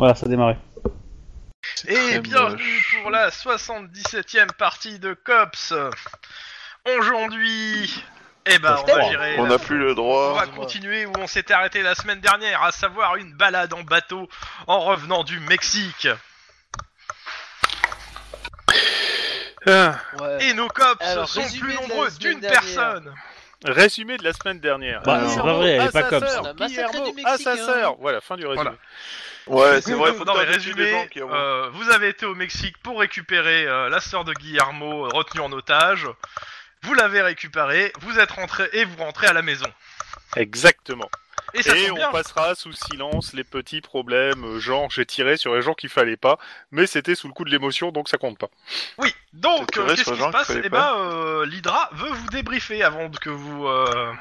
Voilà, ça a démarré. Et bienvenue moche. pour la 77ème partie de Cops. Aujourd'hui, eh ben, on va. On la- n'a plus le on droit. va continuer où on s'était arrêté la semaine dernière, à savoir une balade en bateau en revenant du Mexique. Ah, Ouais. Et nos cops Alors, sont résumé plus de la nombreux semaine d'une dernière. personne. résumé de la semaine dernière. Bah, c'est pas vrai, elle est pas sa comme sœur, ça. On a massacré Guillermo du à Mexique, sa hein. sœur. Voilà, fin du résumé. Voilà. Ouais, c'est vrai, faut non mais gens qui avouent. euh, vous avez été au Mexique pour récupérer euh, la sœur de Guillermo euh, retenue en otage. Vous l'avez récupérée, vous êtes rentré et vous rentrez à la maison. Exactement. Et ça Et tombe on bien. passera sous silence les petits problèmes, euh, genre j'ai tiré sur les gens qu'il fallait pas, mais c'était sous le coup de l'émotion, donc ça compte pas. Oui, donc euh, qu'est-ce qui se passe? Eh ben, euh, l'Hydra veut vous débriefer avant que vous, euh,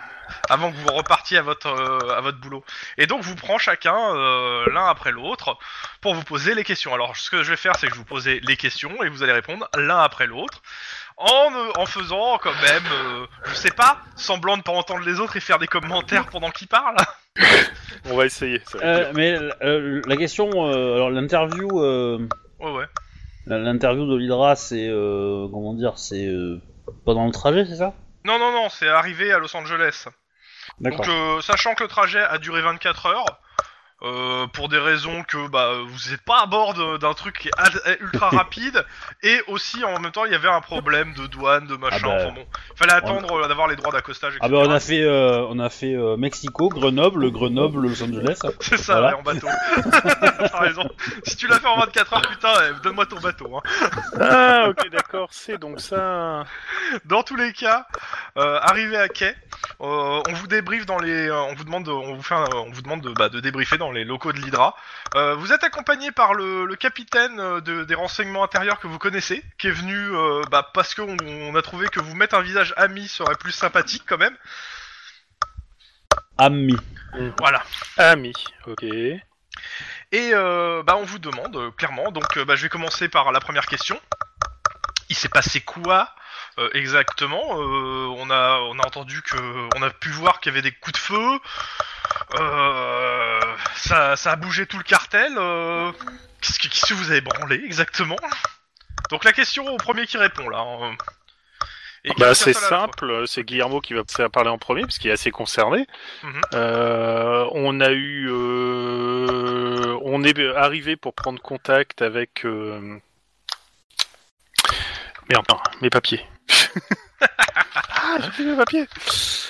avant que vous repartiez à votre euh, à votre boulot. Et donc vous prend chacun euh, l'un après l'autre pour vous poser les questions. Alors ce que je vais faire, c'est que je vous poser les questions et vous allez répondre l'un après l'autre. En, en faisant quand même, euh, je sais pas, semblant de pas entendre les autres et faire des commentaires pendant qu'ils parlent. On va essayer. ça va être Euh, mais euh, la question, euh, alors l'interview, euh, Ouais ouais. l'interview de l'Hydra, c'est euh, comment dire, c'est euh, pendant le trajet, c'est ça? Non non non, c'est arrivé à Los Angeles. D'accord. Donc, euh, sachant que le trajet a duré 24 heures, euh, pour des raisons que bah, vous n'êtes pas à bord d'un truc qui est ad- ultra rapide, et aussi en même temps il y avait un problème de douane, de machin. Ah bah, enfin bon, il fallait attendre euh, d'avoir les droits d'accostage. Ah etc. bah on a fait, euh, on a fait euh, Mexico, Grenoble, Grenoble, Los Angeles. C'est ça, Voilà. ouais, en bateau. T'as raison. Si tu l'as fait en 24 heures, putain, eh, donne-moi ton bateau. Hein. Ah, ok, d'accord, c'est donc ça. Dans tous les cas, euh, arrivé à quai, euh, on vous débriefe dans les, euh, on vous demande, de, on vous fait, un- on vous demande de, bah, de débriefer dans les locaux de l'Hydra. Euh, vous êtes accompagné par le, le capitaine euh, de- des renseignements intérieurs que vous connaissez, qui est venu, euh, bah, parce qu'on on a trouvé que vous mettre un visage ami serait plus sympathique quand même. Ami. Voilà. Ami, ok. Et euh, bah, on vous demande clairement. Donc, bah, je vais commencer par la première question. Il s'est passé quoi euh, exactement Euh, On a on a entendu que on a pu voir qu'il y avait des coups de feu. Euh, ça ça a bougé tout le cartel. Qu'est-ce que qu'est-ce que vous avez branlé exactement? Donc la question au premier qui répond là. hein. Et Bah, c'est seul à la fois. simple, c'est Guillermo qui va faire parler en premier, parce qu'il est assez concerné. Mhm. Euh, on a eu... euh, on est arrivé pour prendre contact avec... euh, Merde, non, mes papiers. Ah, j'ai plus mes papiers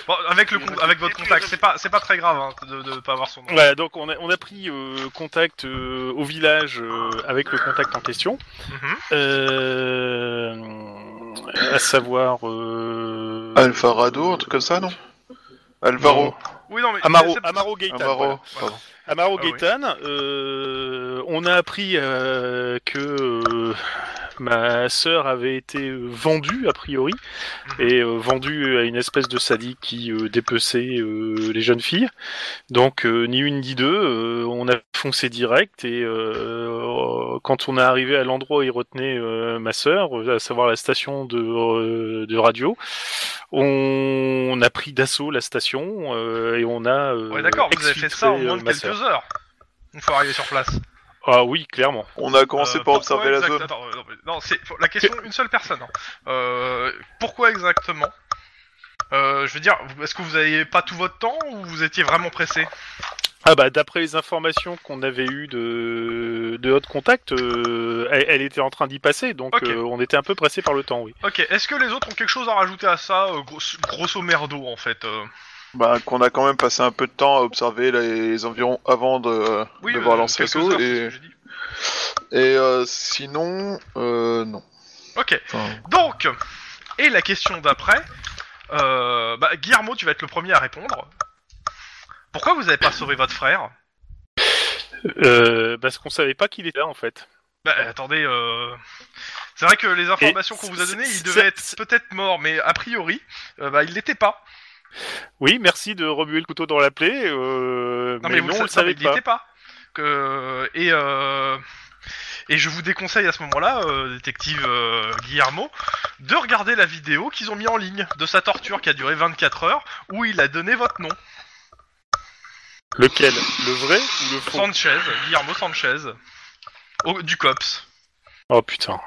Bon, avec le con- avec votre contact, c'est pas c'est pas très grave hein, de, de pas avoir son nom. Voilà, donc on a, on a pris euh, contact euh, au village euh, avec le contact en question. Mhm. Euh, à savoir... Euh... Alvarado, un truc comme ça, non Alvaro. Oui non mais Amaro, c'est- Amaro Gaëtan. Amaro. voilà. pardon. Amaro Ah oui. Euh, on a appris euh, que euh, ma sœur avait été vendue a priori Mhm. et euh, vendue à une espèce de sadique qui euh, dépeçait euh, les jeunes filles. Donc ni une ni deux, on a foncé direct et quand on est arrivé à l'endroit où il retenait ma sœur, à savoir la station de, de radio, on a pris d'assaut la station et on a. Ouais d'accord, vous avez fait ça en moins de quelques heures. Une fois arrivé sur place. Ah oui, clairement. On a commencé Euh, par observer la exact- zone. Attends, euh, non, mais- non, c'est faut- la question une seule personne. hein. Euh, pourquoi exactement? Euh, Je veux dire, vous- est-ce que vous n'aviez pas tout votre temps ou vous étiez vraiment pressé? Ah bah d'après les informations qu'on avait eues de de haute contact, euh, elle, elle était en train d'y passer, donc Ok. euh, on était un peu pressé par le temps, oui. Ok, est-ce que les autres ont quelque chose à rajouter à ça, euh, grosso, grosso merdo en fait euh? Bah, qu'on a quand même passé un peu de temps à observer les environs avant de Oui, devoir euh, lancer l'assaut. Et, et euh, sinon, euh, non. Ok, Enfin, donc, et la question d'après, euh, bah, Guillermo, tu vas être le premier à répondre. Pourquoi vous avez pas sauvé votre frère? Euh, parce qu'on savait pas qu'il était là en fait. Bah attendez, euh... c'est vrai que les informations qu'on vous a données, il devait être peut-être mort, mais a priori, euh, bah il l'était pas. Oui, merci de remuer le couteau dans la plaie. Euh, Non mais, mais, vous non, le on le savait pas. l'était pas. Que... Et euh... et je vous déconseille à ce moment-là, euh, détective euh, Guillermo, de regarder la vidéo qu'ils ont mis en ligne de sa torture qui a duré 24 heures, où il a donné votre nom. Lequel? Le vrai ou le faux? Sanchez, Guillermo Sanchez, au- du COPS. Oh putain.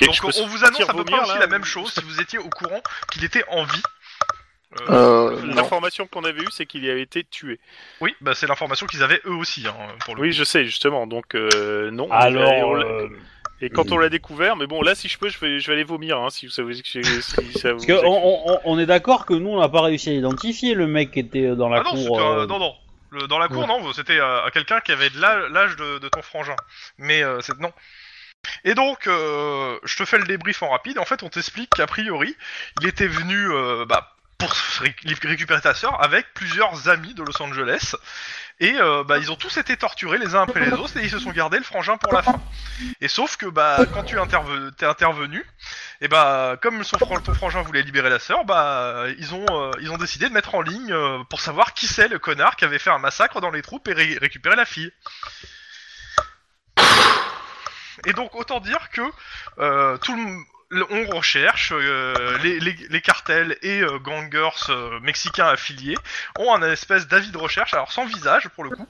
Donc on vous annonce à peu près vomir, aussi là, la ou- même chose si vous étiez au courant qu'il était en vie. Euh, Euh. L'information qu'on avait eue, c'est qu'il avait été tué. Oui, bah c'est l'information qu'ils avaient eux aussi, hein, pour le Oui, je sais, justement. Donc, euh, non. Et Alors, euh, Et quand on l'a découvert, mais bon, là, si je peux, je vais, je vais aller vomir, hein, si ça vous... Si ça vous parce que on, on- on est d'accord que nous on n'a pas réussi à identifier le mec qui était dans la Ah cour. euh, non, non. Le- dans la cour, non, c'était euh, à quelqu'un qui avait de l'âge l'âge de, de ton frangin. Mais euh, c'est non. Et donc, euh, je te fais le débrief en rapide. En fait, on t'explique qu'a priori, il était venu euh, bah, pour ré- récupérer ta sœur avec plusieurs amis de Los Angeles. Et euh, bah, ils ont tous été torturés les uns après les autres et ils se sont gardés le frangin pour la fin. Et sauf que bah, quand tu interve- t'es intervenu, bah comme son ton frangin voulait libérer la sœur, bah ils ont euh, décidé de mettre en ligne pour savoir qui c'est le connard qui avait fait un massacre dans les troupes et ré- récupérer la fille. Et donc autant dire que euh, tout le, on recherche euh, les, les, les cartels et euh, gangers euh, mexicains affiliés ont un espèce d'avis de recherche, alors sans visage pour le coup,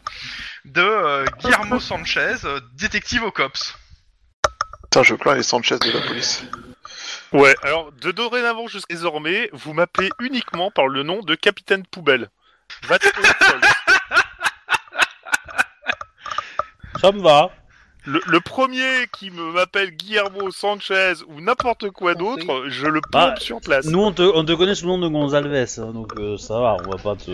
de euh, Guillermo Sanchez, euh, détective au cops. Putain, je plains les Sanchez de la police. Ouais, alors, de dorénavant jusqu'à désormais, vous m'appelez uniquement par le nom de Capitaine Poubelle. Va te. Ça me va. Le, le premier qui m'appelle Guillermo Sanchez ou n'importe quoi d'autre, je le pompe Ah, sur place. Nous on te, on te connaît sous le nom de Gonzalves, hein, donc euh, ça va, on va pas te.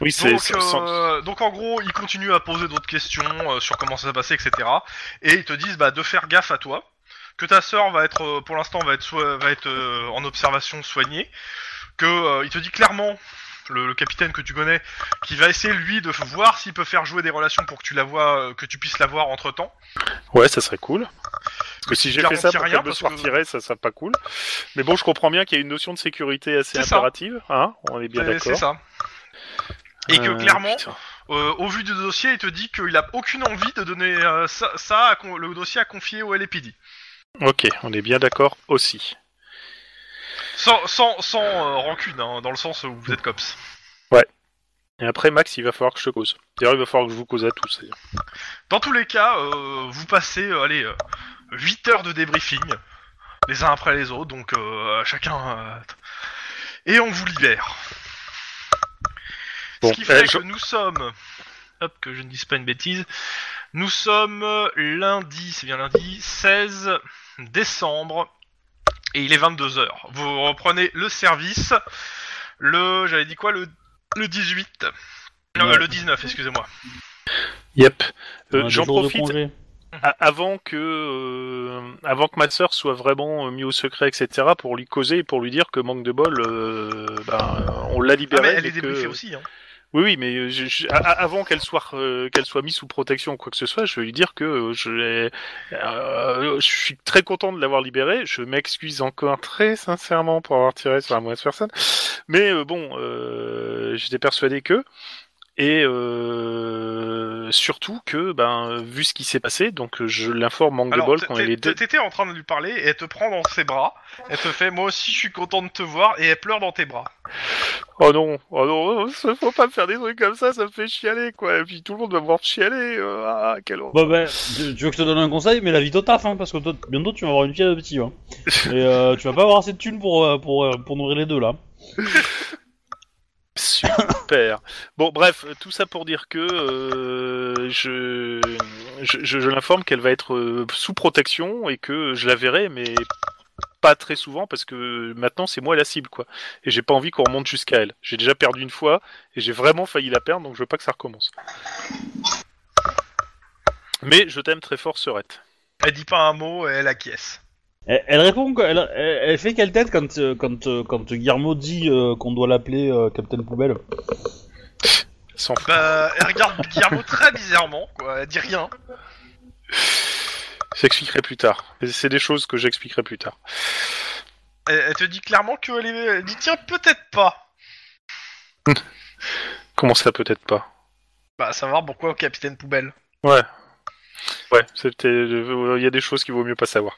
Oui, c'est... Donc, euh, donc en gros, ils continuent à poser d'autres questions euh, sur comment ça s'est passé, etc. Et ils te disent bah, de faire gaffe à toi, que ta sœur va être, pour l'instant, va être, soi- va être euh, en observation soignée, que euh, il te dit clairement. Le, le capitaine que tu connais, qui va essayer lui de voir s'il peut faire jouer des relations pour que tu la vois, euh, que tu puisses la voir entre temps. Ouais, ça serait cool. Parce que si j'ai fait ça pour rien qu'elle me soit que- retirée, ça serait pas cool. Mais bon, je comprends bien qu'il y a une notion de sécurité assez impérative, hein On est bien C'est d'accord. ça. Et que Euh, clairement, euh, au vu du dossier, il te dit qu'il a aucune envie de donner euh, ça, ça à con- le dossier à confier au LAPD. Ok, on est bien d'accord aussi. Sans, sans, sans euh, rancune, hein, dans le sens où vous êtes cops. Et après, Max, il va falloir que je te cause. D'ailleurs, il va falloir que je vous cause à tous. d'ailleurs. Dans tous les cas, euh, vous passez euh, allez, euh, 8 heures de débriefing, les uns après les autres, donc euh, chacun... euh, et on vous libère. Bon, Ce qui fait euh, je- que nous sommes... Hop, que je ne dise pas une bêtise. Nous sommes lundi, c'est bien lundi, 16 décembre, et il est 22h. Vous reprenez le service, le... j'avais dit quoi, le, le 18 Euh, Ouais. Le 19, excusez-moi. Yep. Euh, J'en profite avant que euh, avant que ma sœur soit vraiment euh, mis au secret, etc., pour lui causer et pour lui dire que manque de bol, euh, ben, on l'a Ah, libérée. mais elle est débriefée que- aussi, hein. Oui, oui, mais euh, je- je- avant qu'elle soit euh, qu'elle soit mise sous protection ou quoi que ce soit, je vais lui dire que euh, euh, je suis très content de l'avoir libérée. Je m'excuse encore très sincèrement pour avoir tiré sur la mauvaise personne, mais euh, bon, j'étais persuadé que et euh, surtout que ben vu ce qui s'est passé, donc je l'informe manque de Alors, bol t- quand elle est deux. t'étais en train de lui parler et elle te prend dans ses bras. Elle te fait Moi aussi, je suis content de te voir. Et elle pleure dans tes bras. Oh non, oh non, oh, faut pas me faire des trucs comme ça, ça me fait chialer quoi. Et puis tout le monde va me voir chialer. euh, ah, quel horreur. Bon ben, tu, tu veux que je te donne un conseil, mais la vie au taf, hein, parce que toi, bientôt tu vas avoir une fille de petit, hein. Et euh, tu vas pas avoir assez de thunes pour, euh, pour, euh, pour nourrir les deux là. Bon, bref, tout ça pour dire que euh, je l'informe qu'elle va être euh, sous protection et que je la verrai, mais pas très souvent parce que maintenant c'est moi la cible, quoi. Et j'ai pas envie qu'on remonte jusqu'à elle. J'ai déjà perdu une fois et j'ai vraiment failli la perdre, donc je veux pas que ça recommence. Mais je t'aime très fort, Serette. Elle dit pas un mot et elle acquiesce. Elle, elle répond, que- elle, elle, elle fait quelle tête quand, euh, quand, euh, quand Guillermo dit euh, qu'on doit l'appeler euh, Captain Poubelle Sans Bah, elle regarde Guillermo très bizarrement, quoi. Elle dit rien. J'expliquerai plus tard. C'est des choses que j'expliquerai plus tard. Elle, elle te dit clairement qu'elle est... elle dit Tiens, peut-être pas. Comment ça peut-être pas? Bah, savoir pourquoi au capitaine poubelle. Ouais. Ouais, c'était. Il y a des choses qu'il vaut mieux pas savoir.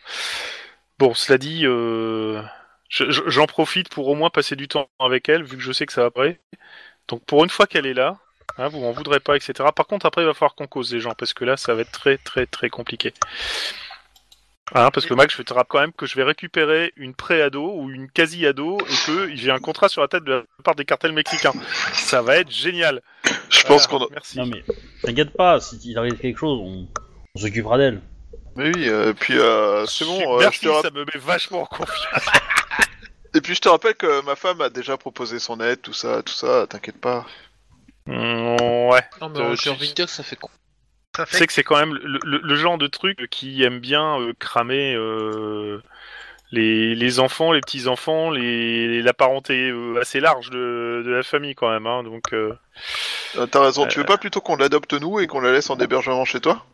Bon, cela dit, euh, je- je- j'en profite pour au moins passer du temps avec elle, vu que je sais que ça va après. Donc pour une fois qu'elle est là, hein, vous m'en voudrez pas, etc. Par contre, après, il va falloir qu'on cause les gens, parce que là, ça va être très, très, très compliqué. Hein, parce que Max, je te rappelle quand même que je vais récupérer une pré-ado ou une quasi-ado et que j'ai un contrat sur la tête de la part des cartels mexicains. Ça va être génial. Je pense Voilà, qu'on a... Ah. Merci. Non mais t'inquiète pas, si il arrive quelque chose, on, on s'occupera d'elle. Mais oui, euh, puis euh, c'est bon. euh, Merci, je te rapp- ça me met vachement en confiance. Et puis je te rappelle que ma femme a déjà proposé son aide, tout ça, tout ça, t'inquiète pas. Mm, ouais. Non, mais Euh, j'ai tu- envie de dire que ça fait con. Ça C'est fait que c'est quand même le, le- le genre de truc qui aime bien euh, cramer euh, les, les enfants, les petits enfants, les, la parenté euh, assez large de, de la famille quand même. Hein, donc euh, Euh, T'as raison, tu veux pas plutôt qu'on l'adopte nous et qu'on la laisse en hébergement chez toi?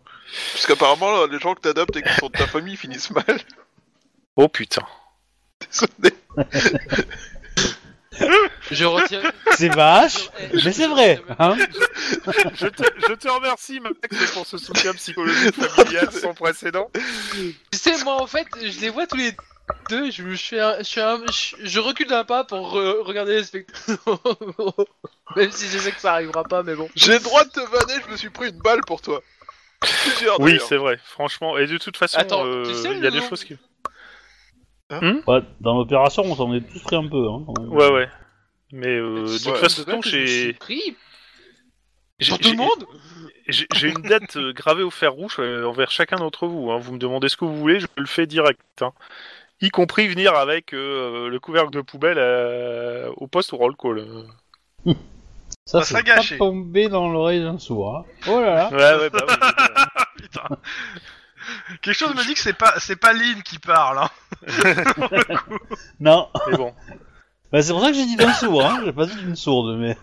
Parce qu'apparemment, les gens que t'adoptes et qui sont de ta famille finissent mal. oh putain. Désolé. Je retire. C'est vache, mais c'est vrai, hein je, te, je te remercie Max pour ce soutien psychologique familial sans précédent. Tu sais, moi en fait, je les vois tous les deux, je, je, fais un- je, fais un- je, je recule d'un pas pour re- regarder les spectacles. Même si je sais que ça arrivera pas, mais bon. J'ai le droit de te vanner, je me suis pris une balle pour toi. Plusieurs, Oui, c'est vrai, franchement. Et de toute façon, Attends, euh, tu sais il y a des choses qui... Ouais, Dans l'opération, on s'en est tous pris un peu. Hein. Ouais, ouais. Mais euh, de toute ouais, façon, j'ai... pris j'ai- Pour tout le j'ai- monde J'ai j'ai une date euh, gravée au fer rouge envers chacun d'entre vous. hein. Vous me demandez ce que vous voulez, je le fais direct. hein. Y compris venir avec euh, le couvercle de poubelle euh, au poste au roll call. Ça, Ça c'est pas gâché. tombé dans l'oreille d'un sourd. hein. Oh là là. Ouais, ouais, bah oui, évidemment. Putain. Quelque chose me dit que c'est pas c'est pas Lynn qui parle. Hein. Non, Mais bon. bah, c'est pour ça que j'ai dit d'un sourd. Hein. J'ai pas dit d'une sourde, mais.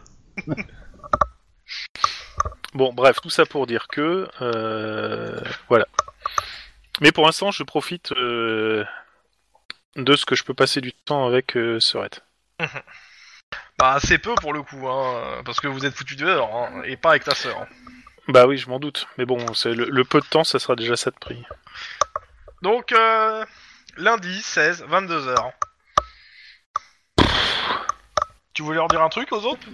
Bon, bref, tout ça pour dire que... euh, voilà. Mais pour l'instant, je profite euh, de ce que je peux passer du temps avec euh, Serette. Bah c'est peu pour le coup, hein, parce que vous êtes foutu dehors hein, et pas avec ta sœur. hein. Bah oui, je m'en doute. Mais bon, c'est le, le peu de temps, ça sera déjà ça de prix. Donc euh, lundi 16 22 h Tu voulais leur dire un truc aux autres?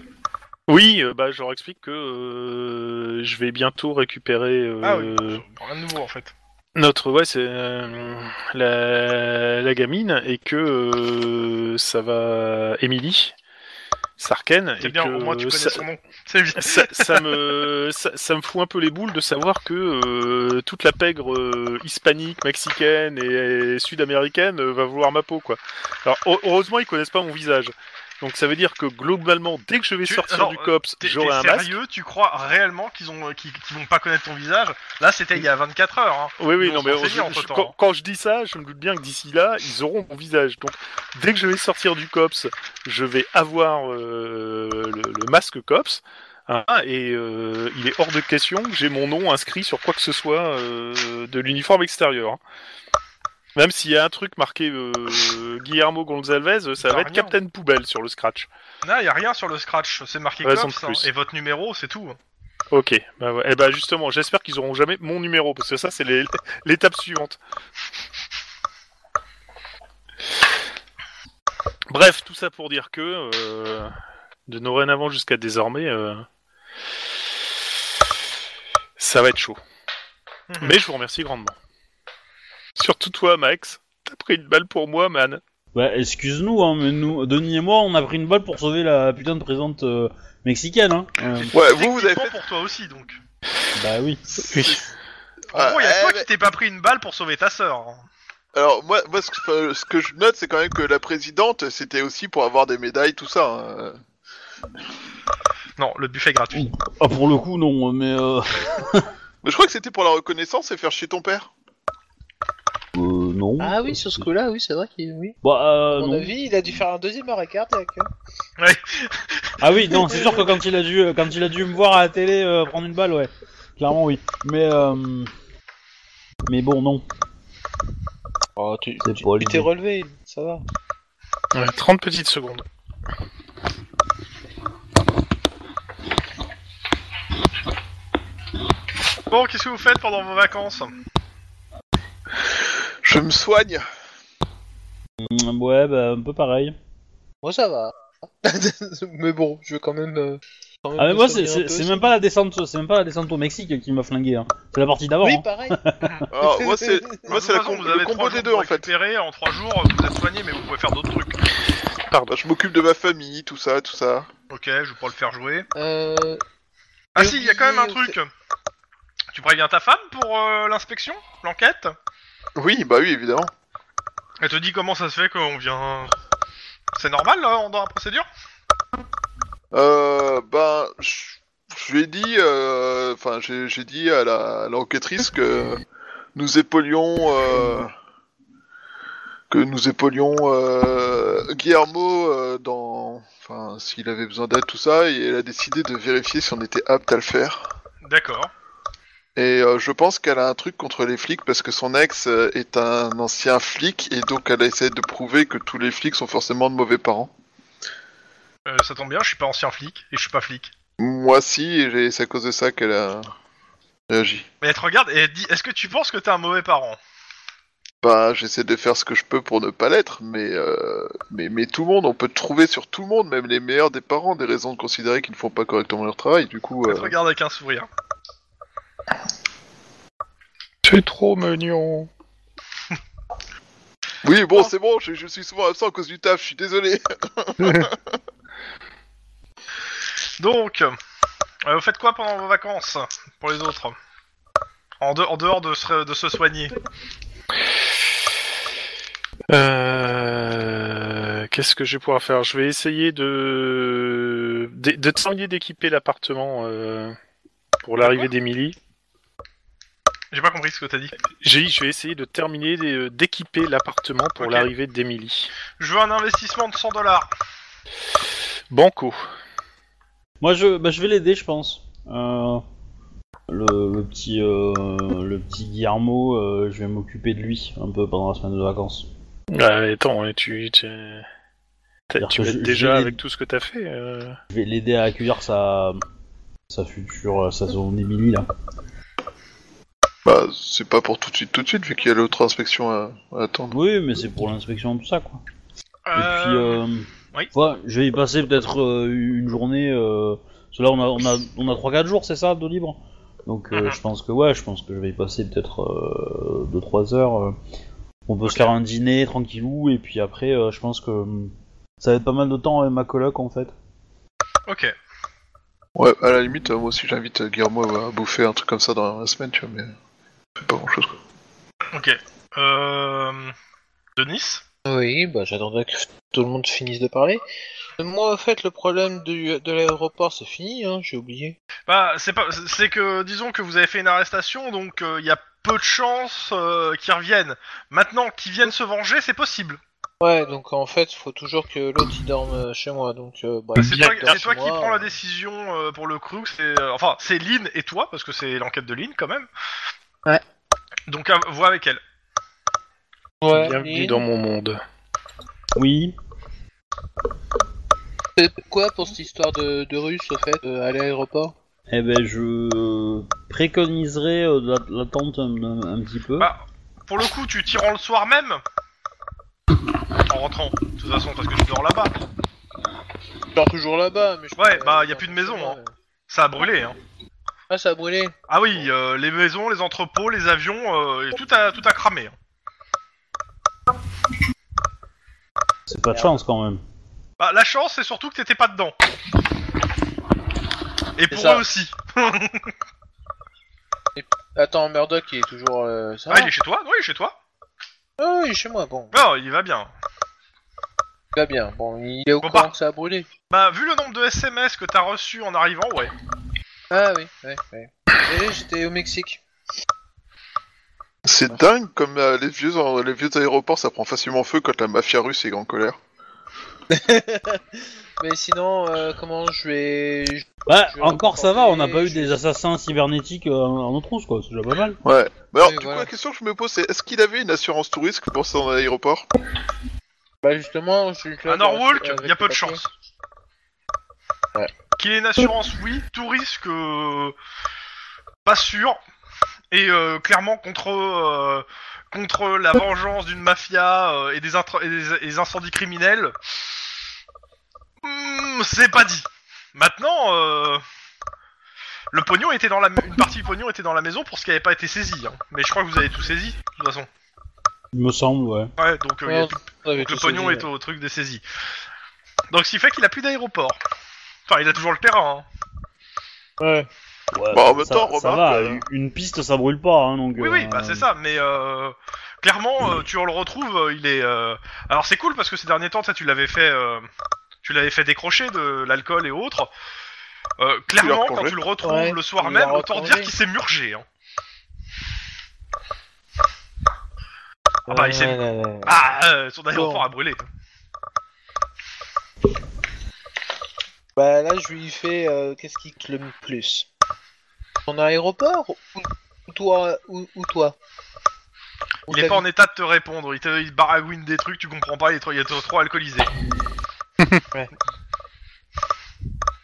Oui, euh, bah je leur explique que euh, je vais bientôt récupérer euh, Ah oui. Rien de nouveau en fait. notre ouais c'est euh, la, la gamine et que euh, ça va Emily Sarken C'est et bien, que au moins tu connais ça, son nom. Ça, ça me ça, ça me fout un peu les boules de savoir que euh, toute la pègre euh, hispanique, mexicaine et, sud-américaine euh, va vouloir ma peau quoi. Alors heu- heureusement ils connaissent pas mon visage. Donc ça veut dire que globalement dès que je vais Tu- sortir du cops, T'es j'aurai un masque. sérieux Tu crois réellement qu'ils ont qu'ils qu'ils vont pas connaître ton visage? Là c'était il y a 24 heures. Hein. Oui, oui, Ils non, vont mais se renseigner je- quand, quand je dis ça, je me doute bien que d'ici là, ils auront mon visage. Donc, dès que je vais sortir du COPS, je vais avoir euh, le, le masque COPS. hein, et euh, il est hors de question que j'ai mon nom inscrit sur quoi que ce soit euh, de l'uniforme extérieur. hein. Même s'il y a un truc marqué euh, Guillermo Gonzalez, ça Bah, va être rien. Captain Poubelle sur le scratch. Là il a rien sur le scratch. C'est marqué Cops hein, plus. et votre numéro c'est tout. Ok, bah ouais. Eh ben justement, j'espère qu'ils auront jamais mon numéro, parce que ça, c'est les- l'étape suivante. Bref, tout ça pour dire que, euh, de dorénavant jusqu'à désormais, euh, ça va être chaud. Mhm. Mais je vous remercie grandement. Surtout toi, Max. T'as pris une balle pour moi, man. Bah, excuse-nous, hein, mais nous, Denis et moi, on a pris une balle pour sauver la putain de présente euh, mexicaine. Hein. Euh, Ouais, vous, vous avez fait. pour toi aussi donc. bah oui. Oui. En Ah, gros il y a eh, toi mais- qui t'es pas pris une balle pour sauver ta sœur. hein. Alors, moi, moi ce, que, enfin, ce que je note, c'est quand même que la présidente, c'était aussi pour avoir des médailles, tout ça. hein. Non le buffet gratuit. Ah, pour le coup, non, mais. Euh... Mais je crois que c'était pour la reconnaissance et faire chier ton père. Euh non. Ah oui, sur ce coup-là, oui, c'est vrai qu'il. Oui. Bah, euh, À mon non. avis, il a dû faire un deuxième arrêt cardiaque. hein. Ah oui, non, c'est sûr que quand il a dû, quand il a dû me voir à la télé euh, prendre une balle, ouais. Clairement, oui. Mais, euh... mais bon, non. Oh, tu C'est tu- pas tu t'es relevé, ça va. Ouais, 30 petites secondes. Bon qu'est-ce que vous faites pendant vos vacances? Je me soigne. ouais, bah, un peu pareil. Moi ça va. mais bon, je veux quand même. euh, quand même Ah mais me moi soigner c'est un c'est- peu, c'est si- même pas la descente c'est même pas la descente au Mexique qui m'a flingué hein. C'est la partie d'avant. Oui, hein. pareil. Alors, moi, c'est moi, la com- le combo des deux, en fait. En trois jours, vous êtes soigné, mais vous pouvez faire d'autres trucs. Bah, je m'occupe de ma famille, tout ça, tout ça. Ok, je vais pas le faire jouer. Euh, Ah J'ai si, il y a quand même un oublié, truc. Tu préviens ta femme pour euh, l'inspection, l'enquête? Oui, bah oui, évidemment. Elle te dit comment ça se fait qu'on vient... C'est normal là, dans la procédure? Euh, bah, je lui ai dit, euh, enfin, j'ai j'ai dit à la à l'enquêtrice que nous épaulions, euh, que nous épaulions euh, Guillermo euh, dans, enfin, s'il avait besoin d'aide, tout ça, et elle a décidé de vérifier si on était apte à le faire. D'accord. Et euh, je pense qu'elle a un truc contre les flics parce que son ex euh, est un ancien flic et donc elle essaie de prouver que tous les flics sont forcément de mauvais parents. Euh, ça tombe bien, je suis pas ancien flic, et je suis pas flic. Moi si, et j'ai- c'est à cause de ça qu'elle a réagi. Mais elle te regarde et elle te dit, est-ce que tu penses que t'es un mauvais parent? Bah, j'essaie de faire ce que je peux pour ne pas l'être, mais, euh, mais mais tout le monde, on peut trouver sur tout le monde, même les meilleurs des parents, des raisons de considérer qu'ils ne font pas correctement leur travail. Du coup, Elle euh, te regarde avec un sourire. C'est trop mignon. oui, bon, c'est bon, je, je suis souvent absent à cause du taf. Je suis désolé. Donc, euh, vous faites quoi pendant vos vacances pour les autres? En, de- en dehors de se, de se soigner Euh, Qu'est-ce que je vais pouvoir faire? Je vais essayer de de, de terminer d'équiper l'appartement euh, pour l'arrivée d'Emily. J'ai pas compris ce que t'as dit. J'ai dit, je vais essayer de terminer de- d'équiper l'appartement pour Ok. l'arrivée d'Emily. Je veux un investissement de 100 dollars. Banco. Moi je bah, je vais l'aider je pense. Euh, le, le petit euh, le petit Guillermo euh, je vais m'occuper de lui un peu pendant la semaine de vacances. Ah, attends, hein, tu tu, t'as- C'est-à-dire tu que m'aides je- déjà avec tout ce que t'as fait. euh. Je vais l'aider à accueillir sa sa future sa zone Emily là. Bah, c'est pas pour tout de suite, tout de suite, vu qu'il y a l'autre inspection à, à attendre. Oui mais c'est pour l'inspection tout ça quoi. Et Euh, puis, euh, oui. ouais, je vais y passer peut-être euh, une journée. Euh, parce que là, on a, on a, on a 3-4 jours, c'est ça, de libre Donc, euh, Mhm. je pense que, ouais, je pense que je vais y passer peut-être 2-3 heures. On peut se faire un dîner tranquillou, et puis après, euh, je pense que ça va être pas mal de temps avec ma coloc en fait. Ok. Ouais, à la limite, moi aussi j'invite Guillermo à bouffer un truc comme ça dans la semaine, tu vois, mais pas grand chose quoi. Ok. Euh... Denis Oui, bah j'attendais que tout le monde finisse de parler. Moi, en fait, le problème du, de l'aéroport, c'est fini, hein, j'ai oublié. Bah, c'est pas, c'est que disons que vous avez fait une arrestation, donc il y a peu de chances euh, qu'ils reviennent. Maintenant, qu'ils viennent se venger, c'est possible. Ouais, donc en fait, faut toujours que l'autre il dorme euh, chez moi, donc euh, bah, C'est toi, c'est qui prends la euh, décision euh, pour le crew. C'est, euh, enfin, c'est Lynn et toi parce que c'est l'enquête de Lynn quand même. Ouais. Donc, à- vois avec elle. Ouais, Bienvenue et dans mon monde. Oui. c'est quoi pour cette histoire de, de russe, au fait, euh, à l'aéroport? Eh ben, je préconiserais euh, la- l'attente un, un- un petit peu. Bah, pour le coup, tu t'y rends le soir même. En rentrant, de toute façon, parce que tu dors là-bas. Je dors toujours là-bas, mais je Ouais, bah, euh, y a plus de maison, hein. euh. Ça a brûlé, hein. Ah, ça a brûlé. Ah oui, euh, les maisons, les entrepôts, les avions, euh, et tout a tout a cramé. hein. C'est pas de chance quand même. Bah, la chance, c'est surtout que t'étais pas dedans. Et pour ça. eux aussi. Attends, Murdoch, il est toujours... euh, ça Ah, va il est chez toi? Oui, il est chez toi. Ah oui, chez moi, bon. Non, il va bien. Il va bien. Bon, il est au Bon, courant bah. que ça a brûlé. Bah, vu le nombre de SMS que t'as reçus en arrivant, ouais. Ah oui, ouais, ouais. Et j'étais au Mexique. C'est dingue comme euh, les, vieux, les vieux aéroports ça prend facilement feu quand la mafia russe est en colère. Mais sinon, euh, comment je vais... je- Ouais, Je vais encore ça va, on n'a pas eu des assassins cybernétiques euh, en trousses quoi, c'est déjà pas mal. Ouais. Mais alors, Oui, du voilà. coup, la question que je me pose, c'est est-ce qu'il avait une assurance touriste pour son aéroport? Bah justement, je suis là À Norwalk, avec il y a peu de papier. chance. Qu'il ait une assurance, oui. Tout risque, euh, pas sûr. Et euh, clairement contre euh, contre la vengeance d'une mafia euh, et, des et des- et des incendies criminels, hmm, c'est pas dit. Maintenant, euh, le pognon était dans la une partie du pognon était dans la maison pour ce qui n'avait pas été saisi. hein. Mais je crois que vous avez tout saisi de toute façon. Il me semble, ouais. Ouais, donc, euh, y a le pognon saisi, est au truc des saisies. Donc ce qui fait qu'il a plus d'aéroport. Enfin, il a toujours le terrain. hein. Ouais. Ouais, Bah, en même ça, temps, ça remarque, va, euh, une piste ça brûle pas, hein, donc. Oui, oui, euh, bah c'est ça, mais euh, clairement, euh, tu le retrouves, euh, il est... euh, Alors c'est cool parce que ces derniers temps, ça, tu l'avais fait... euh, Tu l'avais fait décrocher de l'alcool et autres. Euh, clairement, quand tu le retrouves Ouais, le soir même, autant dire qu'il s'est murgé. Hein. Ah bah, il s'est-. Ah, euh, son aéroport Bon. a brûlé. Bah là, je lui fais euh, qu'est-ce qui te le plus? Ton aéroport ou, ou toi ou, ou toi? Ou Il est pas en état de te répondre, il, te, il baragouine des trucs, tu comprends pas, il est trop, il est trop- alcoolisé.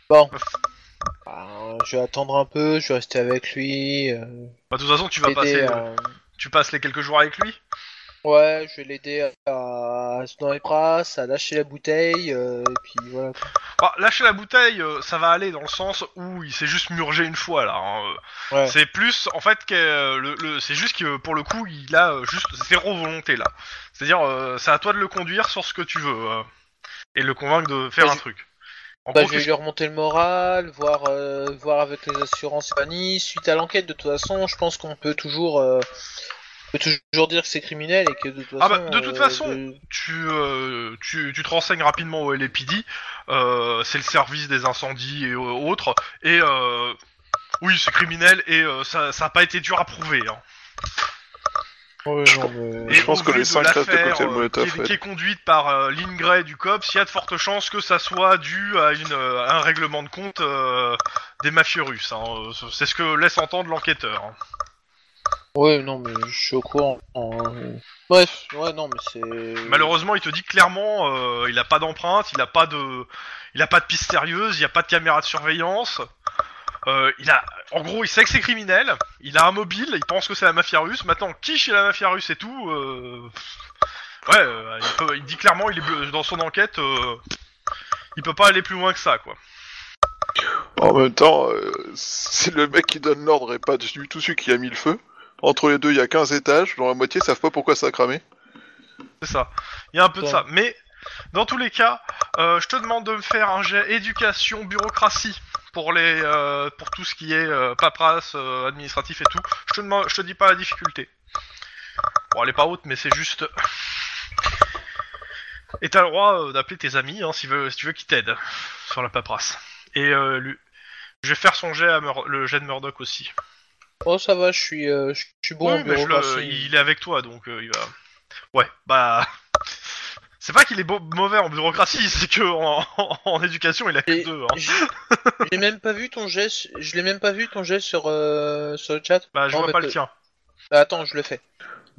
Bon. Bah, je vais attendre un peu, je vais rester avec lui. Euh, Bah, de toute façon, tu vas passer... à- Tu passes les quelques jours avec lui Ouais, je vais l'aider à, à se dans les bras, à lâcher la bouteille, euh, et puis voilà. Bah, lâcher la bouteille, euh, ça va aller dans le sens où il s'est juste murgé une fois là. hein. Ouais. C'est plus, en fait, que euh, le, le- c'est juste que pour le coup, il a euh, juste zéro volonté là. C'est-à-dire, euh, c'est à toi de le conduire sur ce que tu veux euh, et le convaincre de faire Bah, un je- truc. En Bah, gros, je vais qu'est-ce- lui remonter le moral, voir, euh, voir avec les assurances et compagnie. Suite à l'enquête, de toute façon, je pense qu'on peut toujours, euh, peut toujours dire que c'est criminel et que de toute Ah façon. bah, de toute euh, façon, de- tu, euh, tu, tu te renseignes rapidement au LAPD, euh, c'est le service des incendies et euh, autres, et euh, oui, c'est criminel et euh, ça, ça a pas été dur à prouver. Hein. Ouais, non, mais- Et Je pense que les de cinq restent de cocktail euh, Molotov, qui, est, qui est conduite par euh, du COPS, il y a de fortes chances que ça soit dû à, une, à un règlement de compte euh, des mafieux russes. hein. C'est ce que laisse entendre l'enquêteur. hein. Ouais, non, mais je suis au courant. Euh, Bref, ouais, non, mais c'est. Malheureusement, il te dit clairement, euh, il a pas d'empreinte, il a pas de, il a pas de piste sérieuse, il y a pas de caméra de surveillance. Euh, il a, en gros, il sait que c'est criminel. Il a un mobile, il pense que c'est la mafia russe. Maintenant, qui chez la mafia russe et tout, euh, ouais, euh, il, peut- il dit clairement, il est dans son enquête, euh, il peut pas aller plus loin que ça, quoi. En même temps, euh, c'est le mec qui donne l'ordre et pas du tout celui qui a mis le feu. Entre les deux, il y a 15 étages, dont la moitié savent pas pourquoi ça a cramé. C'est ça. Il y a un peu de Ouais. ça. Mais dans tous les cas, euh, je te demande de me faire un jet éducation bureaucratie pour les euh, pour tout ce qui est euh, paperasse, euh, administratif et tout. Je te demande, je te dis pas la difficulté. Bon, elle est pas haute, mais c'est juste. Et t'as le droit euh, d'appeler tes amis hein, si, veux, si tu veux qu'ils t'aident sur la paperasse. Et euh, lui, je vais faire son jet à Mur- le jet de Murdoch aussi. Oh, ça va, je suis, euh, je suis bon Oui, en mais je le- bureaucratie. il est avec toi, donc euh, il va. Ouais, bah. C'est pas qu'il est beau- mauvais en bureaucratie, c'est que en, en- en éducation il a que Et- deux. Hein. J'ai j'ai même pas vu ton jet, su- je l'ai même pas vu ton jet sur, euh, sur le chat. Bah, je Non, vois mais pas peut- le tien. Ah, Attends, je le fais.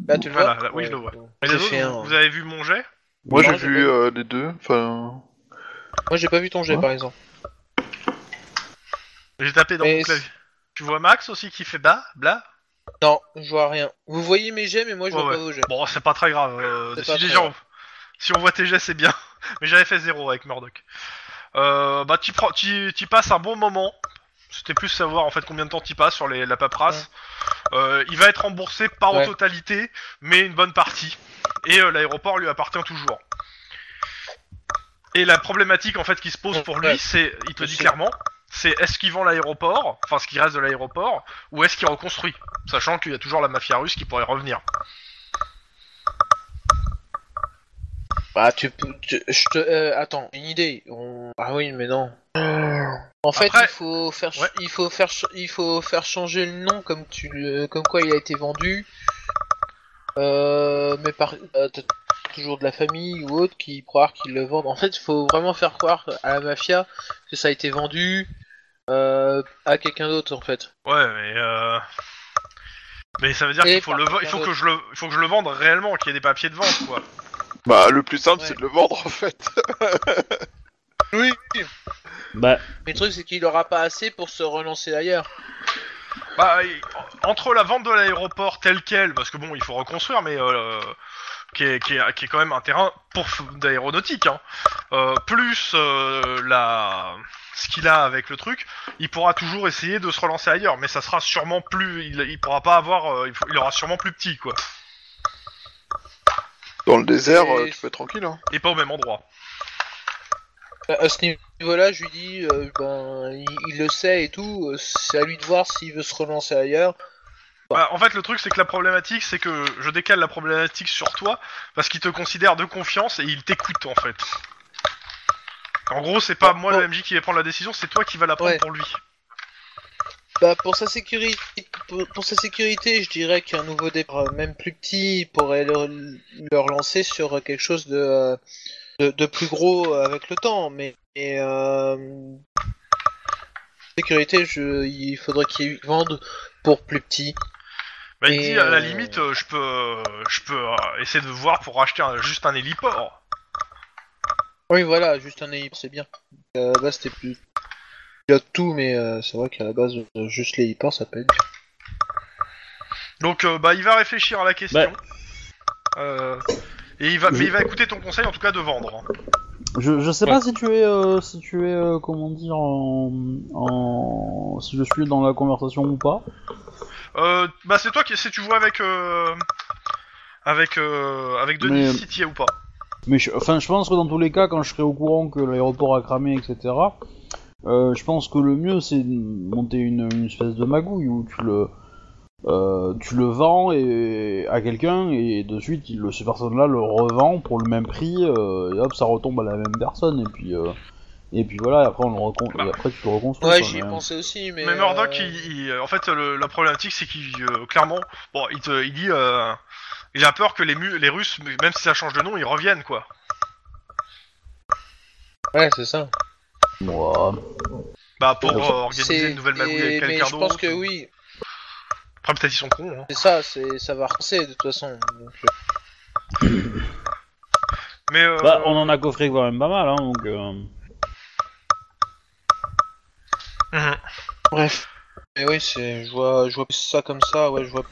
Là, tu le Voilà, vois là, oui, je le vois. bon. Et les J'ai autres, fait vous, un- vous avez vu mon jet? Moi, Non, j'ai j'ai vu pas- euh, les deux. Enfin, Moi, j'ai pas vu ton jet, Ouais. par exemple. J'ai tapé dans Mais mon clavier. Tu vois Max aussi qui fait bas, bla Non, je vois rien. Vous voyez mes jets, mais moi, je vois pas vos jets. Bon, c'est pas très grave. euh, C'est si, pas les très gens- grave. si on voit tes jets, c'est bien. Mais j'avais fait zéro avec Murdoch. Euh, bah, tu prends, tu tu passes un bon moment. C'était plus savoir en fait combien de temps tu passes sur les, la paperasse. Euh, il va être remboursé pas en Ouais. totalité, mais une bonne partie. Et euh, l'aéroport lui appartient toujours. Et la problématique en fait qui se pose pour lui, c'est, il te dit clairement, c'est est-ce qu'il vend l'aéroport, enfin ce qui reste de l'aéroport, ou est-ce qu'il reconstruit, sachant qu'il y a toujours la mafia russe qui pourrait revenir. Bah, tu peux. tu- Je te. euh, attends, une idée. On... Ah oui, mais non. En fait, Après- il faut faire, ch- Ouais. il faut faire, ch- il faut faire changer le nom comme tu, le- comme quoi il a été vendu. Euh, mais par, euh, t'as toujours de la famille ou autre qui croire qu'ils le vendent. En fait, il faut vraiment faire croire à la mafia que ça a été vendu euh, à quelqu'un d'autre, en fait. Ouais, mais euh... mais ça veut dire qu'il faut le, il faut que je le, il faut que je le vende réellement, qu'il y ait des papiers de vente, quoi. bah, le plus simple, Ouais. c'est de le vendre en fait. Oui. Bah, Mais le truc, c'est qu'il aura pas assez pour se relancer ailleurs. Bah, il- entre la vente de l'aéroport tel quel, parce que bon, il faut reconstruire, mais euh, qui, est, qui, est, qui est quand même un terrain pour d'aéronautique, hein, euh, plus euh, la ce qu'il a avec le truc, il pourra toujours essayer de se relancer ailleurs, mais ça sera sûrement plus, il, il pourra pas avoir, euh, il, faut- il aura sûrement plus petit quoi, Dans le désert, Et- tu peux être tranquille. Hein. et pas au même endroit. À à ce niveau-là, je lui dis, euh, ben, il, il le sait et tout, c'est à lui de voir s'il veut se relancer ailleurs. Bah, en fait, le truc, c'est que la problématique, c'est que je décale la problématique sur toi parce qu'il te considère de confiance et il t'écoute en fait. En gros, c'est pas moi le MJ qui va prendre la décision, c'est toi qui va la prendre Ouais. pour lui. Bah, pour sa sécurité, pour, pour sa sécurité, je dirais qu'un nouveau départ, euh, même plus petit, pourrait le, le relancer sur quelque chose de, euh, de, de plus gros avec le temps. Mais, et, euh, sécurité, je, il faudrait qu'il vende pour plus petit. Bah, il Et, dit à la euh, limite, euh, je peux, euh, je peux euh, essayer de voir pour acheter un- juste un héliport. Oui, voilà, juste un héliport, c'est bien. À la base, c'était plus pilote tout, mais euh, c'est vrai qu'à la base, euh, juste l'héliport, ça peut être. Donc, euh, bah, il va réfléchir à la question. Bah. Euh, et il va, mais il va écouter ton conseil en tout cas de vendre. hein. Je, je sais pas si tu es, euh, si tu es, euh, comment dire, en, en, si je suis dans la conversation ou pas. Euh, bah, c'est toi qui, si tu vois avec, euh, avec, euh, avec Denis Mais- si t'y es ou pas. Mais je, enfin, je pense que dans tous les cas, quand je serai au courant que l'aéroport a cramé, etc., euh, je pense que le mieux c'est de monter une, une espèce de magouille où tu le, euh, tu le vends et, à quelqu'un et de suite, il, cette personne-là le revend pour le même prix euh, et hop, ça retombe à la même personne et puis, euh, et puis voilà, et après on le recon- Bah. et après tu te reconstruis. Ouais, j'y ai mais- pensé aussi, mais. Mais Murdoch, euh, il, il- en fait, le- la problématique, c'est qu'il, euh, clairement, bon, il, te, il dit, euh, il a peur que les, mu- les Russes, même si ça change de nom, ils reviennent, quoi. Ouais, c'est ça. Moi, Bah, pour Ouais. euh, organiser une nouvelle magouille avec Mais quelqu'un je d'autre. pense que oui, Après, peut-être ils sont cons, hein. c'est ça, c'est ça va relancer de toute façon. donc, euh, Mais, euh, bah, on en a coffré quand même pas mal, hein, donc. Mhm. Bref. Mais oui, c'est, je vois, je vois plus ça comme ça. Ouais, je vois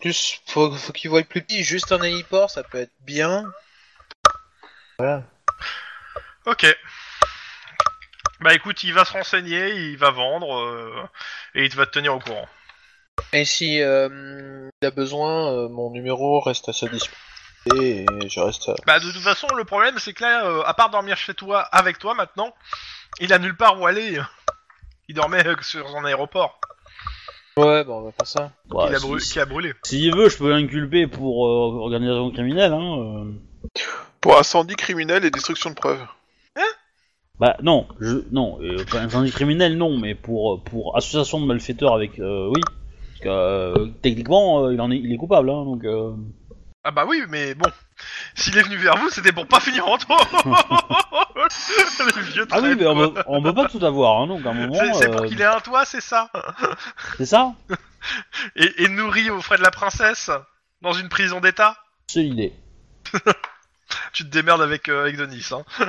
plus. Faut, faut qu'il voie plus petit. Juste un héliport, ça peut être bien. Voilà. Ok. Bah, écoute, il va se renseigner, il va vendre, euh, et il va te tenir au courant. Et si euh, il a besoin, euh, mon numéro reste à sa disposition et je reste. À... Bah, de toute façon, le problème, c'est que là, euh, à part dormir chez toi, avec toi, maintenant, il a nulle part où aller. Il dormait euh, sur son aéroport, Ouais, bah on va faire ça. bah, il a si- brû- si- qui a brûlé. S'il veut, je peux l'inculper pour euh, organisation criminelle, hein. euh. Pour incendie criminel et destruction de preuves. Bah non, je non, euh, pas incendie criminel non, mais pour pour association de malfaiteurs avec euh, oui, parce que euh, techniquement euh, il en est il est coupable hein, donc euh, Ah bah oui, mais bon, s'il est venu vers vous, c'était pour pas finir en vieux ah oui mais on quoi. peut, on peut pas tout avoir hein, donc à un moment C'est c'est pour euh, qu'il ait un toit, c'est ça c'est ça, et, et nourri aux frais de la princesse dans une prison d'état. c'est l'idée. Tu te démerdes avec, euh, avec Denis, hein.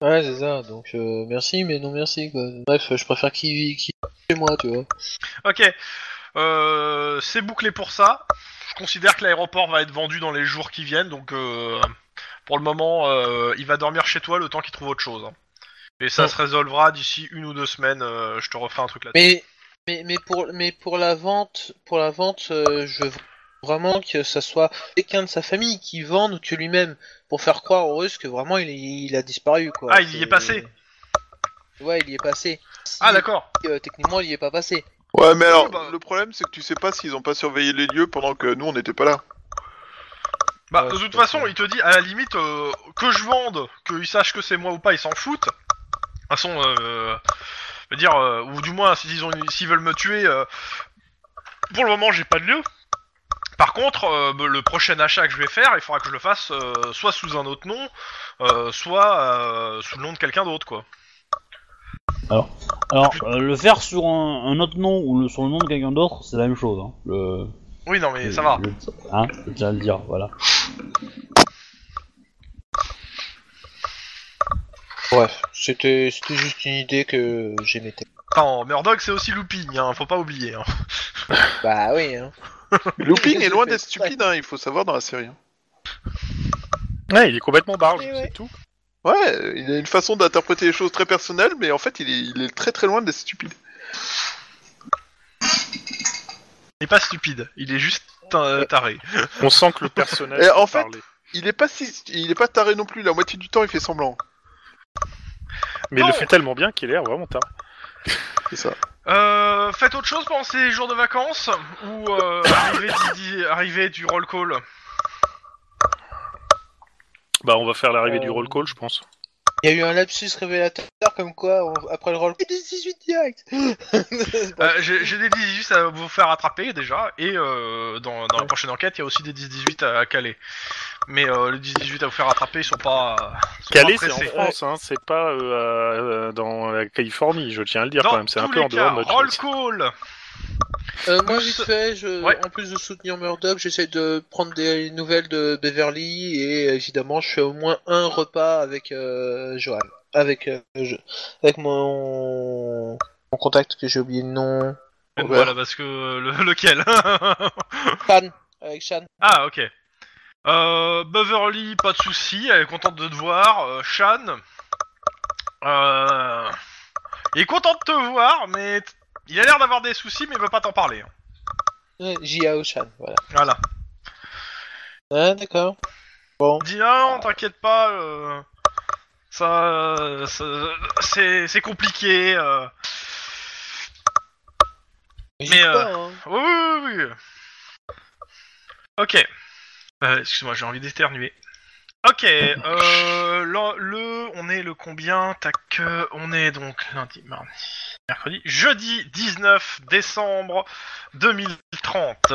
Ouais, c'est ça. Donc euh, merci, mais non merci quoi. Bref, je préfère qu'il qu'il chez moi, tu vois. Ok, euh, c'est bouclé pour ça. Je considère que l'aéroport va être vendu dans les jours qui viennent, donc euh, pour le moment, euh, il va dormir chez toi le temps qu'il trouve autre chose. hein. Et ça se résolvera d'ici une ou deux semaines. euh, je te refais un truc là-dessus. Mais mais mais pour mais pour la vente, pour la vente, euh, je veux vraiment que ça soit quelqu'un de sa famille qui vende que lui-même pour faire croire aux Russes que vraiment il, il a disparu quoi. Ah, il y est C'est- passé. Ouais, il y est passé. Si, Ah d'accord. euh, techniquement, il y est pas passé. Ouais, mais alors, bah- le problème, c'est que tu sais pas s'ils ont pas surveillé les lieux pendant que nous, on n'était pas là. Bah, Ouais, de toute façon, il te dit, à la limite, euh, que je vende, qu'ils sachent que c'est moi ou pas, ils s'en foutent. De toute façon, euh, je veux dire, euh, ou du moins, s'ils veulent me tuer, euh, pour le moment, j'ai pas de lieu. Par contre, euh, bah, le prochain achat que je vais faire, il faudra que je le fasse euh, soit sous un autre nom, euh, soit euh, sous le nom de quelqu'un d'autre, quoi. Alors euh, le faire sur un, un autre nom ou le, sur le nom de quelqu'un d'autre c'est la même chose hein. Le, Oui, non, mais le- ça va. le- hein, je tiens à le dire voilà. Bref, c'était c'était juste une idée que j'émettais. Attends, Murdoch, c'est aussi looping, hein, faut pas oublier. Hein. Bah oui. Hein. Looping est loin d'être stupide, hein, il faut savoir dans la série. hein. Ouais, il est complètement barge, Eh ouais. c'est tout. Ouais, il a une façon d'interpréter les choses très personnelle, mais en fait, il est, il est très très loin d'être stupide. Il est pas stupide, il est juste euh, taré. On sent que le personnage. Et en fait- parler. Il est pas si, il est pas taré non plus. La moitié du temps, il fait semblant. Mais il le fait tellement bien qu'il a l'air vraiment tard. C'est ça. Euh, faites autre chose pendant ces jours de vacances ou euh, arrivée du roll call Bah, on va faire l'arrivée Euh, du roll call, je pense. Il y a eu un lapsus révélateur comme quoi, on- après le roll, 18 direct. Euh, J'ai j'ai des 18 à vous faire attraper déjà, et euh, dans, dans la prochaine enquête, il y a aussi des 18 à caler. Mais euh, les 18 à vous faire attraper, ils sont pas. sont Calais, pas c'est en pressés. France, hein, c'est pas euh, euh, dans la Californie, je tiens à le dire Dans quand même. C'est un tous peu les en dehors cas, de notre roll chose. call Euh, moi, vite fait, je, Ouais. en plus de soutenir Murdoch, j'essaie de prendre des nouvelles de Beverly et évidemment, je fais au moins un repas avec euh, Johan. Avec, euh, je- avec mon... mon contact que j'ai oublié le nom. Voilà, parce que le, lequel? Shan. Avec Shan. Ah, ok. Euh, Beverly, pas de souci, elle est contente de te voir. Euh, Shan, euh, il est content de te voir, mais il a l'air d'avoir des soucis, mais il veut pas t'en parler. Ouais, Jiao voilà. Voilà. Ah, d'accord. Bon. Il dit ah, non, t'inquiète pas, euh, ça, ça- c'est c'est compliqué. euh. N'hésite euh, pas, hein. Oui, oui, oui, oui. Ok. Euh, Excuse-moi, j'ai envie d'éternuer. Ok, euh, le, le- on est le combien? Tac, euh, on est donc lundi, mardi, mercredi, jeudi 19 décembre 2030.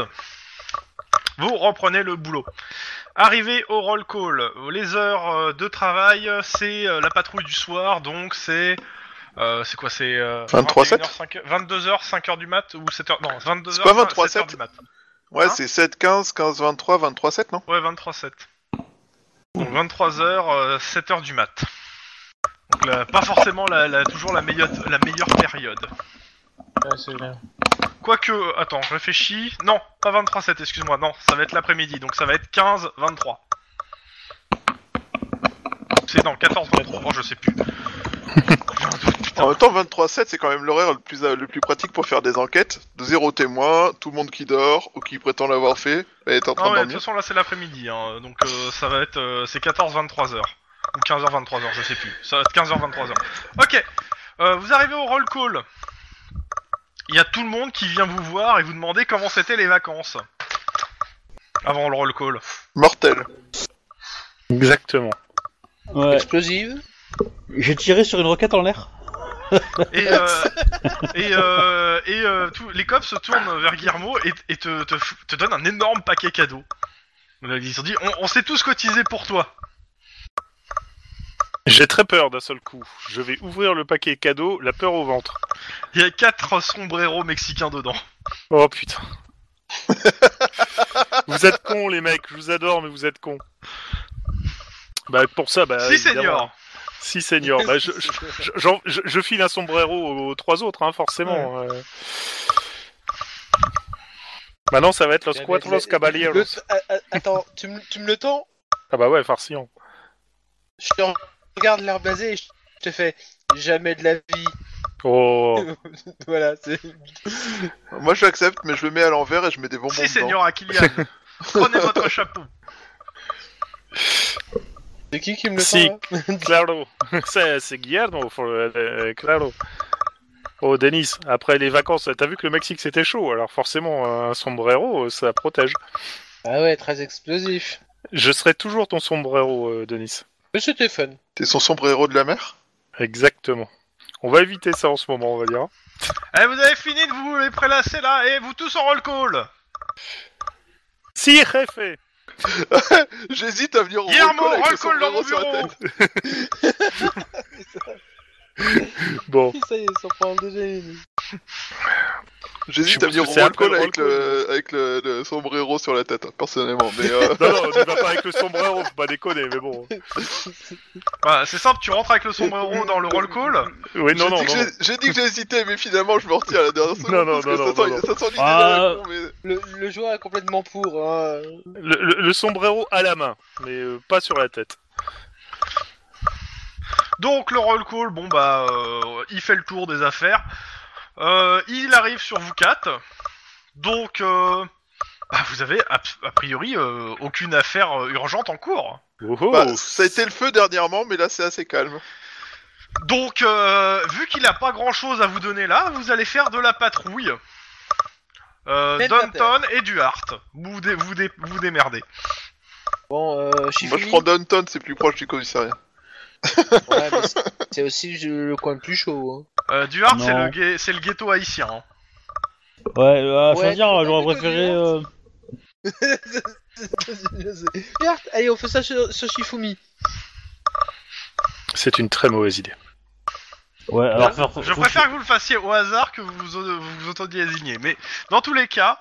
Vous reprenez le boulot. Arrivé au roll call, les heures euh, de travail, c'est euh, la patrouille du soir, donc c'est... euh, c'est quoi, c'est... Euh, 23, 21h, 5h, 22h, 5h du mat, ou 7h... Non, 22h, C'est pas 23, 7h du mat. Ouais, Hein? c'est 7, 15, 15, 23, 23, 7, non? Ouais, 23-7. Donc 23h, 7h du mat. Donc là, pas forcément la, la- toujours la meilleure, la meilleure période. Ouais, c'est bien. Quoique, attends, je réfléchis. Non, pas 23-7, excuse-moi, non, ça va être l'après-midi, donc ça va être 15-23. C'est non, 14-23, oh, je sais plus. En même temps, 23, 7, c'est quand même l'horaire le plus, le plus pratique pour faire des enquêtes. De zéro témoin, tout le monde qui dort ou qui prétend l'avoir fait est en train Non, de mais de toute dormir. façon, là, c'est l'après-midi, hein, donc euh, ça va être... euh, c'est 14-23 heures. Ou 15h-23h, je sais plus. Ça va être 15h-23h. Ok, euh, vous arrivez au roll call. Il y a tout le monde qui vient vous voir et vous demander comment c'était les vacances. Avant le roll call. Mortel. Exactement. Ouais. Explosive. J'ai tiré sur une roquette en l'air. Et, euh, et, euh, et euh, les cops se tournent vers Guillermo et, et te, te, f- te donnent un énorme paquet cadeau. Ils ont dit, on, on s'est tous cotisé pour toi. J'ai très peur d'un seul coup. Je vais ouvrir le paquet cadeau, la peur au ventre. Il y a quatre sombreros mexicains dedans. Oh putain. vous êtes cons les mecs, je vous adore mais vous êtes cons. Bah pour ça, bah... si, évidemment. senior. Si senior. Bah, je, je, je- j'en- je- je file un sombrero aux trois autres, hein, forcément. euh. Maintenant, ça va être Los Cuatro Le- Caballeros. le- a- a- Attends, tu me, tu me le tends? Ah bah ouais, farcillon. Je te regarde l'air blasé et je te fais jamais de la vie. Oh. voilà, c'est. Moi, je l'accepte, mais je le mets à l'envers et je mets des bonbons Si, dedans. senior Akilian. Prenez votre chapeau. C'est qui qui me le Si. Claro. c'est, Guillermo, for- euh, claro. Oh, Denis, après les vacances, t'as vu que le Mexique c'était chaud, alors forcément, un sombrero, ça protège. Ah ouais, très explosif. Je serai toujours ton sombrero, euh, Denis. Mais c'était fun. T'es son sombrero de la mer? Exactement. On va éviter ça en ce moment, on va dire. Eh, vous avez fini de vous les prélasser là et vous tous en roll call. Si, jefe J'hésite à venir au Guillermo, roll call avec le roll call dans mon sombrero sur la bureau. tête. Bon, Ça y est, ça prend déjà une. J'hésite à venir roll call avec, le, avec le, le sombrero sur la tête, hein, personnellement. Mais euh, Non, non, tu vas pas avec le sombrero, faut pas déconner, mais bon. Bah, c'est simple, tu rentres avec le sombrero dans le roll call. Oui, non, j'ai non, dit que non. j'ai- j'ai dit que j'hésitais, mais finalement je me retire à la dernière seconde. Non, non, parce que non, ça, non, sent, non, ça sent l'idée Ah. de la con, mais... Le, le joueur est complètement pour. Hein. Le, le- le sombrero à la main, mais euh, pas sur la tête. Donc le roll call, bon bah, euh, il fait le tour des affaires. Euh, il arrive sur vous quatre. Donc, euh, bah, vous avez a, a priori euh, aucune affaire urgente en cours. Oh, oh. Bah, ça a été le feu dernièrement, mais là c'est assez calme. Donc, euh, vu qu'il a pas grand chose à vous donner là, vous allez faire de la patrouille. Euh, Downton et Duhart. Vous dé- vous, dé- vous démerdez. Bon, euh, Moi je prends Downton, c'est plus proche du commissariat. Ouais, mais c'est- c'est aussi le coin le plus chaud. Hein. Euh, Duhart, c'est Non. le, gue- c'est le ghetto haïtien. hein. Ouais, à Ouais, choisir, tu j'aurais préféré. dire. euh, Regarde, allez, on fait ça sur, sur Shifumi. C'est une très mauvaise idée. Ouais, alors faire. Je préfère que vous le fassiez au hasard que vous vous, vous autodésignez. Mais dans tous les cas,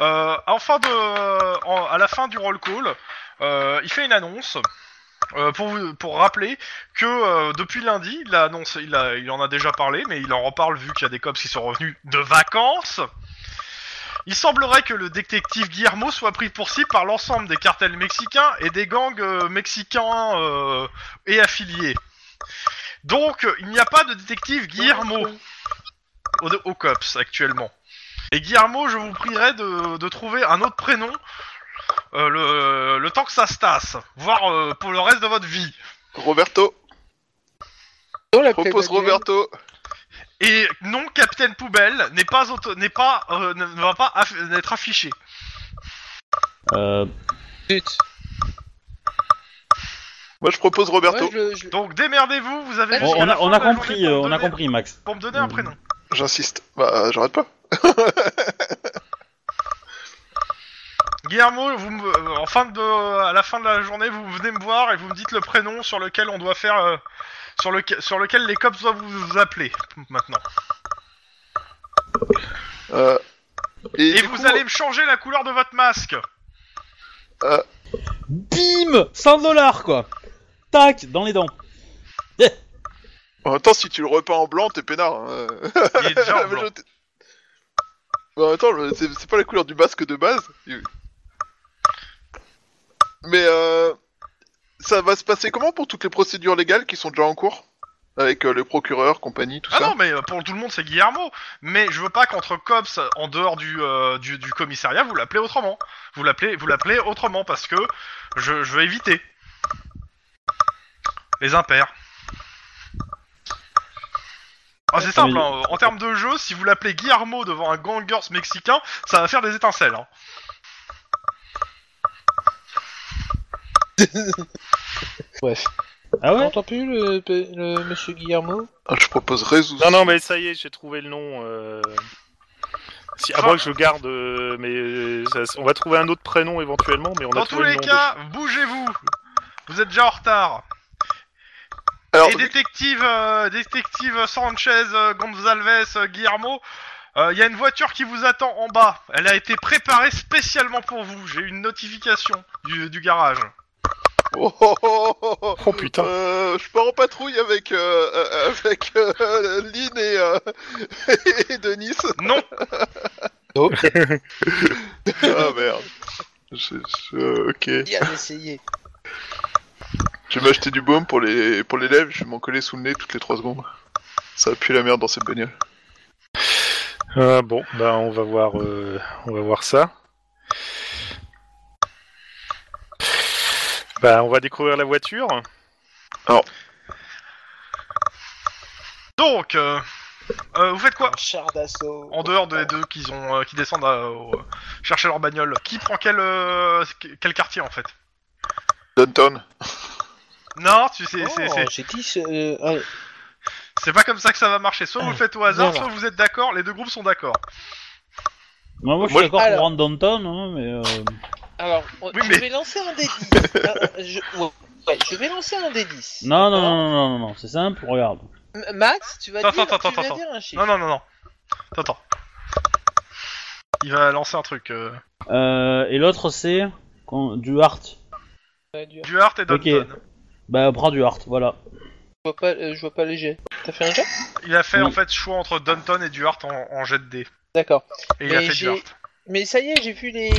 euh, en fin de, en- à la fin du roll call, euh, il fait une annonce euh, pour rappeler que euh, depuis lundi, il en a déjà parlé, mais il en reparle vu qu'il y a des cops qui sont revenus de vacances. Il semblerait que le détective Guillermo soit pris pour cible par l'ensemble des cartels mexicains et des gangs euh, mexicains et affiliés. Donc, il n'y a pas de détective Guillermo au, COPS actuellement. Et Guillermo, je vous prierai de trouver un autre prénom euh, le, le temps que ça se tasse, voire euh, pour le reste de votre vie. Roberto, Oh, la propose. Roberto. Et non, Capitaine Poubelle n'est pas auto- n'est pas euh, ne va pas aff- être affiché. Euh, Zut. Moi je propose Roberto. Ouais, je le- je- Donc démerdez-vous, vous avez On- a, on a compris, on a compris, Max. Pour me donner un prénom. J'insiste. Bah j'arrête pas. Guillermo, vous me- euh, en fin de, à la fin de la journée, vous venez me voir et vous me dites le prénom sur lequel on doit faire, euh, sur, lequel, sur lequel les cops doivent vous appeler maintenant. Euh, et du vous coup, allez me changer la couleur de votre masque. Bim 100 dollars quoi Tac Dans les dents. En même temps, si tu le repeins en blanc, t'es peinard. hein. Il est déjà en Mais blanc. je t'ai- Bah, en même temps, le- c'est c'est pas la couleur du masque de base. Mais euh, ça va se passer comment pour toutes les procédures légales qui sont déjà en cours? Avec euh, le procureur, compagnie, tout Ah ça? non, mais euh, pour tout le monde c'est Guillermo. Mais je veux pas qu'entre cops, en dehors du, euh, du, du commissariat, vous l'appelez autrement. Vous l'appelez, vous l'appelez autrement parce que je, je veux éviter les impairs. Ah, c'est simple, hein, en termes de jeu, si vous l'appelez Guillermo devant un gangers mexicain, ça va faire des étincelles. Hein. Bref. Ah On ouais entend plus le, le monsieur Guillermo Ah, Je propose Rezus. Non, non, mais ça y est, j'ai trouvé le nom. euh. Si, à Ah. moins que je garde, euh, mais euh, ça- on va trouver un autre prénom éventuellement, mais on a Dans tous trouvé les le nom. cas, bougez-vous. Vous êtes déjà en retard. Alors, Et détective, euh, détective Sanchez, euh, Gonzalez, euh, Guillermo, il y a une voiture qui vous attend en bas. Elle a été préparée spécialement pour vous. J'ai une notification du, du garage. Oh, oh, oh, oh, putain. Euh, je pars en patrouille avec euh, euh, avec euh, Lynn et, euh, et Denis. Non, Ah merde. Je, je- ok. Bien essayé. Je vais m'acheter du baume pour les pour les lèvres. Je vais m'en coller sous le nez toutes les 3 secondes. Ça pue la merde dans cette bagnole. Euh, bon, bah on va voir, euh, on va voir ça. Bah, on va découvrir la voiture. donc, euh, euh, vous faites quoi Un char d'assaut. En dehors des deux qui, ont, euh, qui descendent à, au- chercher leur bagnole. Qui prend quel, euh, quel quartier en fait Downton. Non, tu sais, Oh, c'est- c'est- j'ai dit. euh, allez. c'est pas comme ça que ça va marcher. Soit vous le faites au hasard, Voilà. soit vous êtes d'accord. Les deux groupes sont d'accord. Moi, moi, je suis Moi, d'accord alors- pour rendre Downton, hein, mais. Euh... Alors, on- Oui, je mais- vais lancer un D10. Euh, je... ouais, ouais, je vais lancer un D10. Non, non, non, non, non, non, c'est simple, regarde. M- Max, tu vas Attends, dire, attends, tu vas attends, dire un chiffre. Non, non, non, non. Attends, attends. il va lancer un truc. euh. Euh, et l'autre c'est quand- du art. Ouais, dur. Duarte et Danton. Bah prends du art, voilà. Je vois pas, euh, je vois pas les jets. T'as fait un jet? Il a fait Oui. en fait choix entre Danton et Duarte en, en jet de dés. D'accord. Et il a Mais fait j'ai- Duarte. Mais ça y est, j'ai vu les,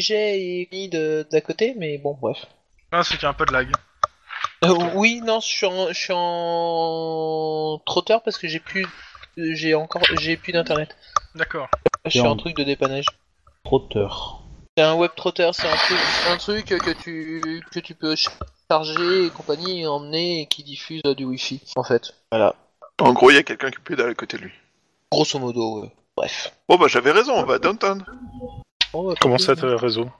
jets et mis de d'à côté, mais bon, bref. Ah, c'est qu'il y a un peu de lag. Euh, oui, non, je suis en, je suis en trotteur parce que j'ai plus, j'ai encore, j'ai plus d'internet. D'accord. Je suis en- en truc de dépannage. Trotteur. C'est un web trotter, c'est un truc, un truc que tu, que tu peux charger et compagnie et emmener et qui diffuse euh, du wifi, en fait. Voilà. En gros, il y a quelqu'un qui pédale à côté de lui. Grosso modo, ouais. Bref. Bon, bah j'avais raison, on va à downtown. Bah, Comment ça, t'as raison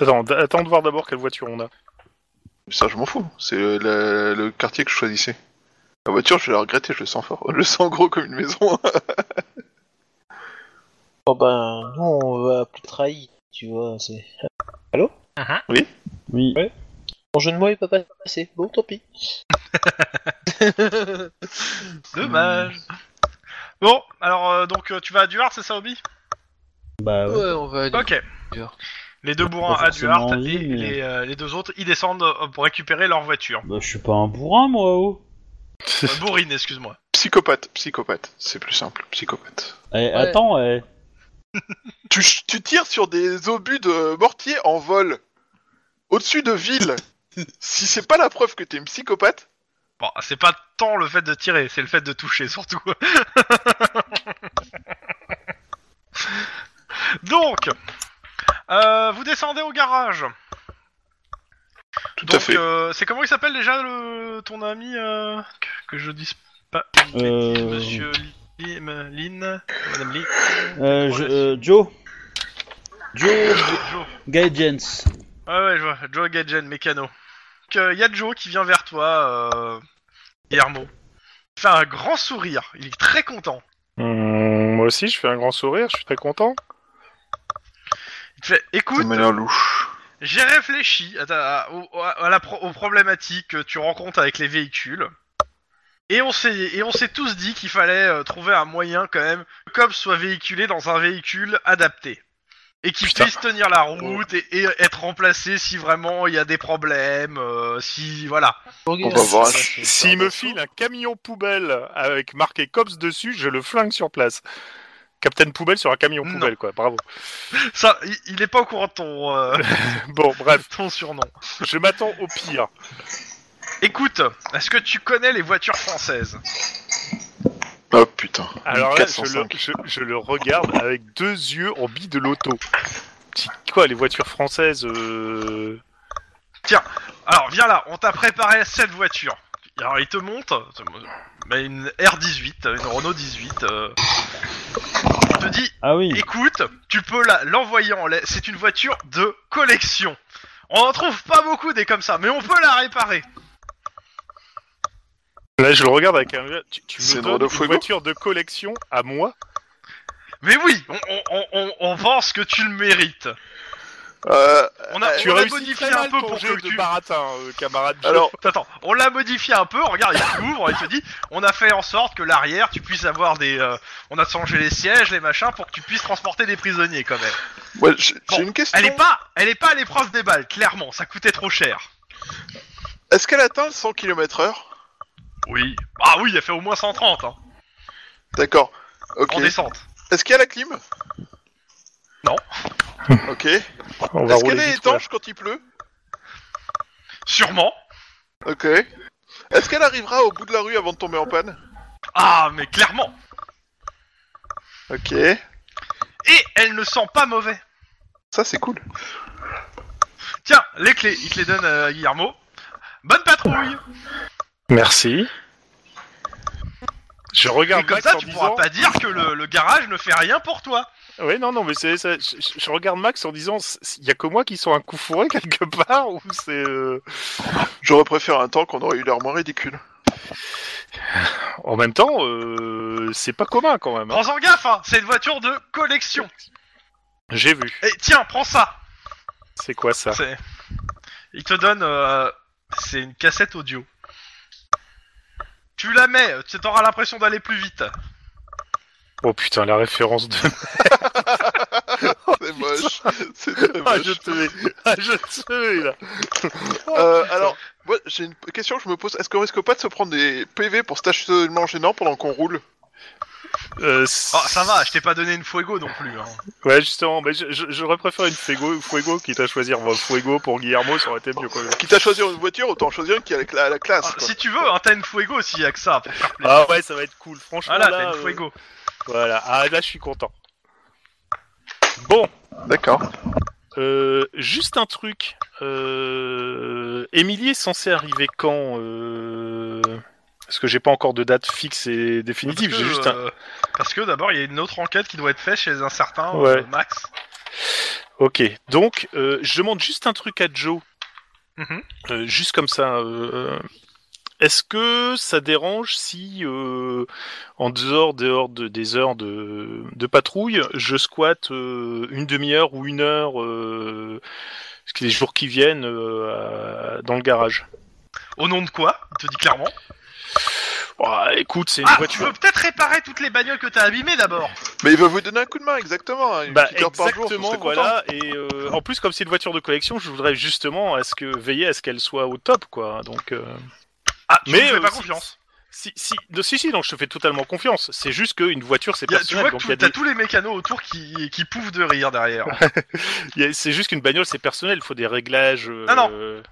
Attends, attends de voir d'abord quelle voiture on a. Ça, je m'en fous. C'est le, le- le quartier que je choisissais. La voiture, je vais la regretter, je le sens fort. Je le sens gros comme une maison. Bon ben, nous on va plus trahir, tu vois, c'est... Oui. Mon jeu de mots est pas passé, bon tant pis. Dommage. Bon, alors euh, donc euh, tu vas à Duarte, c'est ça, Obi? Bah ouais. Ouais, on va aller. Ok. Les deux bourrins à forcément Duarte envie, et mais- les, euh, les deux autres, ils descendent euh, pour récupérer leur voiture. Bah je suis pas un bourrin moi oh. Euh, bourrine, excuse-moi. psychopathe, psychopathe. C'est plus simple, psychopathe. Eh, attends, eh. Tu, tu tires sur des obus de mortier en vol. Au-dessus de villes. si c'est pas la preuve que t'es une psychopathe, Bon, c'est pas tant le fait de tirer, c'est le fait de toucher surtout. Donc, euh, vous descendez au garage. tout Donc, à fait. euh, c'est comment il s'appelle déjà le, ton ami euh, que, que je dise pas Euh, Monsieur Li- M- Lynn, Madame Euh, je- euh, Joe. Joe Joe. Gaijens. Ouais, ouais, je vois. Joe Gadgen, mécano. Il y a Joe qui vient vers toi, euh, Guillermo. Il fait un grand sourire. Il est très content. Hum, moi aussi, je fais un grand sourire, je suis très content. Écoute, louche. j'ai réfléchi à, ta- au- à la pro- aux problématiques que tu rencontres avec les véhicules. Et on s'est et on s'est tous dit qu'il fallait euh, trouver un moyen quand même que Cobb soit véhiculé dans un véhicule adapté et qui Putain. puisse tenir la route et, et être remplacé si vraiment il y a des problèmes, euh, si voilà. On va voir. S'il me file un camion poubelle avec marqué COPS dessus, je le flingue sur place. Captain Poubelle sur un camion Non. poubelle, quoi. Bravo. Ça, il, il est pas au courant de ton euh, Bon, bref, ton surnom. je m'attends au pire. Écoute, est-ce que tu connais les voitures françaises? Oh putain. Alors là, je 405. le, je, je le regarde avec deux yeux en bille de loto. Quoi, les voitures françaises euh... Alors viens là, on t'a préparé cette voiture. Alors il te monte bah, une R18, une Renault 18. euh. Il te dit, Ah oui. écoute, tu peux la- l'envoyer en lait. C'est une voiture de collection. On en trouve pas beaucoup des comme ça, mais on peut la réparer. Là, je le regarde avec un... Tu, tu C'est me une donnes Renault une Fuego voiture de collection à moi? Mais oui, on, on, on, on pense que tu le mérites. Euh, On a, Tu on modifié un peu pour que de tu... baratin, euh, camarade. Alors, Attends, on l'a modifié un peu, regarde, il s'ouvre, il te dit, on a fait en sorte que l'arrière, tu puisses avoir des... euh, on a changé les sièges, les machins, pour que tu puisses transporter des prisonniers quand même. ouais, j'ai Bon, une question. Elle est pas, elle est pas à l'épreuve des balles, clairement, ça coûtait trop cher. Est-ce qu'elle atteint le 100 km/h Oui. Ah oui, elle fait au moins 130, hein, D'accord. Ok. en descente. Est-ce qu'il y a la clim? Non. Ok. On va Est-ce rouler qu'elle est vite, étanche quand il pleut? Sûrement. Ok. Est-ce qu'elle arrivera au bout de la rue avant de tomber en panne? Ah, mais clairement. Ok. Et elle ne sent pas mauvais. Ça c'est cool. Tiens, les clés, il te les donne à Guillermo. Bonne patrouille. Merci. Je Et regarde comme Max ça, en tu pourras pas dire que le, le garage ne fait rien pour toi. Oui, non, non, mais c'est, c'est- je, regarde Max en disant, il y a que moi qui sont un coup fourré quelque part ou c'est. euh, J'aurais préféré un temps qu'on aurait eu l'air moins ridicule. En même temps, euh, c'est pas commun quand même. hein. Prends-en gaffe, hein, c'est une voiture de collection. J'ai vu. Et tiens, prends ça. C'est quoi ça? C'est... Il te donne... euh, C'est une cassette audio. Tu la mets, tu auras l'impression d'aller plus vite. Oh putain, la référence de. C'est moche. C'est très Ah, moche. je te vais. Ah, je te vais, là. Euh, alors, moi, j'ai une question que je me pose. Est-ce qu'on risque pas de se prendre des PV pour stationnement gênant pendant qu'on roule? Euh, Oh, ça va, je t'ai pas donné une fuego non plus. Hein. Ouais, justement, mais je- je- j'aurais préféré une Fuego, Fuego quitte à choisir bon, Fuego pour Guillermo, ça aurait été mieux, quoi. Quitte à choisir une voiture, autant choisir une qui a la, la- la classe. Ah, quoi. si tu veux, hein, t'as une fuego s'il y a que ça pour faire plaisir. Ah ouais, ça va être cool, franchement. voilà, là, t'as une euh, fuego. Voilà, ah là, je suis content. Bon, D'accord. euh, juste un truc. Euh, Émilie est censée arriver quand euh... Parce que j'ai pas encore de date fixe et définitive. Parce J'ai que, juste un... euh, parce que d'abord, il y a une autre enquête qui doit être faite chez un certain euh, Ouais. Max. Ok, donc euh, je demande juste un truc à Joe, Mhm. Euh, juste comme ça. Est-ce que ça dérange si, euh, en dehors, dehors de, des heures de, de patrouille, je squatte euh, une demi-heure ou une heure, euh, les jours qui viennent, euh, à- dans le garage? Au nom de quoi? Il te dit clairement? Oh, Écoute, c'est une Ah, tu voiture. veux peut-être réparer toutes les bagnoles que t'as abîmées d'abord Mais il va vous donner un coup de main, exactement. hein, Une Bah petite heure par jour, vous voilà. Et euh, en plus, comme c'est une voiture de collection, je voudrais justement à ce que veiller à ce qu'elle soit au top, quoi. Donc. euh, Ah, tu Mais, me fais euh, pas si- confiance. Si, si, de- si, si, donc je te fais totalement confiance. C'est juste qu'une voiture, c'est Y a- tu personnel. vois donc que il y a tout- t'as des- tous les mécanos autour qui, qui pouffent de rire derrière. il y a- c'est juste qu'une bagnole, c'est personnel. Il faut des réglages. euh, non.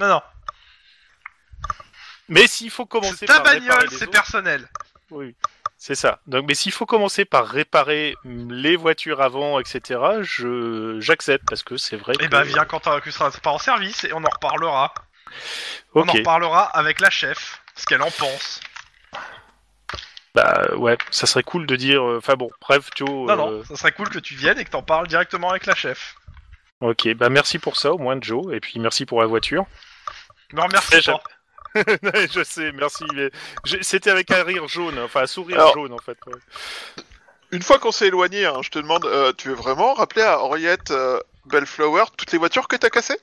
non, non. Mais s'il faut commencer C'est ta par réparer bagnole, les c'est autres- personnel. Oui, c'est ça. Donc, mais s'il faut commencer par réparer mm, les voitures avant, etc., je j'accepte parce que c'est vrai. Et que... bah viens quand t'as- que tu seras pas en service et on en reparlera. On en Ok. reparlera avec la chef, ce qu'elle en pense. Bah ouais, ça serait cool de dire. euh, Enfin bon, bref, Joe. Non, euh, non, ça serait cool que tu viennes et que t'en parles directement avec la chef. Ok, bah merci pour ça au moins, Joe, et puis merci pour la voiture. Me remercie Eh, pas. je sais, merci. Mais j'ai- c'était avec un rire jaune, enfin un sourire Alors- jaune en fait. ouais. Une fois qu'on s'est éloigné, hein, je te demande, euh, tu veux vraiment rappeler à Henriette euh, Bellflower toutes les voitures que t'as cassées?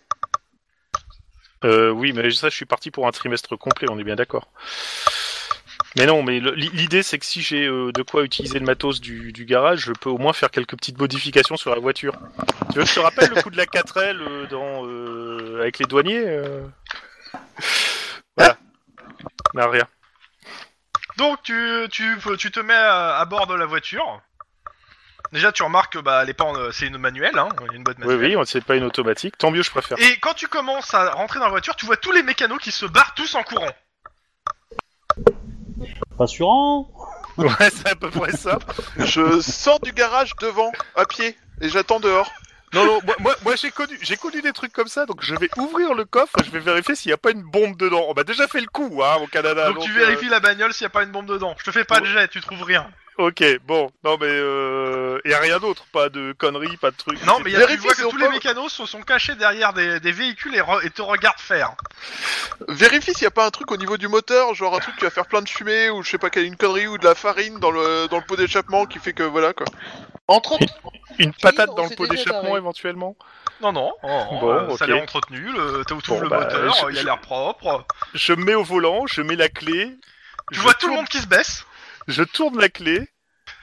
Euh, oui, mais ça, je suis parti pour un trimestre complet, on est bien d'accord. Mais non, mais l'idée c'est que si j'ai euh, de quoi utiliser le matos du, garage, je peux au moins faire quelques petites modifications sur la voiture. Tu veux que je te rappelle le coup de la 4L euh, euh, avec les douaniers Voilà. Non, rien. Donc tu, tu, tu te mets à bord de la voiture. Déjà tu remarques que bah, elle est pas en- c'est une manuelle, hein, une boîte Oui, manuelle. oui, c'est pas une automatique. Tant mieux, je préfère. Et quand tu commences à rentrer dans la voiture, tu vois tous les mécanos qui se barrent tous en courant. Rassurant Ouais, c'est à peu près ça. Je sors du garage devant, à pied, et j'attends dehors. Non, non, moi, moi, moi, j'ai connu, j'ai connu des trucs comme ça, donc je vais ouvrir le coffre, je vais vérifier s'il n'y a pas une bombe dedans. On m'a déjà fait le coup, hein, au Canada. donc, tu euh, vérifies la bagnole s'il y a pas une bombe dedans. Je te fais pas de jet, tu trouves rien. Ok, bon, non mais euh, y a rien d'autre, pas de conneries, pas de trucs. Non, mais y a, tu Vérifie vois que tous les mécanos se sont cachés derrière des, des véhicules et, re- et te regardent faire. Vérifie s'il y a pas un truc au niveau du moteur, genre un truc qui va faire plein de fumée, ou je sais pas quelle une connerie, ou de la farine dans le, dans le pot d'échappement qui fait que voilà quoi. Entre Une patate dans le pot d'échappement éventuellement. Non, non, non, Bon, euh, ça l'est entretenu, le, t'as Bon, le bah, moteur, je- il a l'air propre. Je me mets au volant, je mets la clé. Tu je vois tout le monde qui se baisse. Je tourne la clé.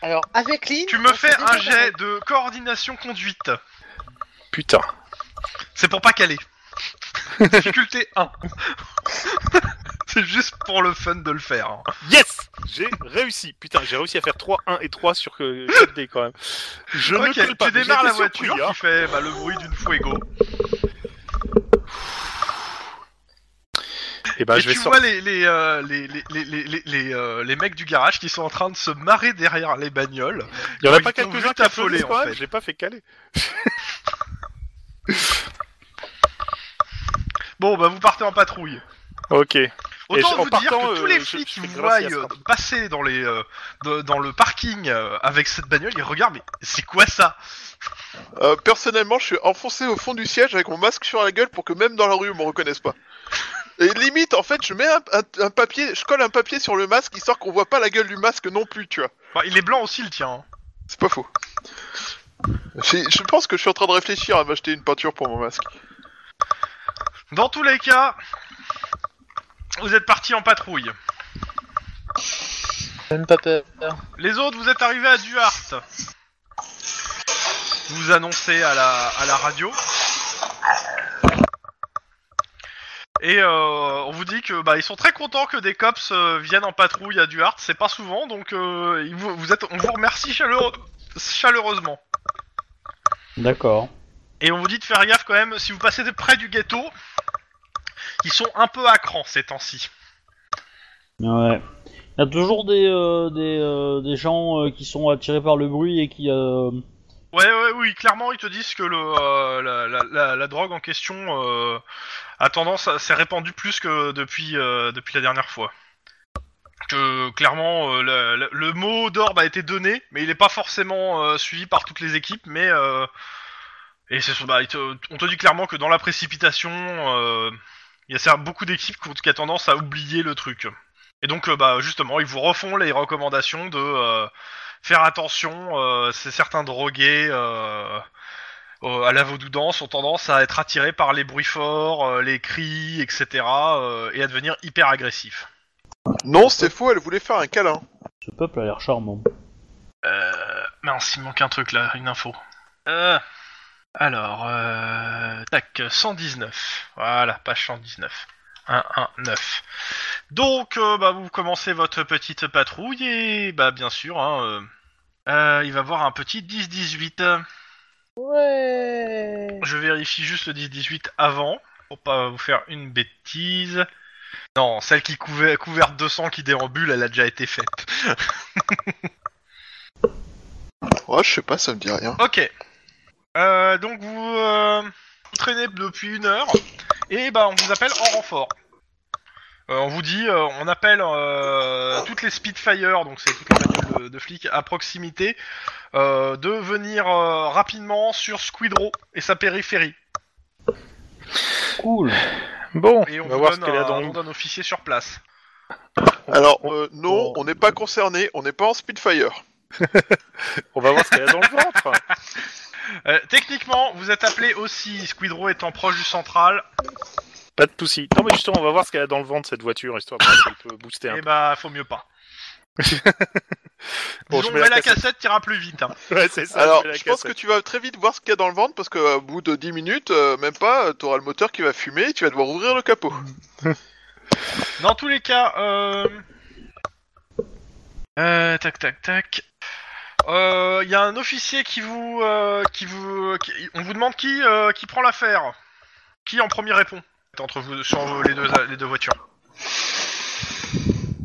Alors, avec Lynn, Tu me on fais s'est un déjà jet de coordination conduite. Putain. C'est pour pas caler. Difficulté 1. C'est juste pour le fun de le faire. hein. Yes J'ai réussi. Putain, j'ai réussi à faire 3, 1 et 3 sur euh, 4D quand même. Je ne Ok, colle pas. tu mais démarres la surpris, voiture hein. qui fait bah, le bruit d'une fuego. Et bah, et je vais tu sortir. vois les, les, euh, les, les, les, les, les, les, euh, les mecs du garage qui sont en train de se marrer derrière les bagnoles. Il y en a pas quelques-uns qui applaudissent en fait. je l'ai pas fait caler. Bon, bah vous partez en patrouille. Ok. Autant je- en vous dire partant, que tous euh, les flics qui vous voient euh, passer dans, les, euh, de- dans le parking euh, avec cette bagnole, ils regardent, mais c'est quoi ça? Euh, personnellement, je suis enfoncé au fond du siège avec mon masque sur la gueule pour que même dans la rue, on me reconnaisse pas. Et limite, en fait, je mets un, un- un papier, je colle un papier sur le masque histoire qu'on voit pas la gueule du masque non plus, tu vois. Enfin, Il est blanc aussi le tien. hein. C'est pas faux. J'ai- Je pense que je suis en train de réfléchir à m'acheter une peinture pour mon masque. Dans tous les cas, vous êtes parti en patrouille. Même pas peur. Les autres, vous êtes arrivés à Duhart. Vous annoncez à la, à la radio. Et euh, on vous dit que bah ils sont très contents que des cops euh, viennent en patrouille à Duhart. C'est pas souvent, donc euh, ils vous, vous êtes, on vous remercie chaleureux- chaleureusement. D'accord. Et on vous dit de faire gaffe quand même si vous passez de près du ghetto. Ils sont un peu à cran ces temps-ci. Ouais. Il y a toujours des, euh, des, euh, des gens euh, qui sont attirés par le bruit et qui... euh, Ouais, ouais, oui, clairement, ils te disent que le, euh, la, la, la, drogue en question euh, a tendance à s'est répandue plus que depuis, euh, depuis la dernière fois. Que clairement, euh, le, le- mot d'ordre a été donné, mais il n'est pas forcément euh, suivi par toutes les équipes, mais euh, et bah, on te dit clairement que dans la précipitation, il y a beaucoup d'équipes qui a tendance à oublier le truc. Et donc, bah, justement, ils vous refont les recommandations de faire attention, euh, c'est certains drogués euh, euh, à la vaudou-danse ont tendance à être attirés par les bruits forts, euh, les cris, etc. euh, et à devenir hyper agressifs. Non, c'est faux, elle voulait faire un câlin. Ce peuple a l'air charmant. Euh, mince, il manque un truc là, une info. Euh, alors, euh, tac, 119. Voilà, page 119. 119. Donc, euh, bah, vous commencez votre petite patrouille et, bah, bien sûr, hein, euh, il va voir un petit 10-18. Ouais. Je vérifie juste le 10-18 avant, pour pas vous faire une bêtise. Non, celle qui couvait, couverte de sang qui déambule, elle a déjà été faite. Ouais, je sais pas, ça me dit rien. Ok. Euh, donc vous, euh, vous traînez depuis une heure et bah on vous appelle en renfort. Euh, on vous dit, euh, on appelle euh, toutes les Spitfire, donc c'est toutes les bagnoles de, de flics à proximité, euh, de venir euh, rapidement sur Squidrow et sa périphérie. Cool. Bon, Et on, on va vous voir ce donne qu'elle a un dans nom d'un officier sur place. Alors, on- euh, non, on n'est pas concerné, on n'est pas en Spitfire. On va voir ce qu'elle a dans le ventre. Euh, techniquement, vous êtes appelé aussi, Squidrow étant proche du central, Pas de soucis. Non, mais justement, on va voir ce qu'elle a dans le ventre, cette voiture, histoire de voir si elle peut booster un et bah faut mieux pas. Bon, Disons, je mets la la cassette. t'iras plus vite. hein. peu. Ouais, c'est ça. Alors, mets la je pense que cassette. tu vas très vite voir ce qu'il y a dans le ventre parce qu'au bout de 10 minutes, euh, même pas, t'auras le moteur qui va fumer et tu vas devoir ouvrir le capot. Dans tous les cas, euh... euh, tac tac tac. Euh, Il y a un officier qui vous, euh, qui vous, qui- on vous demande qui, euh, qui prend l'affaire. Qui en premier répond? Entre vous sur les deux, les deux voitures.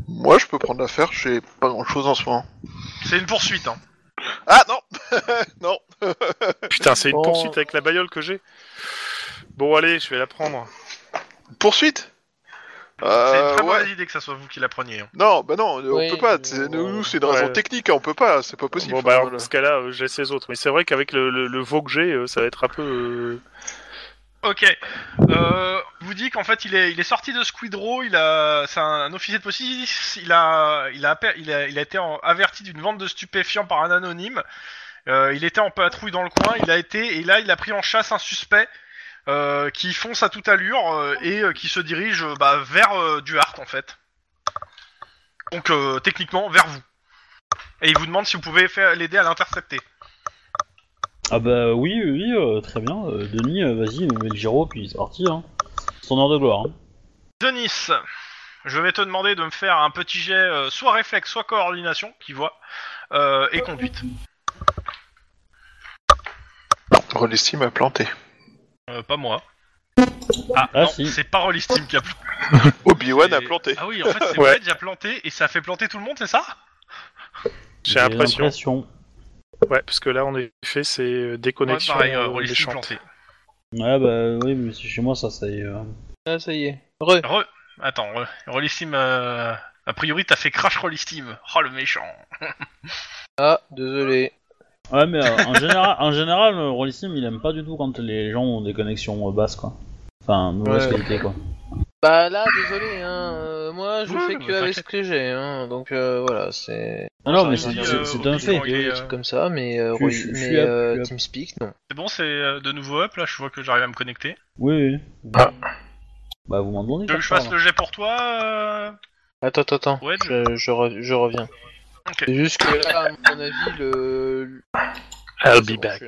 Moi, je peux prendre l'affaire, j'ai pas grand chose en ce moment. C'est une poursuite. Hein. Ah non Non Putain, c'est une Bon. poursuite avec la bagnole que j'ai. Bon, allez, je vais la prendre. Poursuite? C'est une euh, très ouais. mauvaise idée que ça soit vous qui la preniez. hein. Non, bah non, on Oui, peut pas. euh, c'est- Nous, nous, c'est une ouais. raison technique, on peut pas, c'est pas possible. Bon, bah, alors, dans ce cas-là, euh, j'ai ces autres. Mais c'est vrai qu'avec le, le, le veau que j'ai, euh, ça va être un peu. euh, Ok. Euh, vous dit qu'en fait il est, il est sorti de Squidrow, il a, c'est un, officier de police, il a, il a, il a, il a été averti d'une vente de stupéfiants par un anonyme. Euh, il était en patrouille dans le coin, il a été et là il a pris en chasse un suspect euh, qui fonce à toute allure euh, et euh, qui se dirige euh, bah, vers Duhart en fait. Donc techniquement vers vous. Et il vous demande si vous pouvez l'aider à l'intercepter. Ah bah oui, oui, oui, euh, très bien. Euh, Denis, euh, vas-y, mets le gyro, puis c'est parti. Hein. Son heure de gloire. Hein. Denis, je vais te demander de me faire un petit jet, euh, soit réflexe, soit coordination, qui voit, euh, et conduite. Rollistim a planté. Euh, pas moi. Ah, Ah, non, si. c'est pas Rollistim qui a planté. Obi-Wan a planté. Ah oui, en fait, c'est Ouais. Wedge a planté, et ça a fait planter tout le monde, c'est ça? J'ai l'impression. Ouais, parce que là, en effet, c'est euh, Ouais, déconnexion pareil, euh, euh. Ouais, bah oui, mais c'est chez moi, ça, ça y est. euh. Ah, ça y est. Re. Re... Attends, re- Rollistim, euh... a priori, t'as fait crash Rollistim. Oh, le méchant. Ah, désolé. Ouais, mais euh, en général, en général Rollistim, il aime pas du tout quand les gens ont des connexions euh, basses, quoi. Enfin, mauvaise Ouais. qualité, quoi. Bah là, désolé, hein. euh, moi, je Ouais, fais mais que avec ce que j'ai, hein. Donc euh, voilà, c'est Non, non, Ça mais c'est euh, c'est- c'est au un fait. des euh, trucs comme ça, mais euh, je- Roy- je- je mais up, euh, je suis up. TeamSpeak, non. C'est bon, c'est euh, de nouveau up, là, je vois que j'arrive à me connecter. Oui, oui. Ah. Bah, vous m'en donnez Tu veux que je fasse le jet pour toi, euh... Attends, attends, attends. Je, je, re- je reviens. Ok. C'est juste que là, à mon avis, le. I'll be bon, back.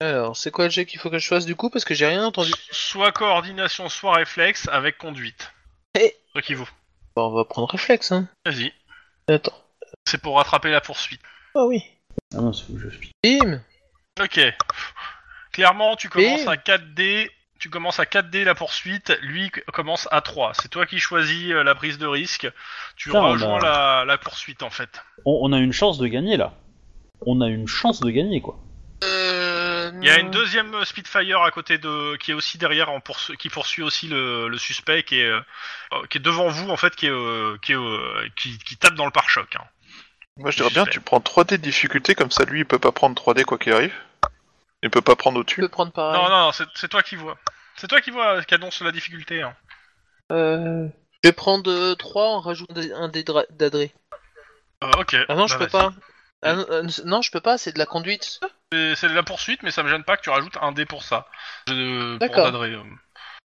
Alors, c'est quoi le jet qu'il faut que je fasse du coup? Parce que j'ai rien entendu. Soit coordination, soit réflexe avec conduite. Eh. Toi qui vaut. Bon, on va prendre réflexe, hein. Vas-y. Attends. C'est pour rattraper la poursuite. Ah oui. Ah non, c'est que je explique. Bim Ok. Clairement, tu commences Et- à 4D. Tu commences à 4D la poursuite, lui commence à 3. C'est toi qui choisis euh, la prise de risque. Tu rejoins a- la, la poursuite en fait. On, on a une chance de gagner là. On a une chance de gagner quoi. Euh. Il y a une deuxième euh, Spitfire à côté de, qui est aussi derrière, en poursu- qui poursuit aussi le, le suspect, qui est, euh, qui est devant vous en fait, qui est, euh, qui, est, euh, qui, qui tape dans le pare-choc. hein. Moi, je dirais bien, tu prends 3D de difficulté, comme ça, lui, il peut pas prendre 3D quoi qu'il arrive. Il peut pas prendre au-dessus. peux prendre pareil. Non, non, non, c'est c'est toi qui vois. C'est toi qui vois, qui annonce la difficulté. hein. Euh. Je vais prendre 3 en rajoutant un dé d'adré. Euh, ok. Ah non, je bah, peux vas-y. pas. Ah, non, euh, non, je peux pas, c'est de la conduite. C'est c'est de la poursuite, mais ça me gêne pas que tu rajoutes un dé pour ça. Je, pour D'accord. euh.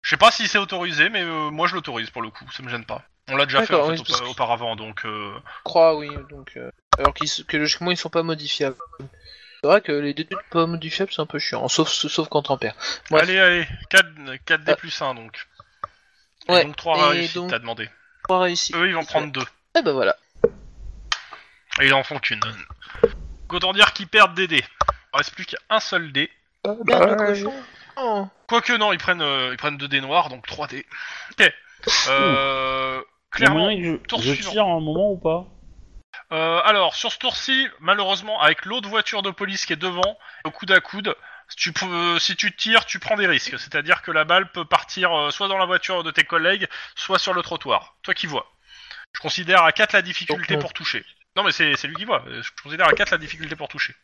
Je sais pas si c'est autorisé, mais euh, moi je l'autorise pour le coup, ça me gêne pas. On l'a déjà fait D'accord, en fait, oui, parce aupa- que- auparavant, donc euh, Je crois, oui. Donc, euh, alors qu'ils s- que logiquement ils sont pas modifiables. C'est vrai que les déduits pas modifiables c'est un peu chiant, sauf, sauf quand on perd. Bref. Allez, allez, 4, 4D Ah. plus 1 donc. Et Ouais, donc 3 et réussites, donc- t'as demandé. Trois réussis. Eux ils vont prendre 2. Eh ben voilà. Et ils en font qu'une. Autant dire qu'ils perdent des dés. Il reste plus qu'un seul dé. Oh, Ouais. cochon. Oh. Quoique non, ils prennent, euh, ils prennent 2 dés noirs, donc 3 dés. Ok. Euh, clairement, tour je, suivant. tire un moment ou pas Euh, alors, sur ce tour-ci, malheureusement, avec l'autre voiture de police qui est devant, au coude à coude, si tu, peux- si tu tires, tu prends des risques. C'est-à-dire que la balle peut partir euh, soit dans la voiture de tes collègues, soit sur le trottoir. Toi qui vois. Je considère à 4 la difficulté pour toucher. Non, mais c'est c'est lui qui voit. Je considère à 4 la difficulté pour toucher.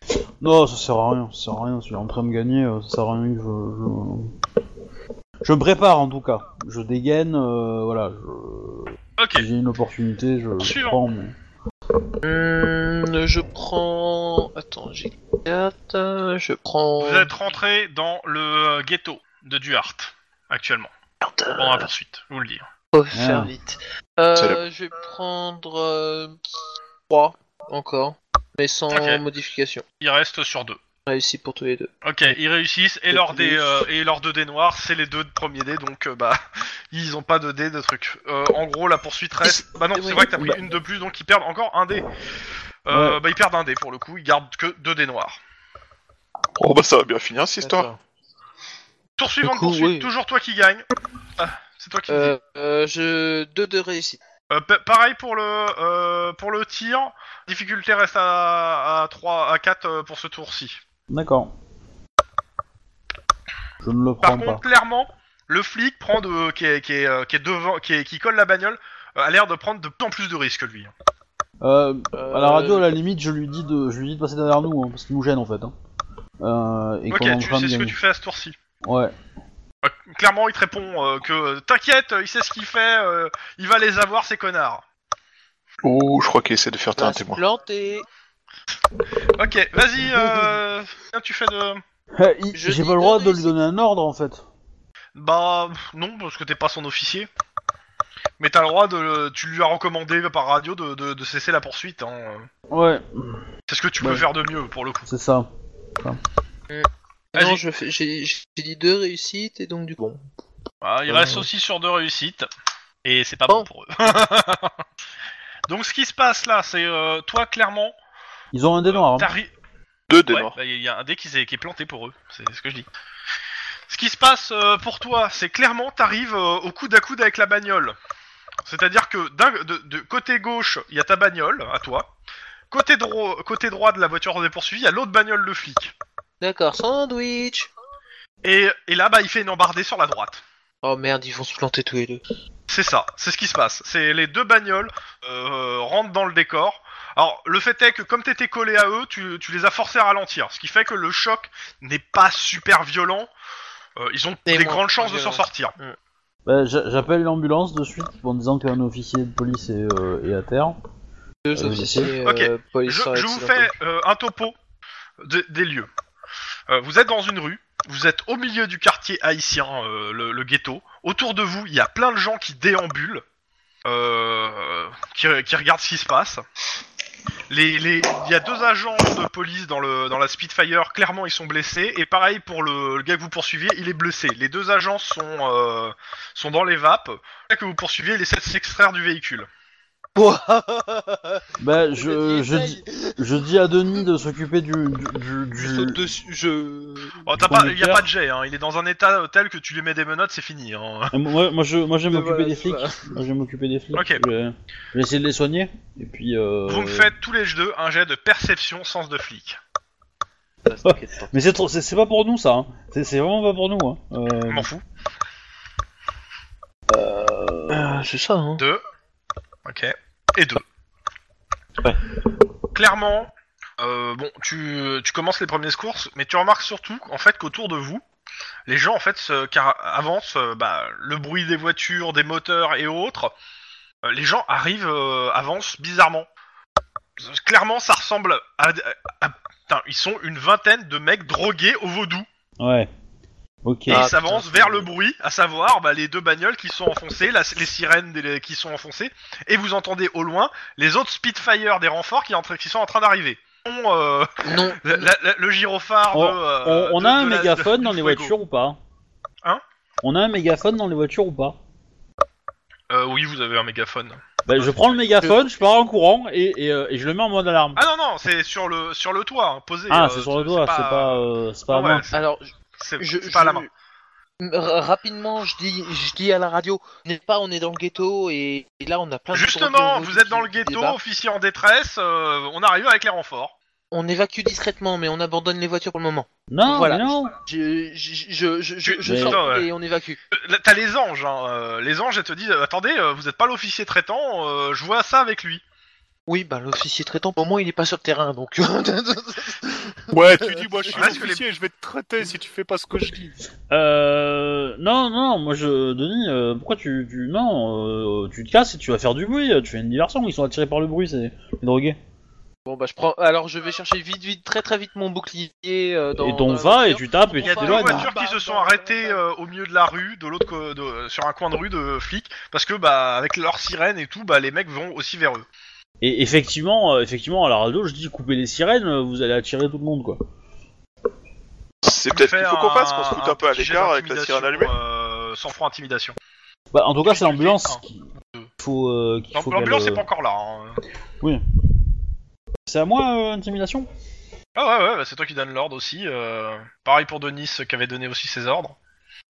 Non, ça sert à rien, ça sert à rien. Si est en train de gagner, euh, ça sert à rien que je. Je, je me prépare en tout cas. Je dégaine, euh, voilà. Je... Ok. Si j'ai une opportunité, je, je Suivant. prends. mais- Hum, je prends. Attends, j'ai 4. Je prends. Vous êtes rentré dans le euh, ghetto de Duhart, actuellement. Merde, Pendant la poursuite, je vous le dis. faut faire Ah. vite. C'est Euh, je vais prendre 3 encore, mais sans Ok. modification. Il reste sur deux. Réussi pour tous les deux. Ok, ils réussissent et leurs dés euh, et leurs deux dés noirs, c'est les deux premiers dés, donc euh, bah ils ont pas de dés de trucs. Euh, en gros, la poursuite reste. Bah non, c'est vrai que t'as pris Bah. une de plus, donc ils perdent encore un dé. Euh, Ouais. Bah ils perdent un dé pour le coup, ils gardent que deux dés noirs. Oh bah ça va bien finir cette histoire. D'accord. Tour suivant de coup, poursuite, oui. toujours toi qui gagne. Ah, c'est toi qui. Euh, dis. euh, je 2 de réussite. Euh, pa- pareil pour le euh, pour le tir, difficulté reste à, à 3 à 4 euh, pour ce tour-ci. D'accord. Je ne le Par contre, clairement, le flic prend de qui est qui est, euh, qui est devant qui est- qui colle la bagnole euh, a l'air de prendre de plus en plus de risques lui. Euh, à la radio, à la limite, je lui dis de, je lui dis de passer derrière nous, hein, parce qu'il nous gêne en fait. Hein. Euh, et Ok, tu sais ce que tu fais à ce tour-ci. Ouais. Euh, clairement, il te répond euh, que euh, t'inquiète, il sait ce qu'il fait, euh, il va les avoir ces connards. Ouh, je crois qu'il essaie de faire un témoin. planter. Ok, vas-y, euh, tiens, tu fais de. Il- Je J'ai dis pas le droit de lui donner un ordre en fait. Bah non, parce que t'es pas son officier. Mais t'as le droit de, tu lui as recommandé par radio de, de, de cesser la poursuite. Hein. Ouais, C'est ce que tu Ouais. peux faire de mieux pour le coup. c'est ça. Vas-y. Non, je fais, j'ai, j'ai dit 2 réussites et donc du coup. Ah, il reste aussi sur deux réussites. Et c'est pas bon, Bon. pour eux. Donc ce qui se passe là, c'est euh, toi clairement, Ils ont un dé noir. hein. t'arrives. Deux dés Ouais, noirs. bah, il y a un dé qui, est planté pour eux, c'est ce que je dis. Ce qui se passe euh, pour toi, c'est clairement t'arrives euh, au coude à coude avec la bagnole. C'est-à-dire que d'un- de, de côté gauche, il y a ta bagnole, à toi. Côté, dro- côté droit de la voiture des poursuivis, il y a l'autre bagnole de flic. D'accord, sandwich. Et, et là, bah, il fait une embardée sur la droite. Oh merde, ils vont se planter tous les deux. C'est ça, c'est ce qui se passe. C'est les deux bagnoles euh, rentrent dans le décor. Alors, le fait est que comme t'étais collé à eux, tu, tu les as forcés à ralentir. Ce qui fait que le choc n'est pas super violent. Euh, ils ont Et des moins grandes chances de s'en sortir. Bah, j'a- J'appelle l'ambulance de suite en disant qu'un officier de police est, euh, est à terre. Deux officiers ok. euh, police Je, je vous fais euh, un topo de- des lieux. Euh, vous êtes dans une rue, vous êtes au milieu du quartier haïtien, euh, le, ghetto. Autour de vous, il y a plein de gens qui déambulent, euh, qui, regardent ce qui se passe. les, les, il y a deux agents de police dans la Spitfire. Clairement, ils sont blessés. Et pareil pour le, le gars que vous poursuiviez, il est blessé. Les deux agents sont euh, sont dans les vapes. Le gars que vous poursuiviez, il essaie de s'extraire du véhicule. Bah, je, je, dis, je dis à Denis de s'occuper du, du, du, Je saute dessus, je... Oh, t'as pas, il y a pas de jet. Hein. Il est dans un état tel que tu lui mets des menottes, c'est fini. Hein. Et Moi, moi, je, moi, je vais m'occuper voilà, des flics. Moi, je vais m'occuper des flics. Ok. Je vais, je vais essayer de les soigner. Et puis. Euh... Vous me faites tous les deux un jet de perception sens de flic. Mais c'est trop, c'est c'est pas pour nous ça. Hein. C'est c'est vraiment pas pour nous. Hein. Euh, Je m'en fous. Euh, c'est ça, hein. Deux. Ok. Et deux. Ouais. Clairement, euh, bon, tu, tu commences les premiers secours, mais tu remarques surtout en fait qu'autour de vous, les gens en fait se, car, avancent, euh, bah, le bruit des voitures, des moteurs et autres. euh, les gens arrivent, avancent bizarrement. Clairement, ça ressemble à, à- à- putain, ils sont une vingtaine de mecs drogués au vaudou. Ouais. Ok. Et Ah, ils s'avancent putain, vers le bruit, à savoir bah, les deux bagnoles qui sont enfoncées, la- les sirènes des- qui sont enfoncées, et vous entendez au loin les autres Spitfire des renforts qui, entre- qui sont en train d'arriver. On, euh, Non, la- la- la- le gyrophare On- de, euh, on, on de- a un de la- mégaphone de- dans les Fuego. voitures ou pas? Hein? On a un mégaphone dans les voitures ou pas? Euh, Oui, vous avez un mégaphone. bah, Je prends le mégaphone, je pars en courant et, et, euh, et je le mets en mode alarme. Ah non, non, c'est sur le, sur le toit, hein, posé. Ah, euh, c'est sur le doigt, c'est pas, euh, c'est pas à ouais, main. c'est- alors, c'est je, c'est pas à la main. je- R- rapidement, je dis, je dis à la radio, n'est pas, on est dans le ghetto et, et là on a plein de Justement, vous êtes dans le ghetto, officier en détresse, euh, on arrive avec les renforts. On évacue discrètement, mais on abandonne les voitures pour le moment. Non, Voilà. mais non. Je, je, je, je, je, je Mais- sors ouais. et on évacue. Euh, T'as les anges, hein. euh, les anges, elles te disent, attendez, vous êtes pas l'officier traitant, euh, je vois ça avec lui. Oui, bah l'officier traitant, pour moi, il est pas sur le terrain, donc. Ouais, tu dis, moi je suis l'officier, je vais te traiter si tu fais pas ce que je dis. Euh, non, non, moi je, Denis, euh, pourquoi tu, tu, non, euh, tu te casses et tu vas faire du bruit, tu fais une diversion, ils sont attirés par le bruit, c'est les drogués. bon, bah je prends. Alors, je vais chercher vite, vite, très très vite mon bouclier. euh, dans, et dans t'on la va et tu tapes et Il tu y a t'éloignes. voitures qui se sont arrêtées euh, au milieu de la rue, de l'autre, co- de- sur un coin de rue de flics, parce que bah avec leur sirène et tout, bah les mecs vont aussi vers eux. Et effectivement, euh, effectivement, à la radio, je dis coupez les sirènes, euh, vous allez attirer tout le monde, quoi. C'est peut-être qu'il faut qu'on fasse, qu'on se foute un peu à l'écart avec la sirène allumée. Euh, sans franc intimidation. Bah, en tout cas, c'est l'ambulance Un. qui faut, euh, qu'il faut L'ambulance qu'elle, est pas encore là. hein. euh, C'est à moi, euh, intimidation? Ah ouais, ouais, bah, c'est toi qui donne l'ordre aussi. euh, Pareil pour Denis qui avait donné aussi ses ordres.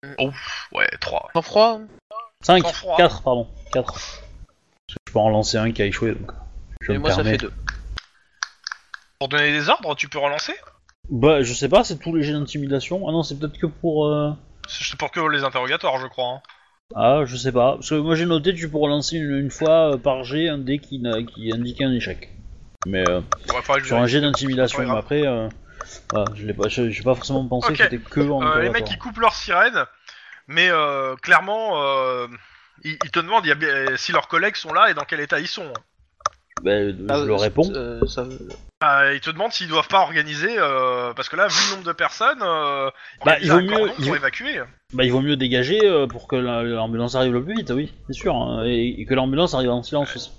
Mm. Oh, ouais, 3. Sans froid? 5, Sang-froid. 4, pardon, 4. Je peux en lancer un qui a échoué, donc je me moi, ça fait deux. Pour donner des ordres, tu peux relancer Bah, je sais pas, c'est tous les jets d'intimidation. Ah non, c'est peut-être que pour... euh, C'est pour que les interrogatoires, je crois. hein. Ah, je sais pas. Parce que moi j'ai noté tu peux relancer une, une fois euh, par jet un dé qui, n'a- qui indiquait un échec. Mais euh, Ouais, faudrait que je sur un vérifie. jet d'intimidation, grave. après, euh, voilà, je l'ai pas, je- j'ai pas forcément pensé Ok. que c'était que en Euh, les interrogatoire. mecs ils coupent leur sirène, mais euh, clairement, euh, ils, ils te demandent il y a bien- si leurs collègues sont là et dans quel état ils sont. Ben, je le réponds. Euh, ça- Euh, ils te demandent s'ils doivent pas organiser, euh, parce que là, vu le nombre de personnes, euh, Bah, il vaut mieux- il pour vaut- évacuer. Bah, il vaut mieux dégager euh, pour que la- l'ambulance arrive le plus vite, oui, c'est sûr. hein, et, et que l'ambulance arrive en silence aussi.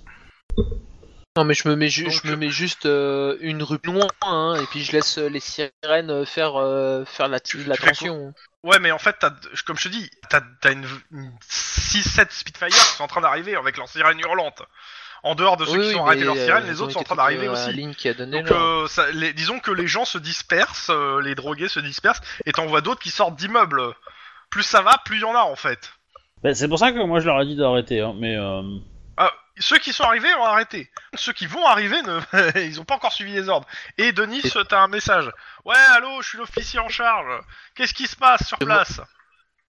Non, mais je me mets, ju- Donc, je me mets juste euh, une rue plus loin, hein, et puis je laisse les sirènes faire, euh, faire la, tension. Ouais, mais en fait, comme je te dis, t'as as une, une 6-7 Spitfire qui sont en train d'arriver avec leurs sirènes hurlantes. En dehors de ceux qui Oui, sont arrêtés sirènes, ils les autres sont en train d'arriver euh, aussi. Lynn qui a donné Donc, l'ordre. euh, ça- les- disons que les gens se dispersent, euh, les drogués se dispersent, et t'en vois d'autres qui sortent d'immeubles. Plus ça va, plus il y en a en fait. Ben, c'est pour ça que moi je leur ai dit d'arrêter, hein, mais euh, Ah, ceux qui sont arrivés ont arrêté. Ceux qui vont arriver, ne... ils ont pas encore suivi les ordres. Et Denis, t'as un message. Ouais, allô, je suis l'officier en charge. Qu'est-ce qui se passe sur place?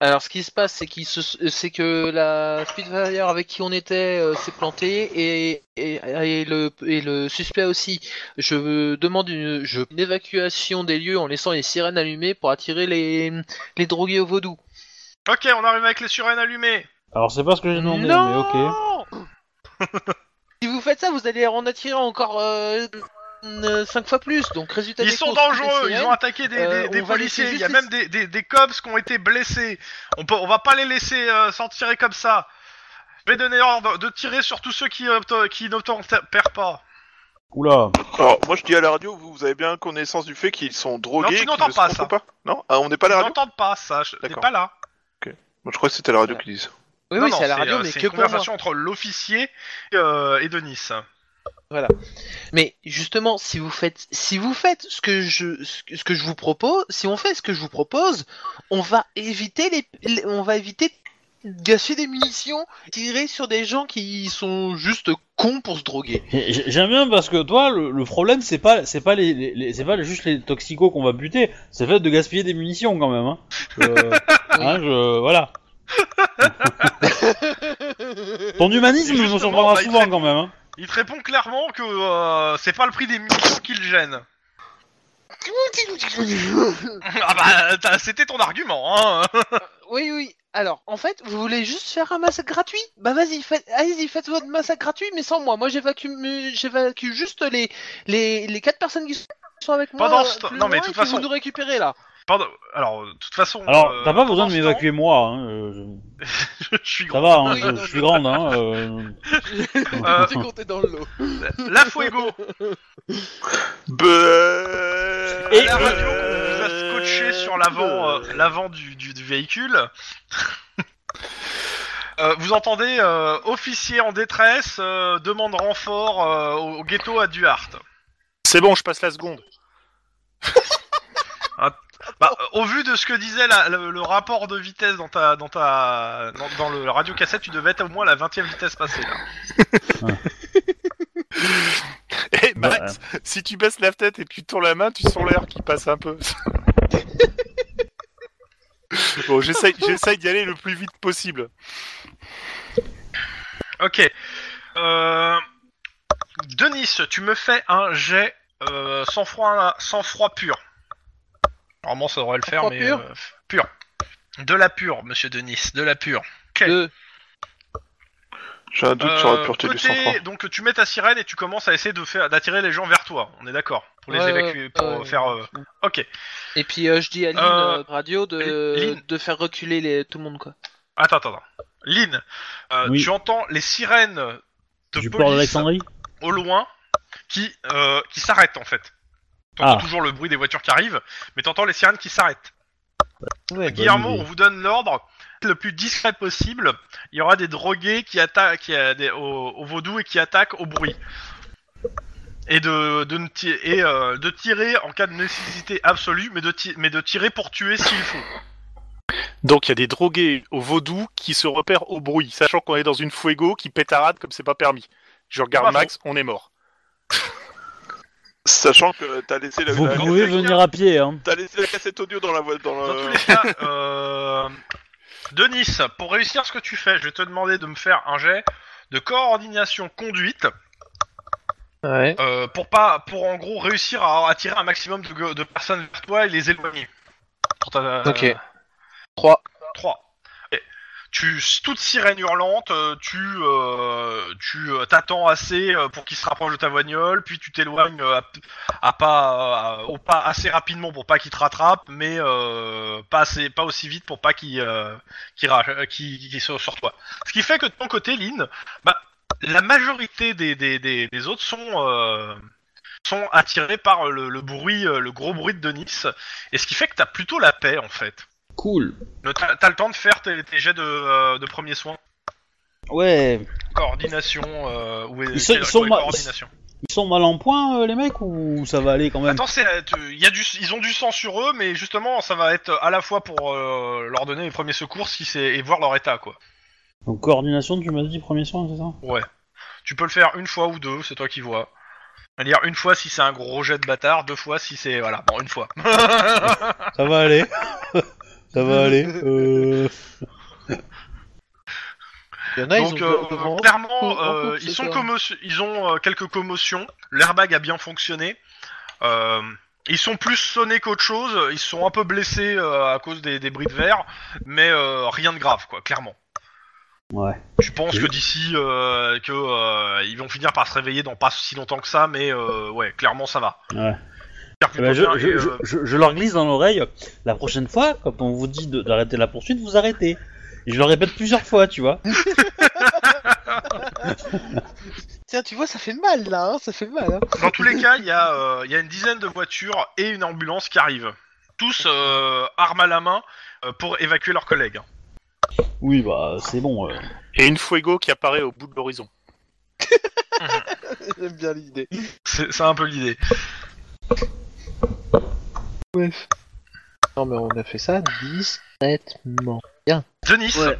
Alors, ce qui se passe, c'est qu'il se... c'est que la Spitfire avec qui on était euh, s'est plantée et, et, et le, et le suspect aussi. Je demande une, je- une évacuation des lieux en laissant les sirènes allumées pour attirer les, les drogués au vaudou. Ok, on arrive avec les sirènes allumées. alors c'est pas ce que j'ai demandé, mais ok. Si vous faites ça, vous allez en attirer encore 5 fois plus. Donc, résultat Ils des sont courses, dangereux, ils ont attaqué des, euh, des- va policiers, il y a même des, des, des cops qui ont été blessés. On, peut, on va pas les laisser euh, s'en tirer comme ça. Je vais donner ordre de tirer sur tous ceux qui, euh, qui ne pas. Oula. Alors, moi je dis à la radio, vous, vous avez bien connaissance du fait qu'ils sont drogués. Non, tu n'entends pas ça. pas non ah, On n'est pas à la radio n'entendent pas ça, je- t'es D'accord. pas là. Moi je crois que c'était à la radio qu'ils disent. Oui, non, oui, non, c'est à la radio, euh, mais c'est que une pour moi. conversation entre l'officier euh, et Denis. Mais justement, si vous faites, si vous faites ce que je, ce que- je vous propose, si on fait ce que je vous propose, on va éviter les, les- on va éviter de gaspiller des munitions, tirer sur des gens qui sont juste cons pour se droguer. J'ai- J'aime bien parce que toi, le, le problème, c'est pas, c'est pas les, les- les- c'est pas juste les toxicos qu'on va buter, c'est le fait de gaspiller des munitions quand même. Hein. Euh, hein, je, voilà. Ton humanisme me surprendra bah, souvent fait- quand même. Hein. Il te répond clairement que euh, c'est pas le prix des munitions qui le gêne. ah bah, t'as- c'était ton argument, hein. Oui, oui. Alors, en fait, vous voulez juste faire un massacre gratuit? Bah vas-y, faites, allez-y, faites votre massacre gratuit, mais sans moi. Moi, j'évacue, me- j'évacue juste les, les, les quatre personnes qui sont avec moi. Pendant ce temps- plus non, mais loin de et toute façon- vont nous récupérer là. Pardon, alors, de toute façon... Alors, euh, t'as pas besoin de m'évacuer moi. Hein. euh, je suis je- gros. Ça va, hein, je, je suis grande. Hein, euh, Euh, compté dans le lot. La Fuego Et- la radio vous a scotché sur l'avant euh, l'avant du, du- du véhicule. Euh, vous entendez euh, officier en détresse euh, demande renfort euh, au, au ghetto à Duarte. C'est bon, je passe la seconde. Bah, euh, au vu de ce que disait la- le, le rapport de vitesse dans ta dans ta dans, dans le radio cassette, tu devais être au moins à la 20 e vitesse passée là. Eh Bah, Max, si tu baisses la tête et que tu tournes la main, tu sens l'air qui passe un peu. bon, j'essaye, j'essaye d'y aller le plus vite possible. Ok. Euh... Denis, tu me fais un jet euh, sans froid sans froid pur. Normalement ça devrait le faire, mais pur euh, pur. De la pure, monsieur Denis, de la pure. J'ai un doute sur Euh, la pureté du sang-froid. Donc tu mets ta sirène et tu commences à essayer de faire d'attirer les gens vers toi. On est d'accord pour les Ouais, évacuer, pour faire. euh, Ok. Et puis euh, je dis à Lynn Euh, euh, radio de, Lynn. de faire reculer les, tout le monde quoi. Attends, attends, attends. Lynn, euh, Oui. tu entends les sirènes de du police au loin qui euh, qui s'arrêtent en fait. T'entends Ah. toujours le bruit des voitures qui arrivent, mais t'entends les sirènes qui s'arrêtent. Ouais. Guillermo, idée. on vous donne l'ordre le plus discret possible. Il y aura des drogués qui attaquent qui des, au, au vaudou et qui attaquent au bruit. Et de, de, et, euh, de tirer en cas de nécessité absolue, mais de, mais de tirer pour tuer s'il faut. Donc il y a des drogués au vaudou qui se repèrent au bruit, sachant qu'on est dans une fuego qui pétarade comme c'est pas permis. Je regarde Max, on est mort. Sachant que t'as laissé, la, Vous la- pouvez venir à pied. Hein. t'as laissé la cassette audio dans la voie- dans Dans le... tous les cas, euh... Denis, pour réussir ce que tu fais, je vais te demander de me faire un jet de coordination conduite Ouais. euh, pour pas, pour en gros réussir à attirer un maximum de, personnes vers toi et les éloigner. Pour ta- Ok. Trois. 3. Tu, toute sirène hurlante, euh, tu, euh, tu euh, t'attends assez euh, pour qu'il se rapproche de ta voignole, puis tu t'éloignes à, pas, au pas assez rapidement pour pas qu'il te rattrape, mais euh, pas assez, pas aussi vite pour pas qu'il, euh, soit sur toi. Ce qui fait que de ton côté, Lynn, bah, la majorité des, des, des, autres sont, sont attirés par le, le bruit, le gros bruit de Nice, et ce qui fait que t'as plutôt la paix en fait. Cool. T'as t'as le temps de faire tes, tes jets de, euh, de premiers soins, Ouais. coordination euh, Ils sont- quelle- ils sont quelle ma- coordination. Ils sont mal en point, euh, les mecs, ou ça va aller quand même? Attends, c'est, euh, tu- y a du, ils ont du sang sur eux, mais justement, ça va être à la fois pour euh, leur donner les premiers secours si c'est et voir leur état, quoi. Donc coordination, tu m'as dit premier soin, c'est ça? Ouais. Tu peux le faire une fois ou deux, c'est toi qui vois. C'est-à-dire une fois si c'est un gros jet de bâtard, deux fois si c'est voilà, bon une fois. Ça va aller. ça va aller. Euh... Il y en a, Donc ils ont euh, clairement, euh, ils ce sont soir. commotion- ils ont euh, quelques commotions. L'airbag a bien fonctionné. Euh, ils sont plus sonnés qu'autre chose. Ils sont un peu blessés euh, à cause des, des bris de verre, mais euh, rien de grave, quoi. Clairement. Ouais. Je pense que d'ici euh, que euh, ils vont finir par se réveiller dans pas si longtemps que ça, mais euh, ouais, clairement ça va. Ouais. Eh ben, je, je, euh, je, je leur glisse dans l'oreille. La prochaine fois, quand on vous dit d'arrêter la poursuite, vous arrêtez. Et je le répète plusieurs fois, tu vois. tiens, tu vois, ça fait mal là, hein, ça fait mal. Hein. Dans tous les cas, il y, a, euh, il y a une dizaine de voitures et une ambulance qui arrivent. Tous euh, armes à la main euh, pour évacuer leurs collègues. Oui, bah c'est bon. euh. Et une Fuego qui apparaît au bout de l'horizon. J'aime bien l'idée. C'est c'est un peu l'idée. Bref. Non, mais on a fait ça discrètement. Denis, Ouais.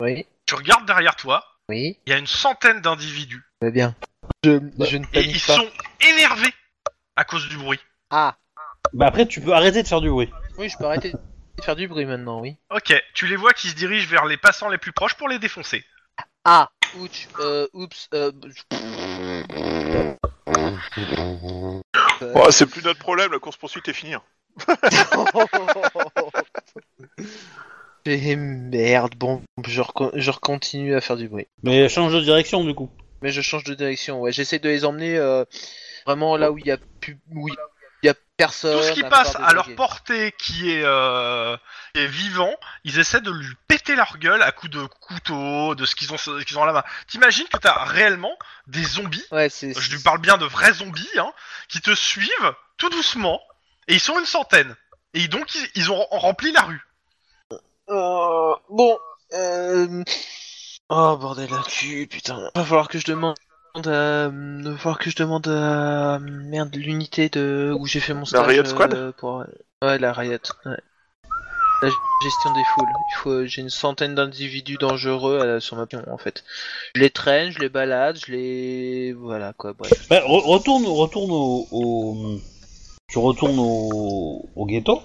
Oui, tu regardes derrière toi, oui, il y a une centaine d'individus. va bien. Je, je ne Et panique ils pas. sont énervés à cause du bruit. Ah, Bah après, tu peux arrêter de faire du bruit. oui, je peux arrêter de faire du bruit maintenant, oui. Ok, tu les vois qui se dirigent vers les passants les plus proches pour les défoncer. Ah, ouch, euh, oups, euh... Oh, c'est plus notre problème, la course poursuite est finie. hein. Et merde, bon, je, reco- je continue à faire du bruit. Mais change de direction du coup. Mais je change de direction, ouais. J'essaie de les emmener euh, vraiment là où il y a plus, où il y a personne. Tout ce qui passe à leur portée qui est, euh, qui est vivant, ils essaient de lui péter leur gueule à coups de couteau, de ce qu'ils ont, ce qu'ils ont à la main. T'imagines que t'as réellement des zombies, Ouais, c'est. je lui parle bien de vrais zombies, hein, qui te suivent tout doucement, et ils sont une centaine. Et donc ils, ils ont rempli la rue. Euh, bon, euh... Oh bordel la cul, putain. Va falloir que je demande à... Va falloir que je demande à... Merde, l'unité de... où j'ai fait mon stage. Riot Squad euh, pour... Ouais, la Riot, ouais. La gestion des foules. Il faut... J'ai une centaine d'individus dangereux euh, sur ma pion, en fait. Je les traîne, je les balade, je les... Voilà, quoi, bref. Bah, re- retourne, retourne au, au- Tu retournes au, au ghetto.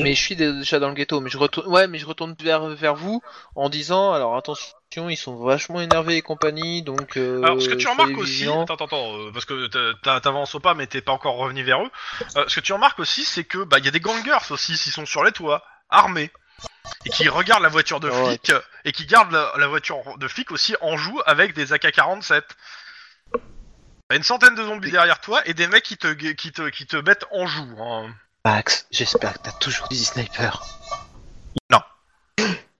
Mais je suis déjà dans le ghetto, mais je retourne, ouais, mais je retourne vers, vers vous en disant, alors attention, ils sont vachement énervés et compagnie, donc. Euh, Alors, ce que tu remarques aussi, attends, attends, attends, euh, parce que t'a- t'avances au pas, mais t'es pas encore revenu vers eux. Euh, ce que tu remarques aussi, c'est que bah il y a des gangers aussi, s'ils sont sur les toits, armés, et qui regardent la voiture de ouais. flic, et qui gardent la, la voiture de flic aussi en joue avec des AK-47. T'as une centaine de zombies derrière toi et des mecs qui te qui te qui te mettent en joue. hein. Max, j'espère que t'as toujours dit sniper. Non,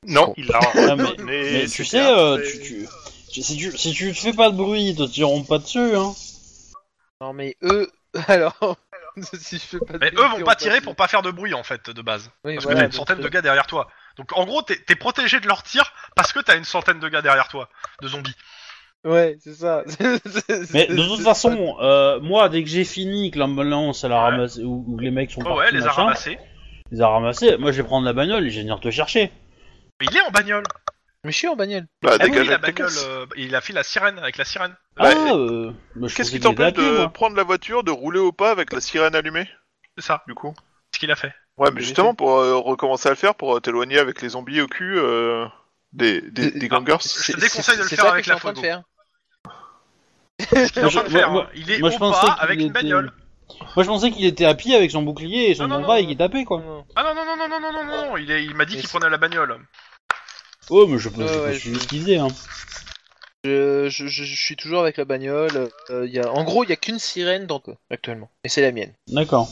Bon. il l'a. Ah, mais, mais tu sais, euh, mais- tu, tu- tu- si, tu, si tu fais pas de bruit, ils te tireront pas dessus, hein. Non, mais eux, alors. si je fais pas de Mais bruit, eux vont on pas tirer pour pas faire de bruit en fait de base. Oui, Parce voilà, que t'as une donc, centaine de euh, gars derrière toi. Donc en gros, t'es t'es protégé de leur tir parce que t'as une centaine de gars derrière toi, de zombies. Ouais, c'est ça. Mais de toute façon, euh, moi, dès que j'ai fini, que l'ambulance elle a Ouais. ramassé, ou, ou que les mecs sont Oh partis, ouais, les a machin, ramassés. les a ramassés, moi je vais prendre la bagnole et je vais venir te chercher. Mais il est en bagnole. Mais je suis en bagnole. Bah, Ah oui, dégage la avec ta bagnole, caisse. euh, il a fait la sirène avec la sirène. Ah, Ouais. euh, bah, je Qu'est-ce pensais qui qu'il était à t'empêche de moi. prendre la voiture, de rouler au pas avec la sirène allumée? C'est ça, Du coup ce qu'il a fait. Ouais, mais justement, pour euh, recommencer à le faire, pour euh, t'éloigner avec les zombies au cul euh, des, des, des gangers. Je te déconseille de le C'est faire ça avec que je la suis en train de Fuego. faire. Ce qu'il est en train de je- faire, moi- hein. il est moi, je au pensais pas qu'il avec une était- bagnole. Moi je pensais qu'il était à pied avec son bouclier et son Non, non, combat et non. qu'il tapait quoi. Ah non, non, non, non, non, non, non, non, il, est- il m'a dit Mais qu'il c'est- prenait la bagnole. Oh, mais je peux, Ouais, je peux ouais, suivre je- ce qu'il disait, hein. Je, je, je, je suis toujours avec la bagnole. euh, y a... En gros, il y a qu'une sirène dans actuellement. Et c'est la mienne. D'accord.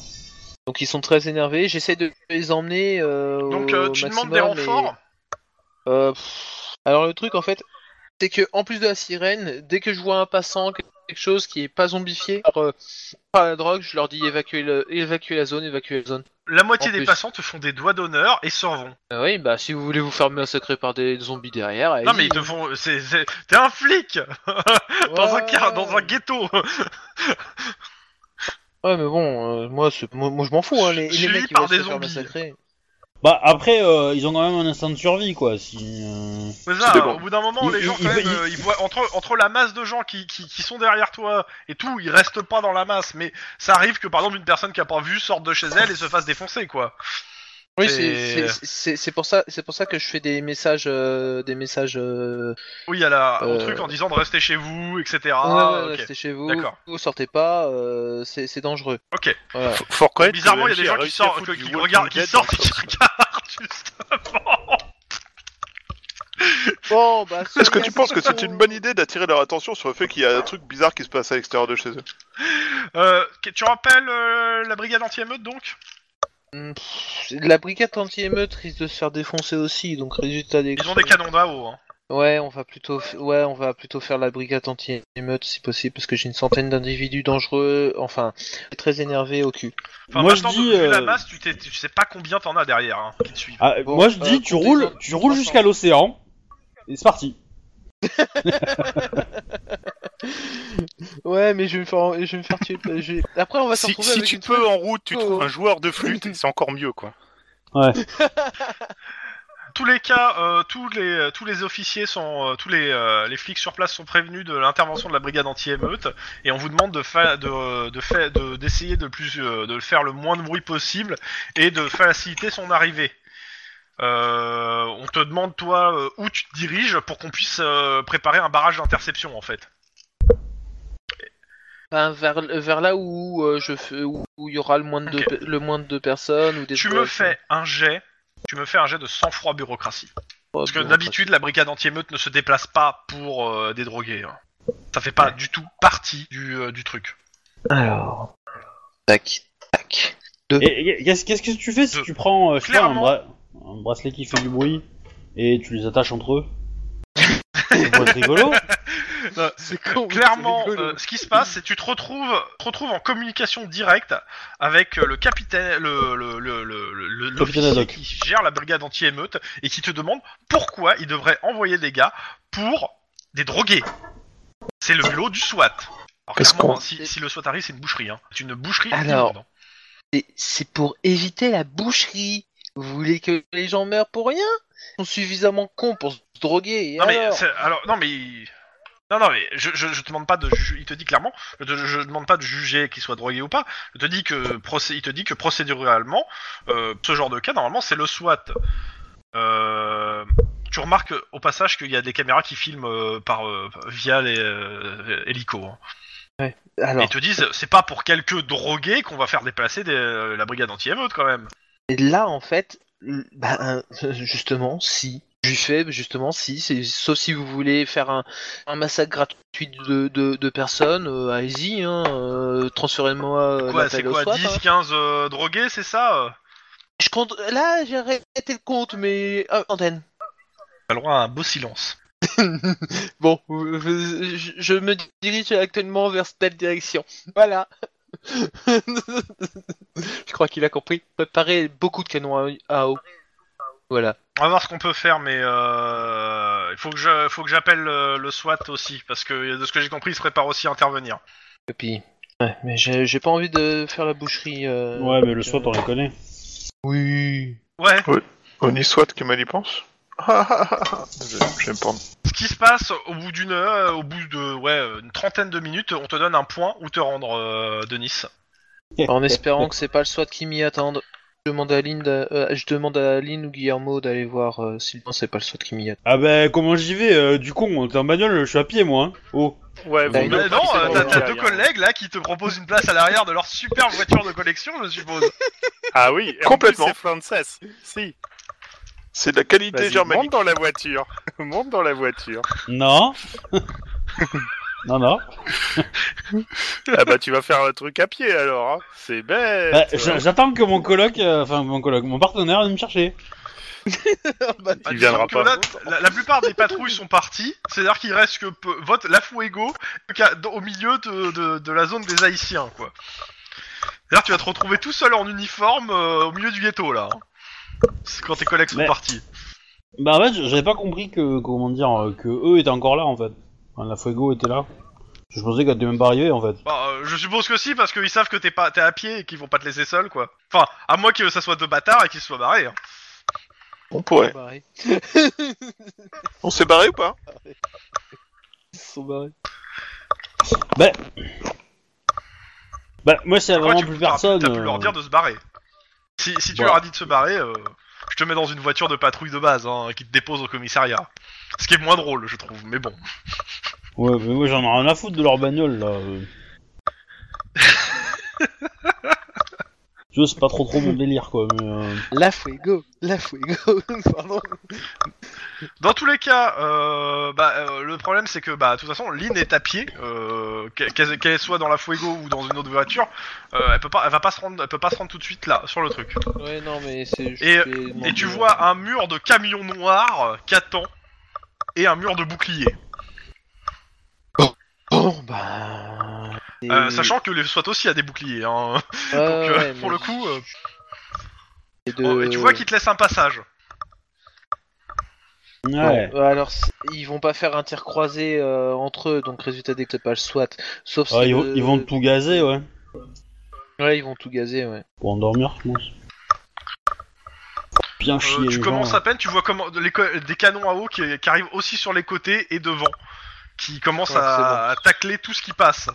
Donc ils sont très énervés. J'essaie de les emmener. Euh, Donc au euh, tu demandes des mais- renforts Euh, alors le truc en fait, c'est que en plus de la sirène, dès que je vois un passant, quelque chose qui est pas zombifié par, euh, par la drogue, je leur dis évacuer, le, évacuer la zone, évacuer la zone. La moitié En des plus. passants te font des doigts d'honneur et s'en vont. Ah oui, bah si vous voulez vous faire massacrer par des zombies derrière, Non mais ils te font... c'est- c'est- T'es un flic dans, un car... dans un ghetto Ouais, mais bon, euh, moi, c'est- moi, moi, je m'en fous, hein, les, les mecs qui par vont des se faire zombies. massacrer. Bah après, euh, ils ont quand même un instinct de survie quoi. Si. euh, C'est Ça au bout d'un moment, Il- les gens, il- quand il- même, euh, ils voient entre, entre la masse de gens qui, qui, qui sont derrière toi et tout, ils restent pas dans la masse, mais ça arrive que par exemple une personne qui a pas vu sorte de chez elle et se fasse défoncer, quoi. Oui, Et- c'est- c'est- c'est c'est pour ça, c'est pour ça que je fais des messages, euh, des messages. Euh... Oui, il y a la, au Euh. truc en disant de rester chez vous, etc. ouais, ouais, ok. restez chez vous, sortez pas, euh, c'est c'est dangereux. Ok. Voilà. Faut, faut reconnaître Bizarrement, il y a des gens qui sortent, qui, regardent, qui sortent et qui regardent, justement. Bon, bah. Est-ce que tu penses que c'est une bonne idée d'attirer leur attention sur le fait qu'il y a un truc bizarre qui se passe à l'extérieur de chez eux? Euh, tu rappelles euh, la brigade anti-émeute donc? La brigade anti-émeute risque de se faire défoncer aussi, donc résultat des Ils ont des canons d'AO. Hein. Ouais, on va plutôt, f- ouais, on va plutôt faire la brigade anti-émeute si possible, parce que j'ai une centaine d'individus dangereux, enfin, très énervés au cul. Enfin, Moi, je dis, la euh, masse, tu, t'es- tu sais pas combien t'en as derrière hein, qui te suivent. Ah, Bon, moi je euh, dis, tu comptez-en roules, tu roules 300. jusqu'à l'océan, et c'est parti. Ouais, mais je vais me faire, je vais me faire tuer. je vais- Après, on va se Si, retrouver si avec tu une peux en route, tu Oh. trouves un joueur de flûte, c'est encore mieux quoi. tous les cas, euh, tous les tous les officiers sont, euh, tous les euh, les flics sur place sont prévenus de l'intervention de la brigade anti-émeute et on vous demande de fa- de de d'essayer de plus euh, de faire le moins de bruit possible et de faciliter son arrivée. Euh, on te demande toi euh, où tu te diriges pour qu'on puisse euh, préparer un barrage d'interception en fait. Vers, vers là où euh, je fais, où où il y aura le moins de deux, le moins de deux personnes ou des. Tu me fais un jet, tu me fais un jet de sang-froid bureaucratie. Parce que d'habitude, la brigade anti-émeute ne se déplace pas pour euh, des drogués. hein. Ça fait pas du tout partie du, euh, du truc. Alors. Tac, tac. Et et qu'est-ce qu'est-ce que tu fais si De- tu prends, euh, je pas, un, bra- un bracelet qui fait du bruit et tu les attaches entre eux? Être rigolo. C'est con. Clairement, euh, ce qui se passe, c'est que tu te retrouves, te retrouves en communication directe avec euh, le capitaine, le, le, le, le, le- le- Capitaine Haddock. qui gère la brigade anti-émeute et qui te demande pourquoi il devrait envoyer des gars pour des drogués. C'est le bulot du SWAT. Alors Parce clairement, qu'on- si, si le SWAT arrive, c'est une boucherie. Hein. C'est une boucherie. Alors. C'est- C'est pour éviter la boucherie. Vous voulez que les gens meurent pour rien? Ils sont suffisamment cons pour se droguer. et Non mais alors? c'est- alors non mais non non mais je, je, je te demande pas de ju- il te dit clairement je te je demande pas de juger qu'il soit drogué ou pas je te dis que procé- il te dit que procéduralement euh, ce genre de cas normalement c'est le SWAT euh, tu remarques au passage qu'il y a des caméras qui filment euh, par euh, via les euh, hélicos hein. et Alors, ils te disent c'est pas pour quelques drogués qu'on va faire déplacer des- la brigade anti-émeute quand même et là, en fait, l- bah, justement, si. Je lui fais, justement, si. c'est- Sauf si vous voulez faire un, un massacre gratuit de, de, de personnes, euh, allez-y, hein, euh, transférez-moi euh, quoi l'appel c'est quoi SWAT, 10 hein. 15 euh, drogués c'est ça euh Je compte. Là, j'ai arrêté le compte, mais. Antenne. T'as le droit à un beau silence Bon, euh, je, je me dirige actuellement vers telle direction. Voilà. je crois qu'il a compris. Préparer beaucoup de canons à, à eau. Voilà. On va voir ce qu'on peut faire, mais euh, il faut que je, faut que j'appelle le, le SWAT aussi, parce que de ce que j'ai compris, il se prépare aussi à intervenir. Et puis. Ouais, mais j'ai j'ai pas envie de faire la boucherie. euh, Ouais, mais le SWAT, euh, on les connaît. Oui. Ouais. Oni Swat qui mal y pense. Désolé, je vais me prendre. Ce qui se passe au bout d'une heure, au bout de ouais une trentaine de minutes, on te donne un point où te rendre, euh, Denis. En espérant que c'est pas le SWAT qui m'y attende. Je demande à Lynn, euh, je demande à Lynn ou Guillermo d'aller voir euh, si c'est pas le SWAT qui m'y attend. Ah bah comment j'y vais euh, Du con, t'es en bagnole, je suis à pied moi. Hein. Oh. Ouais, Bah, non, Mais non, euh, t'as le t'as derrière. deux collègues là qui te proposent une place à l'arrière de leur super voiture de collection, je suppose. Ah oui, et en Complètement. plus, C'est Frances. Si. C'est de la qualité Vas-y, germanique. monte dans la voiture. monte dans la voiture. Non. non, non. ah bah tu vas faire un truc à pied alors. Hein. C'est bête. Bah, j'a- J'attends que mon coloc, euh, enfin mon coloc, mon partenaire vienne me chercher. Bah, Il viendra pas. là, la, la plupart des patrouilles sont parties, c'est-à-dire qu'il reste que peu- votre la Fuego dans- au milieu de, de, de la zone des Haïtiens, quoi. C'est-à-dire que tu vas te retrouver tout seul en uniforme euh, au milieu du ghetto, là. hein. C'est quand tes collègues sont Mais- partis. Bah en fait, j'avais pas compris que, comment dire, euh, que eux étaient encore là en fait. Enfin, la Fuego était là. Je pensais qu'elle était même pas arrivée en fait. Bah, euh, je suppose que si, parce qu'ils savent que t'es pas t'es à pied et qu'ils vont pas te laisser seul, quoi. Enfin, à moins que ça soit deux bâtards et qu'ils se soient barrés. hein. On pourrait. On s'est barré ou pas? Ils sont barrés. Bah moi, y a Après, vraiment tu plus t'as- personne. T'as pu leur euh, dire de se barrer. Si, si tu Bon. leur as dit de se barrer, euh, je te mets dans une voiture de patrouille de base, hein, qui te dépose au commissariat. Ce qui est moins drôle, je trouve, mais bon. Ouais, mais moi j'en ai rien à foutre de leur bagnole là. Tu vois, c'est pas trop trop mon délire quoi. Mais, euh, La Fuego. La Fuego. Pardon. Dans tous les cas, euh, bah, euh, le problème c'est que, bah, de toute façon, Lynn est à pied, euh, qu'elle qu'elle soit dans la Fuego ou dans une autre voiture, euh, elle peut pas, elle va pas se rendre, elle peut pas se rendre tout de suite là, sur le truc. Ouais, non, mais c'est. Et- Et tu vois un mur de camions noirs euh, qui attend et un mur de bouclier. Bon, bah. Euh, sachant que les SWAT aussi a des boucliers. Hein. Ouais, Donc, euh, ouais, pour mais- le coup, euh, et de- oh, et tu vois qu'ils te laissent un passage. Ouais. Bon, alors, ils vont pas faire un tir croisé euh, entre eux, donc résultat des pas le SWAT. Sauf si. Ouais, ils, vont, le- ils vont tout gazer, ouais. Ouais, ils vont tout gazer, ouais. Pour endormir, je pense. Bien Euh, chier. tu les commences gens, à peine, tu vois comment les co- des canons à eau qui, qui arrivent aussi sur les côtés et devant, qui commencent Ouais, à, c'est bon. à tacler tout ce qui passe.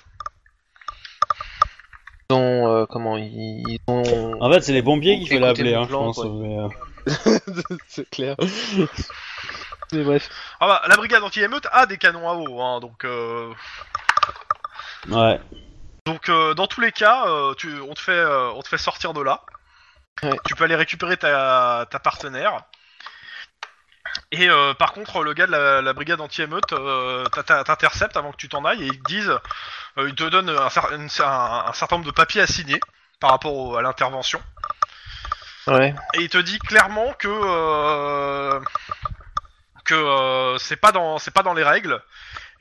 Ils ont. euh, comment Ils, ont. En fait, c'est les pompiers qu'il fallait Écoutez appeler, mon hein, je pense. mais, euh, c'est clair. Mais bref. Ah bah, la brigade anti-émeute a des canons à eau, hein, donc euh, Ouais. donc euh, dans tous les cas, euh, tu, on te fait euh, on te fait sortir de là. Ouais. Tu peux aller récupérer ta, ta partenaire. Et euh, par contre, le gars de la, la brigade anti-émeute euh, t'intercepte avant que tu t'en ailles et ils te disent, euh, ils te donnent un, une- un- un certain nombre de papiers à signer par rapport au- à l'intervention. Ouais. et il te dit clairement que que c'est pas dans c'est pas dans les règles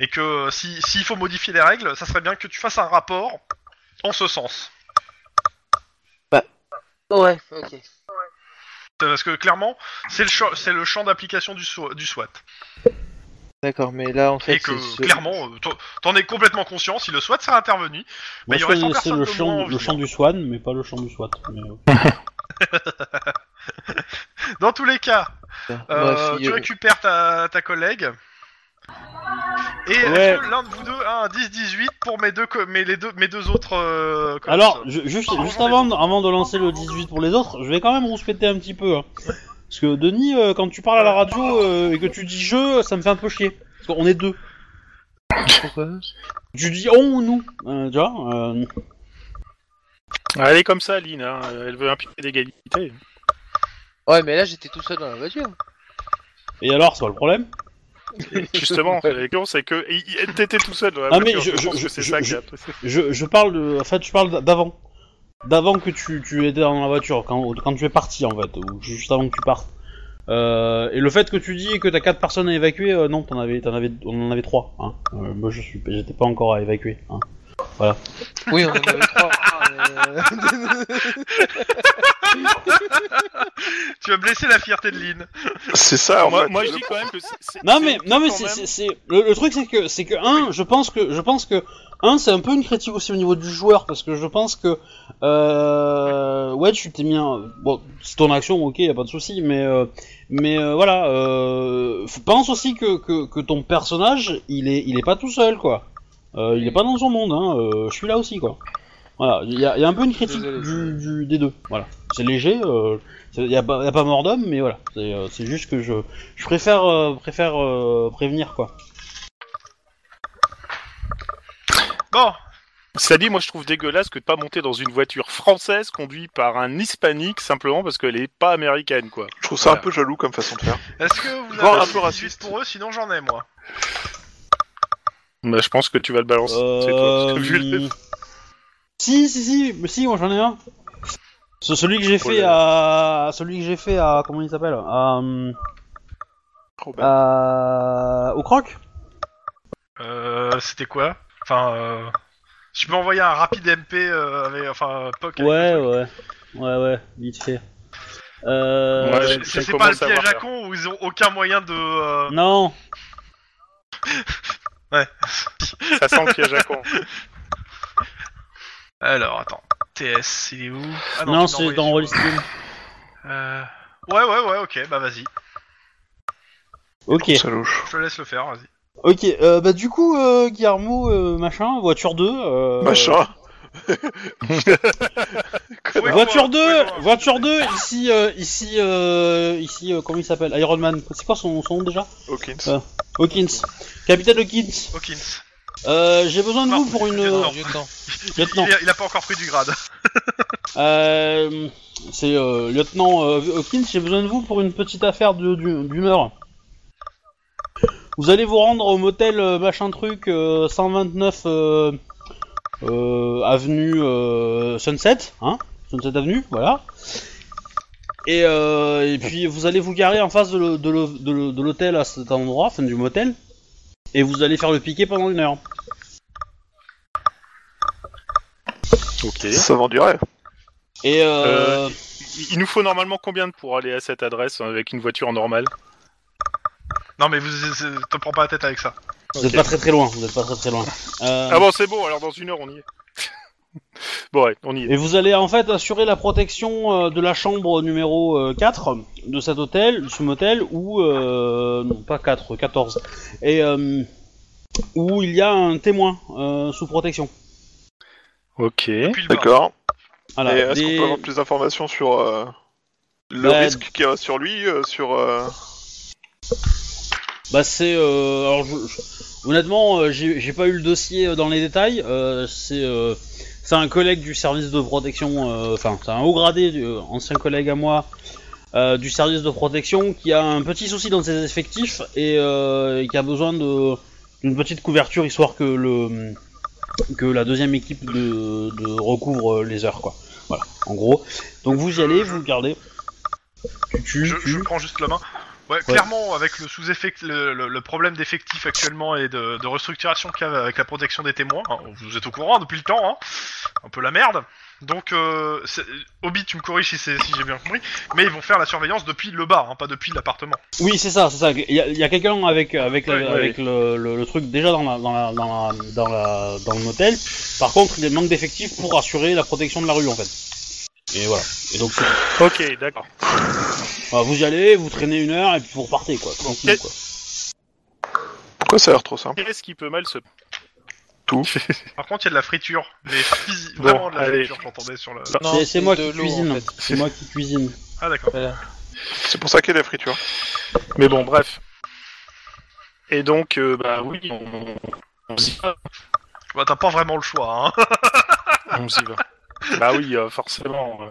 et que si s'il faut modifier les règles, ça serait bien que tu fasses un rapport en ce sens. Ouais, ok. Parce que clairement, c'est le champ, c'est le champ d'application du, SW- du SWAT. D'accord, mais là en fait. et que c'est ce- clairement, euh, t'en- t'en es complètement conscient. Si le SWAT serait intervenu, Moi, il y je aurait 100 connaissais personnes le de champ, moins en le vie, du Swan, mais pas le champ du SWAT. mais, euh, dans tous les cas, Bref, euh, il- tu récupères ta, ta collègue. Et Ouais. est-ce que l'un de vous deux a un 10-18 pour mes deux, co- mes, les deux, mes deux autres euh, cops Alors, je- juste, juste avant, avant de lancer le 18 pour les autres, je vais quand même rouspéter un petit peu. hein. Parce que Denis, euh, quand tu parles à la radio euh, et que tu dis je, ça me fait un peu chier. Parce qu'on est deux. Pourquoi? Tu dis on ou nous. Euh, tu vois euh, Elle est comme ça, Lynn. hein. Elle veut un pied d'égalité. Ouais, mais là j'étais tout seul dans la voiture. Et alors, c'est pas le problème? Justement, c'est que t'étais tout seul dans la Ah, mais je- je- ça je, je parle de. En fait, je parle d'avant. D'avant que tu, tu étais dans la voiture, quand, quand tu es parti en fait, ou juste avant que tu partes. Euh, et le fait que tu dis que t'as quatre personnes à évacuer, euh, non, t'en avais, t'en avais, on en avait trois. Hein. Euh, moi, je suis, j'étais pas encore à évacuer. Hein. Oui, on en avait trois. euh, Tu vas blesser la fierté de Lynn. C'est ça, en Moi, fait. moi, je dis quand même que c'est-. Non mais, non mais c'est, c'est, le, le truc c'est que, c'est que un, je pense que, je pense que un, c'est un peu une critique aussi au niveau du joueur parce que je pense que, euh, ouais, tu t'es mis, un, bon, c'est ton action, ok, y a pas de souci, mais, euh, mais euh, voilà, euh, pense aussi que, que, que ton personnage, il est, il est pas tout seul quoi. Euh, il est pas dans son monde, hein. euh, je suis là aussi quoi. Voilà, il y a, il y a un peu une critique Désolé. du, du- des deux. Voilà, c'est léger. euh, il y a, pas- y a pas mort d'homme, mais voilà, c'est, euh, c'est juste que je, je préfère, euh, préfère euh, prévenir quoi. Bon, Ça dit, moi, je trouve dégueulasse que de pas monter dans une voiture française conduite par un hispanique simplement parce qu'elle est pas américaine, quoi. Je trouve ça un peu jaloux comme façon de faire. est-ce que vous avez un un peu 18 raciste. pour eux? Sinon j'en ai moi. Bah, je pense que tu vas le balancer. c'est toi, parce que vu le- Euh, Si, si, si, mais si, moi j'en ai un. Ce- celui que j'ai fait Oh à, celui que j'ai fait à, comment il s'appelle, à, au croc? Euh, c'était quoi? Enfin, euh... tu peux envoyer un rapide MP euh, avec, enfin, POC. avec Ouais, le truc. ouais, ouais, ouais, vite fait. Euh, Ouais, C'est- je- C'est je c'est pas le commence à piège à con où ils ont aucun moyen de. euh, non, Ça sent le piège à con. Alors, attends. TS, il est où? Ah non, tu c'est envoyé dans sur-. Euh... Ouais, ouais, ouais, ok, bah vas-y. Ok. Je te laisse le faire, vas-y. ok, euh, bah du coup, euh, Guillermo, euh, machin, voiture 2. Euh, Machin. Voiture quoi, 2, ouais, quoi. voiture 2, ici, euh, ici, euh, ici, euh, comment il s'appelle Iron Man. C'est quoi son, son nom déjà? Hawkins. Euh, Hawkins. Capitaine Hawkins. Hawkins. Euh, j'ai besoin de vous pour une... lieutenant. lieutenant. Lieutenant. Il, a, il a pas encore pris du grade. Euh, c'est euh, lieutenant euh, Hawkins, j'ai besoin de vous pour une petite affaire de- du- d'une heure. Vous allez vous rendre au motel euh, machin truc euh, 129 euh, euh, avenue euh, Sunset, hein Sunset Avenue, voilà. Et, euh, et puis vous allez vous garer en face de le- de le- de le- de l'hôtel à cet endroit, enfin du motel, et vous allez faire le piqué pendant une heure. Ok. Ça vend du rêve. Et euh, Il- Il nous faut normalement combien pour aller à cette adresse avec une voiture normale? Non, mais vous euh, te prends pas la tête avec ça. Vous êtes ok. pas très très loin, vous êtes pas très très loin. Euh, Ah bon, c'est bon, alors dans une heure on y est. bon, ouais, on y est. Et vous allez en fait assurer la protection euh, de la chambre numéro euh, 4 de cet hôtel, de ce motel, où... Euh, non, pas 4, 14. Et euh, où il y a un témoin euh, sous protection. Ok. D'accord. Voilà. Et est-ce Des- qu'on peut avoir plus d'informations sur euh, le Bah, risque qu'il y a sur lui, euh, sur euh, Bah c'est... Euh, alors je- je- honnêtement, euh, j'ai pas eu le dossier euh, dans les détails. euh, c'est... euh, c'est un collègue du service de protection, euh, enfin c'est un haut gradé, euh, ancien collègue à moi, euh, du service de protection qui a un petit souci dans ses effectifs et, euh, et qui a besoin de d'une petite couverture histoire que le que la deuxième équipe de, de recouvre les heures quoi. Voilà, en gros. Donc vous y allez, vous le gardez. Tu Je, tu- je prends juste la main. Ouais, clairement, avec le sous-effect, le, le- le problème d'effectif actuellement et de, de restructuration qu'il y a avec la protection des témoins, hein, vous êtes au courant depuis le temps, hein, un peu la merde. Donc, euh, Obi, tu me corriges si, j'ai bien compris, mais ils vont faire la surveillance depuis le bar, hein, pas depuis l'appartement. Oui, c'est ça, c'est ça. Il y a, il y a quelqu'un avec avec, la- Ouais, ouais, avec Le, le- le truc déjà dans la, dans la, dans la, dans la- dans le motel. Par contre, il manque d'effectifs pour assurer la protection de la rue en fait. Et voilà. Et donc c'est- Ok, d'accord. Voilà, vous y allez, vous traînez une heure et puis vous repartez quoi. Tranquille quoi. Pourquoi ça a l'air trop simple Qu'est-ce qui peut mal se... Par contre, il y a de la friture, mais Bon, vraiment de la allez. friture, j'entendais sur le. Non, C'est- C'est moi de qui l'eau, cuisine. en fait. C'est moi qui cuisine. Ah d'accord. Voilà. C'est pour ça qu'il y a la friture. Mais bon, bref. Et donc, euh, bah oui, on, on s'y va. Bah, t'as pas vraiment le choix, hein. On s'y va. bah oui, euh, forcément. euh.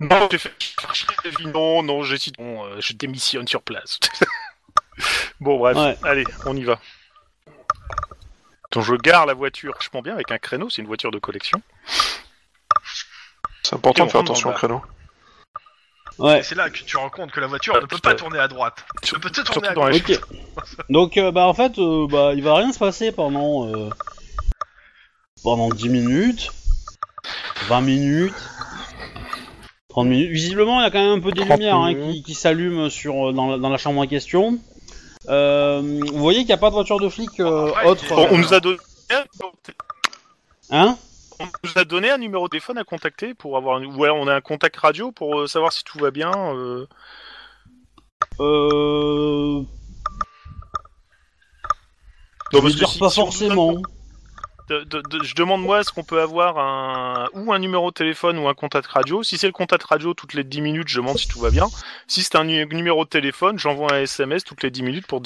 Non, j'ai fait chercher des vies. Non, non, j'ai dit non, euh, je démissionne sur place. bon, bref, Ouais. allez, on y va. Donc je gare la voiture vachement bien avec un créneau, c'est une voiture de collection. C'est important de faire attention au créneau. Ouais. C'est là que tu rends compte que la voiture Ah, ne peut pas tourner à droite. Elle peut peut tourner à gauche. Donc euh, bah en fait, euh, bah il va rien se passer pendant euh, pendant 10 minutes, 20 minutes, 30 minutes. Visiblement, il y a quand même un peu des 30 lumières hein, qui, qui s'allument sur dans la, dans la chambre en question. Euh, vous voyez qu'il n'y a pas de voiture de flic euh, autre. on nous a donné Hein? On nous a donné un numéro de téléphone à contacter pour avoir un... ou alors on a un contact radio pour euh, savoir si tout va bien. euh. Euh. Non, je veux parce que dire si- pas si forcément. De- de- je demande moi est-ce qu'on peut avoir un ou un numéro de téléphone ou un contact radio. Si c'est le contact radio toutes les 10 minutes, je demande si tout va bien. Si c'est un nu- numéro de téléphone, j'envoie un SMS toutes les 10 minutes pour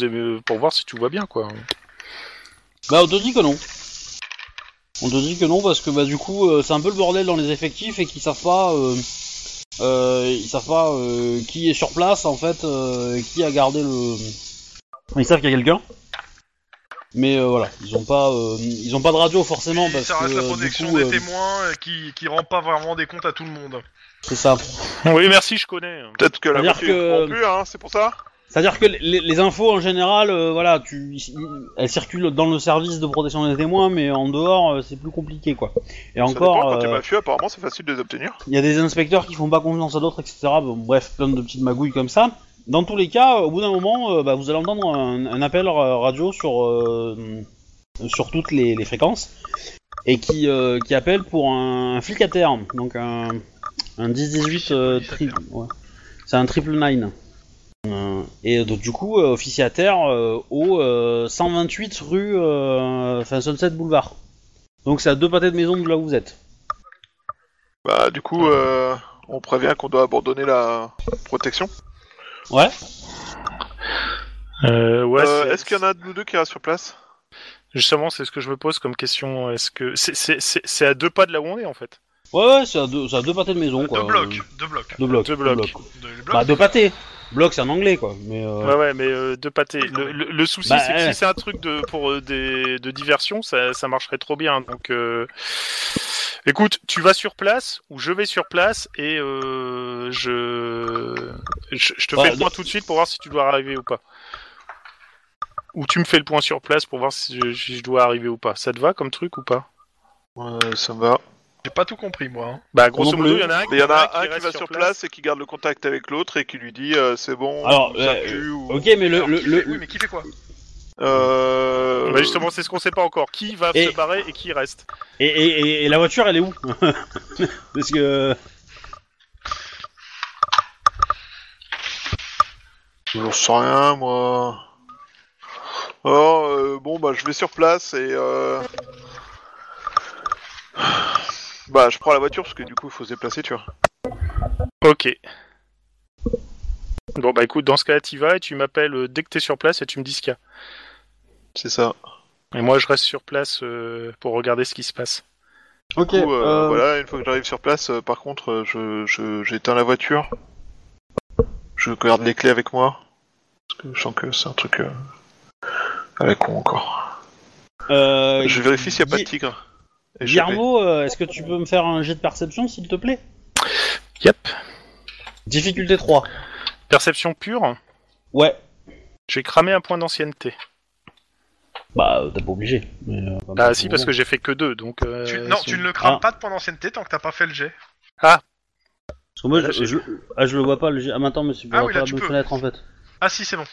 pour voir si tout va bien quoi. Bah on te dit que non. On te dit que non parce que bah du coup euh, c'est un peu le bordel dans les effectifs et qu'ils savent pas euh, euh, ils savent pas euh, qui est sur place en fait euh, qui a gardé le ils savent qu'il y a quelqu'un? Mais euh, voilà ils ont pas euh, ils ont pas de radio forcément parce ça reste que la euh, du protection coup des euh, témoins qui, qui rend pas vraiment des comptes à tout le monde. c'est ça Oui, merci, je connais. Peut-être que la C'est-à-dire voiture que- non plus, hein, c'est pour ça c'est à dire que les, les infos en général euh, voilà tu elles circulent dans le service de protection des témoins mais en dehors euh, c'est plus compliqué quoi et Ça encore dépend, quand t'es mafieux, apparemment c'est facile de les obtenir. Il y a des inspecteurs qui font pas confiance à d'autres, etc. Bon, bref, plein de petites magouilles comme ça. Dans tous les cas, au bout d'un moment, euh, bah, vous allez entendre un, un appel radio sur, euh, sur toutes les, les fréquences et qui, euh, qui appelle pour un, flic à terre. Donc un, un 10-18 euh, tri- ouais. C'est un triple nine. Euh, et donc, du coup, euh, officier à terre euh, au euh, 128 rue euh, enfin, Sunset Boulevard. Donc c'est à deux pâtés de maison de là où vous êtes. Bah du coup, euh, on prévient qu'on doit abandonner la protection. Ouais Euh, ouais, Euh, Est-ce qu'il y en a de nous deux qui restent sur place? Justement, c'est ce que je me pose comme question. Est-ce que c'est c'est- c'est- c'est à deux pas de là où on est en fait? Ouais, ouais, c'est à deux, c'est à deux pâtés de maison, quoi. Deux blocs, deux blocs. Deux blocs. Deux blocs. Deux blocs. Bah, deux pâtés. Bloc, c'est en anglais, quoi. Mais, euh... Ouais, ouais, mais euh, deux pâtés. Le, le- le souci, Bah, c'est que ouais. si c'est un truc de pour euh, des de diversion, ça, ça marcherait trop bien. Donc, euh, Écoute, tu vas sur place ou je vais sur place et euh, je... je je te Bah, fais le point tout de suite pour voir si tu dois arriver ou pas. Ou tu me fais le point sur place pour voir si je, si je dois arriver ou pas. Ça te va comme truc ou pas? Ouais, ça me va. J'ai pas tout compris moi. hein. Bah grosso modo, il y en a un qui, Mais il y en a un reste qui va sur place et qui garde le contact avec l'autre et qui lui dit euh, c'est bon. Alors, euh, ou- Ok, mais le, Alors, le, qui le- fait- Oui, mais qui fait quoi? Euh... Bah justement, c'est ce qu'on sait pas encore. Qui va Et- se barrer et qui reste et, et, et- et la voiture, elle est où Parce que J'en sais rien, moi. Alors, euh, bon, bah, je vais sur place et. Euh... Bah, je prends la voiture parce que du coup, il faut se déplacer, tu vois. Ok. Bon bah écoute, dans ce cas-là, tu vas et tu m'appelles euh, dès que t'es sur place et tu me dis ce qu'il y a. C'est ça. Et moi, je reste sur place euh, pour regarder ce qui se passe. ok. Du coup, euh, euh, voilà, une fois que j'arrive sur place, euh, par contre, je, je, j'éteins la voiture. Je garde les clés avec moi. Parce que je sens que c'est un truc euh, à la con encore. euh, je vérifie s'il n'y a pas de tigre. Guillermo, euh, est-ce que tu peux me faire un jet de perception, s'il te plaît? Yep. Difficulté 3. Perception pure, Ouais. j'ai cramé un point d'ancienneté. Bah, t'es pas obligé. mais, euh, pas Ah si, parce que j'ai fait que deux, donc... euh, Tu- Non, si tu on- ne le crames Ah. pas de point d'ancienneté tant que t'as pas fait le jet. Parce que moi, Là, je, ah, je le vois pas. Le... jet- Ah, mais attends, mais c'est Ah pas oui, là, la tu bonne peux. fenêtre en fait. Ah si, c'est bon.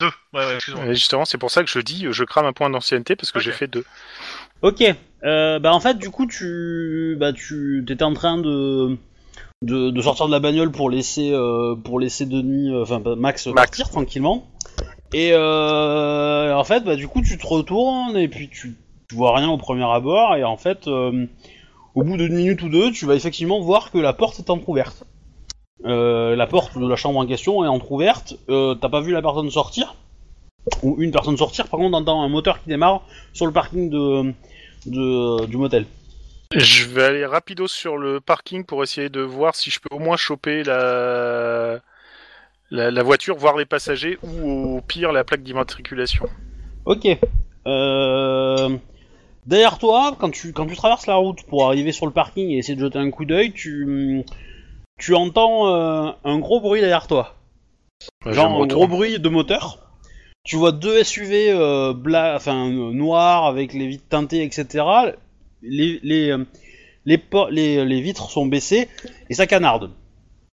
Deux. Ouais, ouais, excuse-moi. Et justement, c'est pour ça que je dis, je crame un point d'ancienneté parce que Ok. j'ai fait deux. Ok. Euh, bah en fait, du coup, tu, bah tu, t'étais en train de, de, de sortir de la bagnole pour laisser, euh, pour laisser Denis, euh, enfin bah, Max, Max. partir tranquillement. Et euh, en fait, bah du coup, tu te retournes et puis tu, vois rien au premier abord et en fait, euh, au bout d'une minute ou deux, tu vas effectivement voir que la porte est entrouverte. Euh, la porte de la chambre en question est entrouverte. T'as pas vu la personne sortir? Ou une personne sortir. Par contre, t'entends un moteur qui démarre sur le parking de du motel. Je vais aller rapido sur le parking pour essayer de voir si je peux au moins choper la... La, la voiture, voir les passagers ou au pire la plaque d'immatriculation. Ok. Euh... Derrière toi, quand tu, quand tu traverses la route pour arriver sur le parking et essayer de jeter un coup d'œil, tu, tu entends euh, un gros bruit derrière toi. Je Genre un gros bruit de moteur. Tu vois deux SUV euh, bla... enfin, euh, noirs avec les vitres teintées, etc. Les, les, les, les, les vitres sont baissées et ça canarde.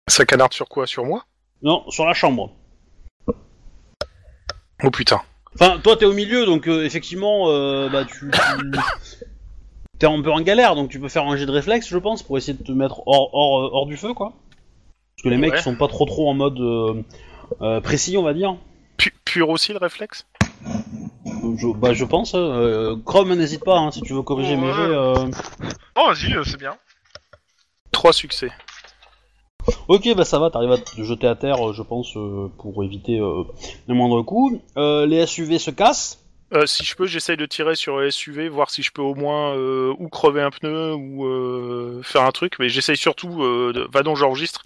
Ça canarde sur quoi? Sur moi? Non, sur la chambre. Oh putain. Enfin, toi t'es au milieu, donc euh, effectivement, euh, bah tu, tu- t'es un peu en galère, donc tu peux faire un jet de réflexe, je pense, pour essayer de te mettre hors, hors, euh, hors du feu, quoi. Parce que les mecs Ouais. ils sont pas trop trop en mode euh, euh, précis, on va dire. Pu- pur aussi le réflexe? Je, bah je pense. Euh, Chrome, n'hésite pas, hein, si tu veux corriger mes jets. euh. Oh, vas-y, euh, c'est bien. Trois succès. Ok, bah ça va, t'arrives à te jeter à terre, euh, je pense, euh, pour éviter euh, les moindres coups. Euh, les SUV se cassent. Euh, si je peux, j'essaye de tirer sur le SUV, voir si je peux au moins euh, ou crever un pneu ou euh, faire un truc. Mais j'essaye surtout, euh, de... va donc j'enregistre,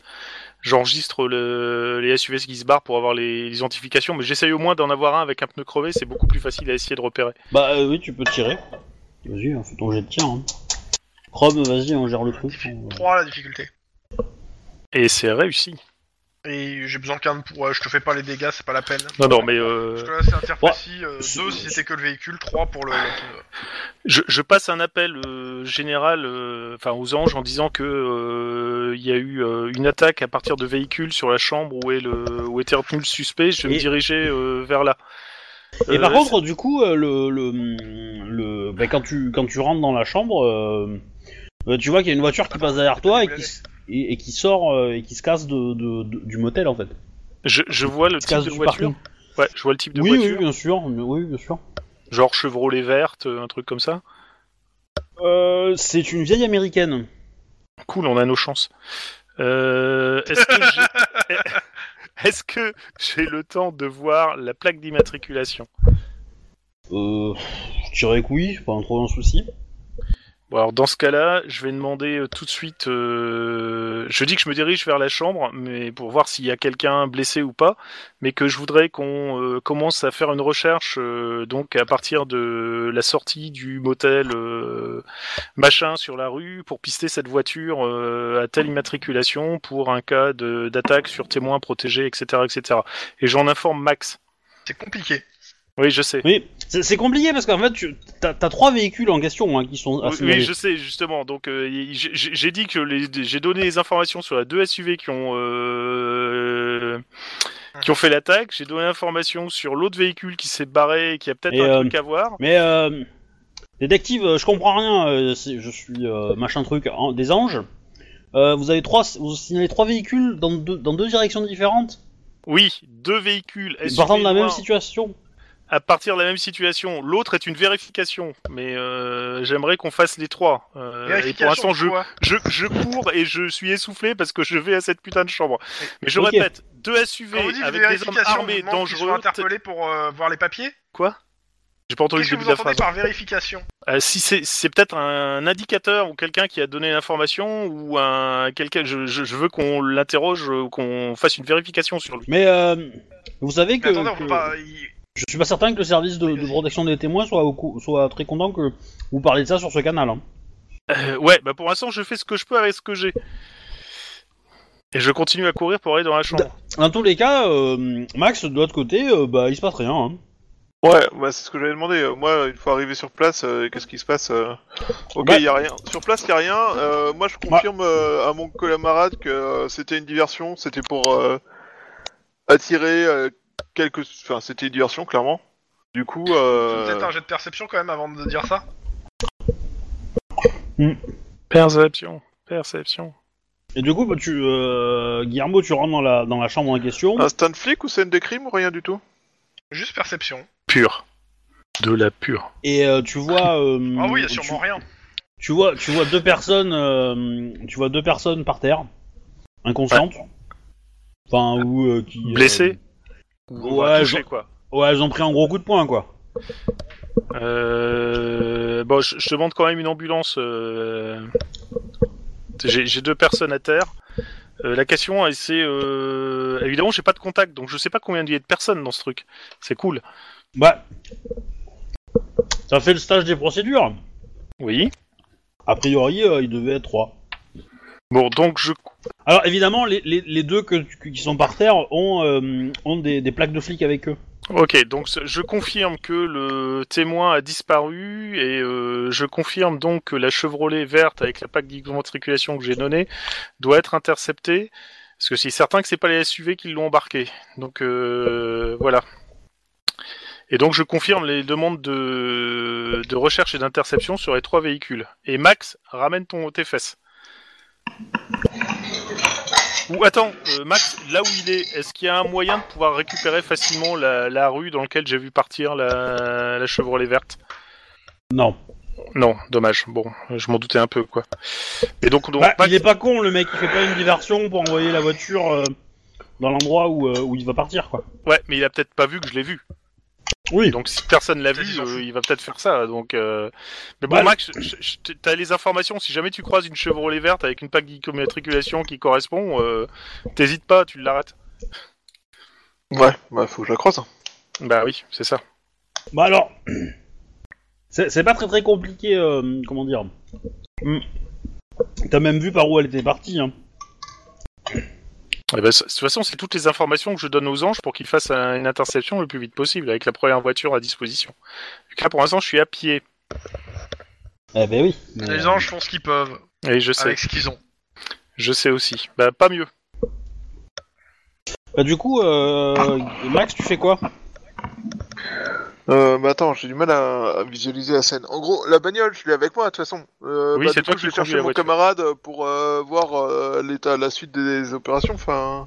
j'enregistre le... les SUV qui se barrent pour avoir les les identifications. Mais j'essaye au moins d'en avoir un avec un pneu crevé, c'est beaucoup plus facile à essayer de repérer. Bah euh, oui, tu peux tirer. Vas-y, hein, fais ton jet de tir. Hein. Chrome, vas-y, on gère le truc. hein. 3 la difficulté. Et c'est réussi. Et j'ai besoin qu'un pour. je te fais pas les dégâts, c'est pas la peine. Non, non, mais euh, Parce que là, c'est un tir Ouais. précis. 2 C'est- si c'était que le véhicule, 3 pour le. je, je passe un appel euh, général, euh, enfin aux anges, en disant que euh, il y a eu euh, une attaque à partir de véhicules sur la chambre où est le où était retenu le suspect. Je vais Et- me diriger euh, vers là. Et par Euh, contre, du coup, euh, le, le, le bah, quand tu quand tu rentres dans la chambre, euh, euh, tu vois qu'il y a une voiture qui passe derrière toi et qui s- et, et qui sort euh, et qui se casse de, de- de- du motel en fait. Je, je vois le type casse de du voiture. parking. Ouais, je vois le type de oui, voiture. oui, bien sûr, mais oui, bien sûr. Genre Chevrolet verte, un truc comme ça. Euh, c'est une vieille américaine. Cool, on a nos chances. Euh, Est-ce que j'ai est-ce que j'ai le temps de voir la plaque d'immatriculation? Euh, je dirais que oui, pas un trop un souci. Bon, alors dans ce cas-là, je vais demander euh, tout de suite. euh, Je dis que je me dirige vers la chambre, mais pour voir s'il y a quelqu'un blessé ou pas, mais que je voudrais qu'on euh, commence à faire une recherche, euh, donc à partir de la sortie du motel euh, machin sur la rue, pour pister cette voiture euh, à telle immatriculation pour un cas d'attaque sur témoin protégé, etc., etc. Et j'en informe Max. C'est compliqué. Oui, je sais. Oui, c'est compliqué parce qu'en fait, tu as, trois véhicules en question hein, qui sont Oui, oui, je sais justement. Donc euh, j'ai dit que les- j'ai donné les informations sur les deux SUV qui ont euh, qui ont fait l'attaque. J'ai donné l'information sur l'autre véhicule qui s'est barré et qui a peut-être un euh, truc à voir. Mais euh, détective, je comprends rien. je suis machin truc des anges. Vous avez trois, vous signalez trois véhicules dans deux, dans deux directions différentes, Oui, deux véhicules SUV partant de la même situation. À partir de la même situation. L'autre est une vérification, mais euh, j'aimerais qu'on fasse les trois. Euh, et pour l'instant, je, quoi je, je cours et je suis essoufflé parce que je vais à cette putain de chambre. Mais je répète, deux SUV avec des hommes armés, vous dangereux. interpellés pour euh, voir les papiers Quoi? J'ai pas entendu Qu'est-ce le que début vous de la entendez phrase. par vérification? Euh, si c'est c'est peut-être un indicateur ou quelqu'un qui a donné l'information ou un quelqu'un je, je, je veux qu'on l'interroge ou qu'on fasse une vérification sur lui. Mais euh, vous savez que, Mais attendez, on que peut pas... il- je suis pas certain que le service de, de protection des témoins soit, au soit très content que vous parlez de ça sur ce canal. hein. Euh, ouais, bah pour l'instant je fais ce que je peux avec ce que j'ai. Et je continue à courir pour aller dans la chambre. Dans tous les cas, euh, Max de l'autre côté, euh, bah il se passe rien. hein. Ouais, bah, c'est ce que j'avais demandé. Moi, une fois arrivé sur place, euh, qu'est-ce qui se passe euh Ok, il Bah- y a rien. Sur place, il y a rien. Euh, moi, je confirme euh, à mon camarade que euh, c'était une diversion. C'était pour euh, attirer quelques. Enfin, c'était une diversion, clairement. Du coup, euh... Peut-être un jet de perception quand même avant de dire ça Perception, perception. Et du coup, bah, tu, euh, Guillermo, tu rentres dans la, dans la chambre en question. un stand flic ou scène de crime ou rien du tout? Juste perception. Pure. De la pure. Et euh, tu vois. euh, Ah oui, il y a tu- sûrement rien. Tu vois, tu vois deux personnes, euh, tu vois deux personnes par terre, inconscientes. Enfin, ou euh, qui. euh, Blessé Ouais, quoi. elles ont pris un gros coup de poing, quoi. Euh... Bon, je, je demande quand même une ambulance. euh, J'ai deux personnes à terre. Euh, la question, c'est euh... évidemment, j'ai pas de contact, donc je sais pas combien il y a de personnes dans ce truc. C'est cool. Bah. Ça fait le stage des procédures. Oui. A priori, il devait être trois. Bon, donc je. Alors évidemment, les, les, les deux que, qui sont par terre ont, euh, ont des, des plaques de flics avec eux. Ok, donc je confirme que le témoin a disparu et euh, je confirme donc que la Chevrolet verte avec la plaque d'immatriculation que j'ai donnée doit être interceptée. Parce que c'est certain que c'est pas les SUV qui l'ont embarqué. Donc euh, voilà. Et donc je confirme les demandes de, de recherche et d'interception sur les trois véhicules. Et Max, ramène ton tes fesses. Ou attends, euh, Max, là où il est, est-ce qu'il y a un moyen de pouvoir récupérer facilement la, la rue dans laquelle j'ai vu partir la, la Chevrolet verte? Non. Non, dommage. Bon, je m'en doutais un peu quoi. Et donc, donc Bah, Max- il est pas con, le mec. Il fait pas une diversion pour envoyer la voiture euh, dans l'endroit où, euh, où il va partir, quoi. ouais, mais il a peut-être pas vu que je l'ai vu. Oui. Donc si personne l'a vu, euh, il va peut-être faire ça. Donc, euh... mais bon, Bah, Max, t'as les informations. Si jamais tu croises une Chevrolet verte avec une plaque d'immatriculation qui correspond, euh, t'hésites pas, tu l'arrêtes. Ouais, bah faut que je la croise. Bah oui, c'est ça. Bah alors, c'est pas très très compliqué, euh, comment dire. Hmm. T'as même vu par où elle était partie, hein. Eh ben, de toute façon, c'est toutes les informations que je donne aux anges pour qu'ils fassent un- une interception le plus vite possible avec la première voiture à disposition. Là, pour l'instant, je suis à pied. Eh ben oui. mais, Les euh, anges font ce qu'ils peuvent Et je sais, avec ce qu'ils ont. je sais aussi. Bah, pas mieux. Bah du coup, euh, Max, tu fais quoi? Euh, bah attends, j'ai du mal à, à visualiser la scène. En gros, la bagnole, je l'ai avec moi de toute façon. Euh, Oui, bah, c'est toi coup, qui je vais chercher mon voiture. camarade pour euh, voir euh, l'état, la suite des opérations. Enfin,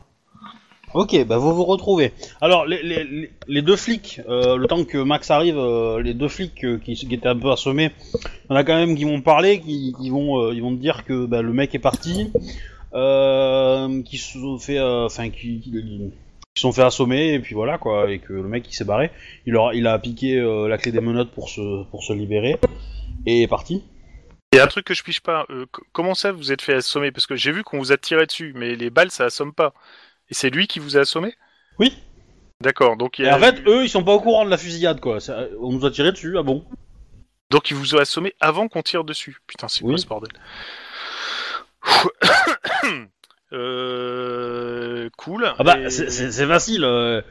Ok, bah vous vous retrouvez. Alors les, les, les- deux flics, euh, le temps que Max arrive, euh, les deux flics euh, qui, qui étaient un peu assommés, il y en a quand même qui vont parler, qui, qui vont, euh, ils vont te dire que bah, le mec est parti, euh, qui se fait, euh, enfin qui, qui, qui se sont fait assommer et puis voilà quoi, et que le mec il s'est barré, il, aura, il a piqué euh, la clé des menottes pour se, pour se libérer et est parti. Il y a un truc que je piche pas. euh, comment ça vous êtes fait assommer? Parce que j'ai vu qu'on vous a tiré dessus, mais les balles ça assomme pas. Et c'est lui qui vous a assommé? Oui. D'accord. Donc il y Et a- en fait, eux, ils sont pas au courant de la fusillade, quoi. On nous a tiré dessus, ah bon donc il vous a assommé avant qu'on tire dessus. Putain, c'est Oui. quoi ce bordel? Euh, cool. Ah bah, Et- c'est- facile. euh.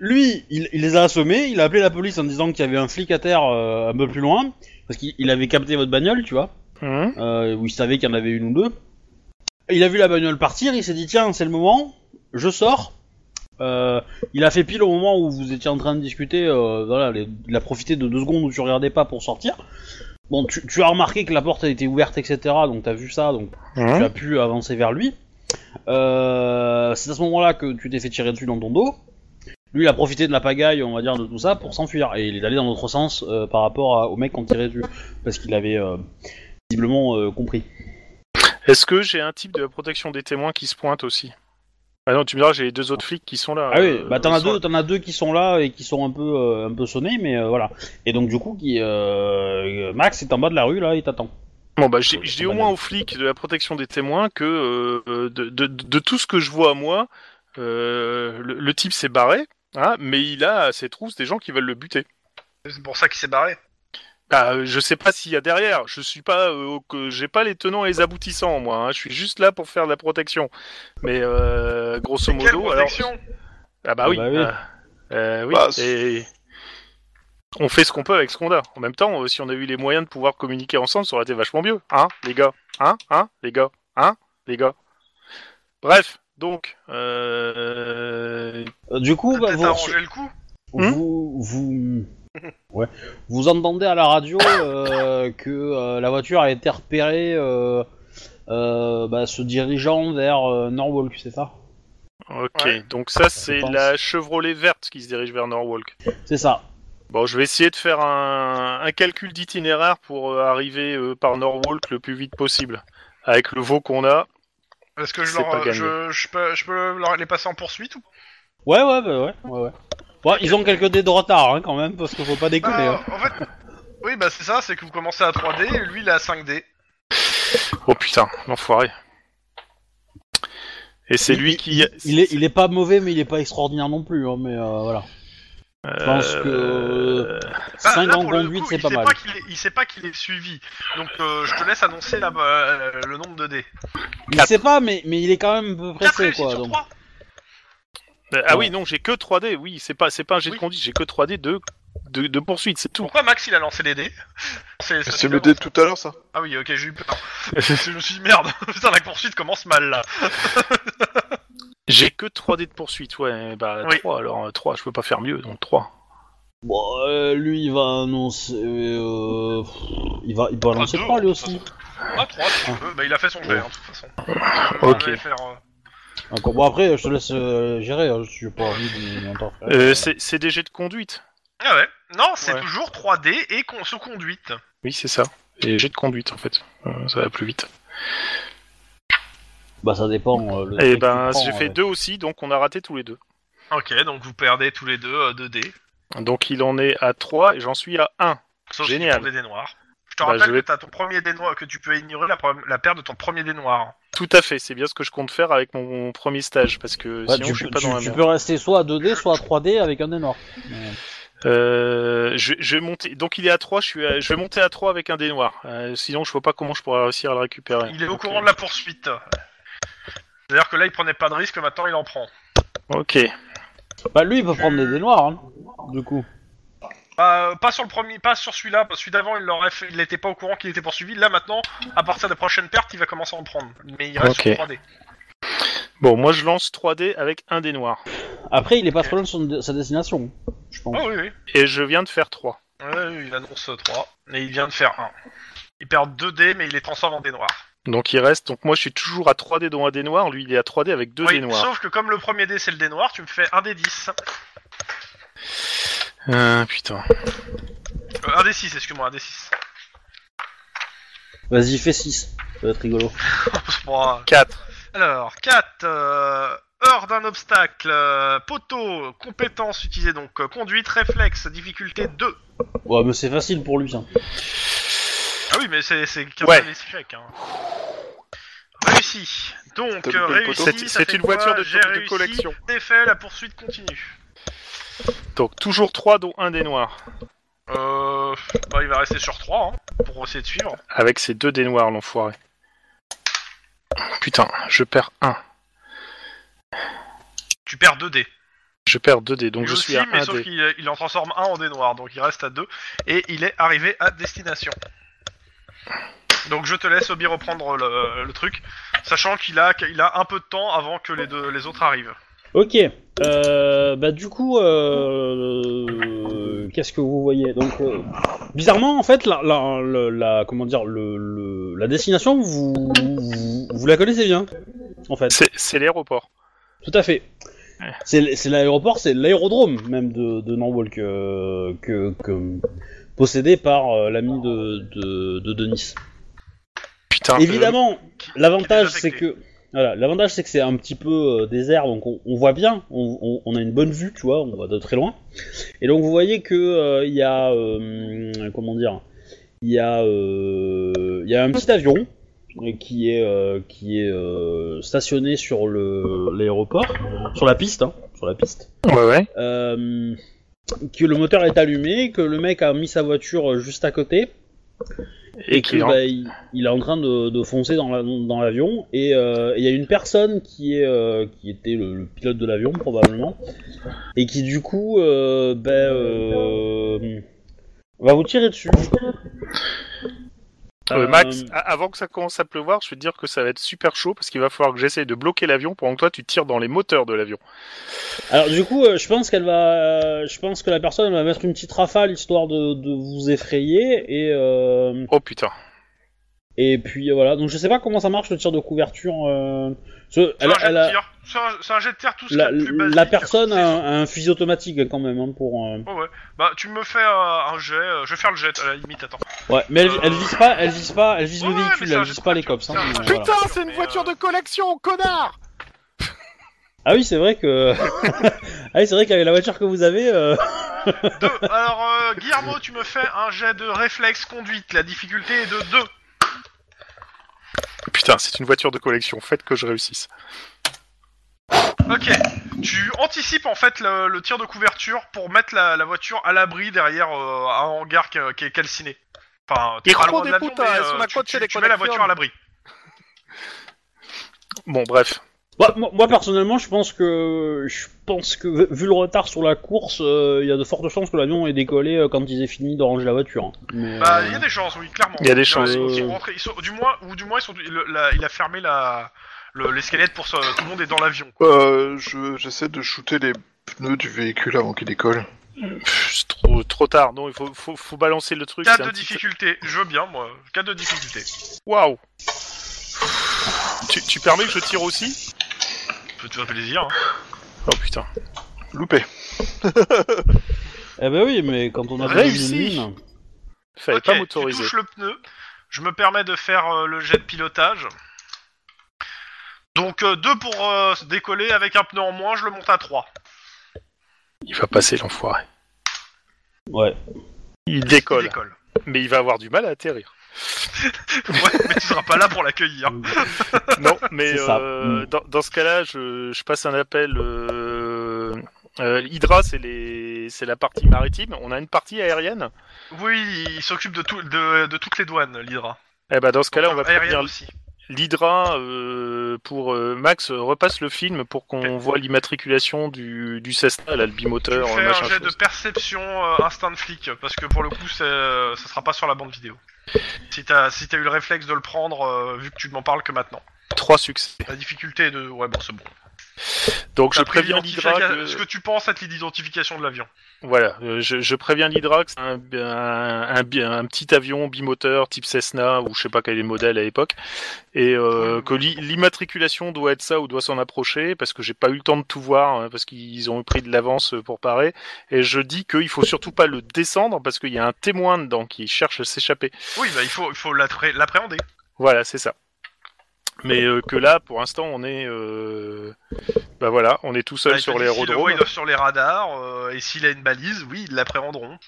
Lui, il, il les a assommés, il a appelé la police en disant qu'il y avait un flic à terre euh, un peu plus loin, parce qu'il il avait capté votre bagnole, tu vois, Hum, euh, où il savait qu'il y en avait une ou deux. Il a vu la bagnole partir, il s'est dit tiens, c'est le moment, je sors. Euh, il a fait pile au moment où vous étiez en train de discuter, euh, voilà, les- il a profité de deux secondes où tu regardais pas pour sortir. Bon, tu, tu as remarqué que la porte a été ouverte, etc., donc t'as vu ça, donc hum. tu as pu avancer vers lui. Euh, c'est à ce moment-là que tu t'es fait tirer dessus dans ton dos. Lui, il a profité de la pagaille, on va dire, de tout ça pour s'enfuir. Et il est allé dans l'autre sens euh, par rapport à- au mec qu'on tirait dessus. Parce qu'il avait euh, visiblement compris. Est-ce que j'ai un type de protection des témoins qui se pointe aussi? Ah non, tu me diras, j'ai les deux autres flics qui sont là. Ah oui, bah t'en as deux, t'en as deux qui sont là et qui sont un peu, un peu sonnés, mais voilà. Et donc du coup, qui, Max est en bas de la rue là, il t'attend. Bon bah je dis au moins aux flics de la protection des témoins que euh, de, de, de tout ce que je vois moi, euh, le, le type s'est barré, hein, mais il a à ses trousses des gens qui veulent le buter. C'est pour ça qu'il s'est barré. Bah, euh, je sais pas s'il y a derrière. Je suis pas, euh, que j'ai pas les tenants et les aboutissants moi. hein. Je suis juste là pour faire de la protection. Mais euh, grosso modo, alors protection? Ah bah Ah oui, bah oui. euh, euh, oui. Bah, et on fait ce qu'on peut avec ce qu'on a. En même temps, euh, si on a eu les moyens de pouvoir communiquer ensemble, ça aurait été vachement mieux, hein, les gars, hein, hein, les gars, hein, les gars? Bref, donc, euh... Euh, du coup, bah, vous, arranger le coup. Hmm vous, vous, ouais, vous entendez à la radio euh, que euh, la voiture a été repérée euh, euh, bah, se dirigeant vers euh, Norwalk, c'est ça? Ok, Ouais. donc ça c'est la Chevrolet verte qui se dirige vers Norwalk. C'est ça. Bon, je vais essayer de faire un, un calcul d'itinéraire pour euh, arriver euh, par Norwalk le plus vite possible. Avec le veau qu'on a, Est-ce que je, leur, je, je peux, je peux leur- les passer en poursuite ou Ouais, ouais, bah, ouais, ouais, ouais. Bon, ils ont quelques dés de retard hein, quand même, parce qu'il faut pas déconner. Euh, hein. En fait, oui, bah c'est ça, c'est que vous commencez à 3D et lui il est à 5D. oh putain, l'enfoiré. Et c'est lui qui... Il est, il est pas mauvais, mais il est pas extraordinaire non plus. Hein, mais euh, voilà. Je pense que Euh, 5 Là, en conduite, c'est il pas sait mal. Pas qu'il est, il sait pas qu'il est suivi. Donc euh, je te laisse annoncer la, euh, le nombre de dés. Il sait pas, mais, mais il est quand même un peu 4 pressé, quoi. Donc. 3 Euh, Ah oui, non, j'ai que 3D, oui, c'est pas, c'est pas un jet Oui. de conduite, j'ai que 3D de, de, de poursuite, c'est tout. Pourquoi Max il a lancé les dés c'est le dé de tout à l'heure, ça. Ah oui, ok, j'ai eu peur. je me suis dit merde, putain la poursuite commence mal là. J'ai que 3D de poursuite, ouais, bah Oui. 3, alors 3, je peux pas faire mieux, donc 3. Bon, euh, lui, il va annoncer. euh, il va, il peut annoncer deux, 3 lui aussi. Ah 3 si tu veux, bah il a fait son jet hein, de toute façon. Ok. Je faire, euh, D'accord. Bon, après, je te laisse euh, gérer. Hein, j'ai pas envie de m'entendre. Euh, c'est c'est des jets de conduite. Ah ouais, non, c'est Ouais. toujours 3D et con- sous conduite. Oui, c'est ça. Et jet de conduite, en fait. Euh, ça va plus vite. Bah, ça dépend. euh, le Et truc ben, j'ai fait euh. deux aussi, donc on a raté tous les deux. Ok, donc vous perdez tous les deux 2 dés. Donc il en est à 3 et j'en suis à 1. Sauf Génial. si des dés noirs. Je te Bah, rappelle je vais- que t'as ton premier dé noir, que tu peux ignorer la, perte de ton premier dé noir. Tout à fait, c'est bien ce que je compte faire avec mon premier stage, parce que sinon tu, je suis pas tu- dans la tu merde. peux rester soit à 2D, soit à 3D avec un dé noir. Euh, je, je vais monter. Donc il est à 3, je, suis à- je vais monter à 3 avec un dé noir. Euh, sinon je vois pas comment je pourrais réussir à le récupérer. Il est au Donc, courant euh, de la poursuite. C'est-à-dire que là, il prenait pas de risque, maintenant il en prend. Ok. Bah, lui, il peut prendre des dés noirs, hein, du coup. Bah, pas sur le premier, pas sur celui-là, parce que celui d'avant, il l'aurait fait, il était pas au courant qu'il était poursuivi. Là, maintenant, à partir des prochaines pertes, il va commencer à en prendre. Mais il reste Ok. sur 3D. Bon, moi je lance 3D avec un dé noir. Après, il est pas trop loin de son- sa destination, je pense. Oh oui, oui. Et je viens de faire 3. Ouais, oui, il annonce 3. Et il vient de faire 1. Il perd 2 dés, mais il les transforme en dés noirs. Donc il reste. Donc moi je suis toujours à 3D dont un dé noir. Lui il est à 3D avec deux Oui, dés noirs. sauf que comme le premier dé c'est le dé noir, tu me fais un dé 10. Euh, putain. Euh, un dé 6, excuse-moi, un dé 6. Vas-y, fais 6. Ça va être rigolo. Bon, 4. Alors, 4. Euh, heure d'un obstacle. euh, poteau. Compétences utilisées donc. euh, conduite, réflexe. Difficulté 2. Ouais, mais c'est facile pour lui, hein. Ah oui, mais c'est c'est qu'un Ouais. échec. Hein. Réussi. Donc, euh, réussi. C'est une quoi voiture de, de réussi. collection. C'est fait, la poursuite continue. Donc toujours 3 dont un des noirs. Euh, bah, il va rester sur 3 hein, pour essayer de suivre. Avec ces deux des noirs, l'enfoiré. Putain, je perds 1. Tu perds 2 dés. Je perds 2 dés, donc je aussi, suis à mais 1 sauf dé. qu'il il en transforme un en dé noir, donc il reste à 2 et il est arrivé à destination. Donc je te laisse Obi reprendre le, le truc, sachant qu'il a, qu'il a un peu de temps avant que les, deux, les autres arrivent. Ok. Euh, bah du coup, euh, qu'est-ce que vous voyez? Donc, euh, bizarrement, en fait, la, la, la, la- comment dire, le, le- la destination, vous, vous, vous la connaissez bien, en fait. C'est c'est l'aéroport. Tout à fait. C'est c'est l'aéroport, c'est l'aérodrome même de, de Norwalk euh, que, que possédé par euh, l'ami de, de, de Denis. Putain. Évidemment, Qui- l'avantage c'est que voilà, l'avantage c'est que c'est un petit peu euh, désert, donc on, on voit bien, on, on- on a une bonne vue, tu vois, on voit de très loin. Et donc vous voyez que euh, il y a euh, comment dire, il y a euh, il y a un petit avion euh, qui est euh, qui est euh, stationné sur le l'aéroport, sur la piste, hein, sur la piste. euh, Ouais, ouais. Euh, que le moteur est allumé, que le mec a mis sa voiture euh, juste à côté. Et, qu'il en- bah, il, il est en train de, de foncer dans la- dans l'avion. Et euh, il y a une personne qui est euh, qui était le, le pilote de l'avion probablement. Et qui du coup euh, ben, euh, va vous tirer dessus. Euh, Euh, Max, avant que ça commence à pleuvoir, je vais te dire que ça va être super chaud parce qu'il va falloir que j'essaye de bloquer l'avion pendant que toi tu tires dans les moteurs de l'avion. Alors du coup, euh, je pense qu'elle va, euh, je pense que la personne va mettre une petite rafale histoire de, de vous effrayer et euh, Oh putain. et puis voilà. Donc je sais pas comment ça marche le tir de couverture. Euh, ce- C'est un a- jet de un, un jet tir tout ce la, qu'il y a de plus basique. la personne a un, fusil automatique quand même hein, pour. euh, Ouais, ouais. Bah, tu me fais euh, un jet. euh, je vais faire le jet à la limite, attends. Ouais, mais elle, Euh, elle vise pas, elle vise pas, elle vise Ouais, le véhicule, elle vise pas les cops. hein, voilà. Putain, c'est une voiture de collection, connard Ah oui, c'est vrai que. ah oui, c'est vrai qu'avec la voiture que vous avez. euh, Deux. Alors, euh, Guillermo, tu me fais un jet de réflexe conduite. La difficulté est de 2. Putain, c'est une voiture de collection, faites que je réussisse. Ok. Tu anticipes en fait le, le tir de couverture pour mettre la, la voiture à l'abri derrière euh, un hangar qui, qui est calciné. Enfin, t'es pas loin de l'avion, mais, euh, tu, côté tu- mets la voiture à l'abri. Bon, bref. Bah, moi, moi, personnellement, je pense que je pense que vu- le retard sur la course, euh, il y a de fortes chances que l'avion ait décollé euh, quand ils aient fini de ranger la voiture. hein. Mais, Bah, euh, il y a des chances, oui, clairement. Il y a des Ils- chances. Ils, sont rentrés, ils sont, du moins, ou du moins, ils sont, le- la- il a fermé la, le- l'escalette pour ça. Tout le monde est dans l'avion. Euh, je- j'essaie de shooter les pneus du véhicule avant qu'il décolle. Pff, C'est trop, trop tard, non, il faut, faut, faut balancer le truc. 4 c'est un de petit- difficulté. Je veux bien, moi. 4 de difficulté. Waouh tu, tu permets que je tire aussi? Ça te plaisir. Hein. Oh putain. Loupé. Eh ben oui, mais quand on a Réussi. besoin d'une mine- Fallait Ok, pas tu m'autoriser. touches le pneu. Je me permets de faire euh, le jet de pilotage. Donc 2 pour euh, se décoller avec un pneu en moins, je le monte à 3. Il va passer l'enfoiré. Ouais. Il décolle. mais il va avoir du mal à atterrir. Ouais, mais tu seras pas là pour l'accueillir. Non, mais euh, Mm. dans, dans ce cas-là, je, je passe un appel. Euh, euh, Hydra, c'est les, c'est la partie maritime. On a une partie aérienne. Oui, il s'occupe de, tout, de, de toutes les douanes, l'Hydra. Eh ben dans ce cas-là, on va Aérienne prévenir aussi. l'Hydra euh, pour euh, Max repasse le film pour qu'on voit l'immatriculation du, du Cessna, là, le Tu bimoteur, fais un jet de perception euh, instinct de flic, parce que pour le coup, euh, ça sera pas sur la bande vidéo. Si t'as si t'as eu le réflexe de le prendre, euh, vu que tu ne m'en parles que maintenant. Trois succès. La difficulté est de... Ouais, bon, c'est bon. Donc je préviens l'Hydra que... Ce que tu penses être l'identification de l'avion? Voilà, euh, je, je préviens l'Hydra que c'est un, un, un- un petit avion bimoteur type Cessna ou je sais pas quel est le modèle à l'époque et euh, que l'i- l'immatriculation doit être ça ou doit s'en approcher parce que j'ai pas eu le temps de tout voir hein, parce qu'ils ont pris de l'avance pour parer et je dis qu'il faut surtout pas le descendre parce qu'il y a un témoin dedans qui cherche à s'échapper. Oui, bah il faut, il faut l'appré- l'appréhender. Voilà, c'est ça. Mais euh, que là, pour l'instant, on est, euh... bah voilà, on est tout seul sur te dit, s'il le l'aérodrome. voit, il doit sur les radars, euh, et s'il a une balise, oui, ils l'appréhenderont.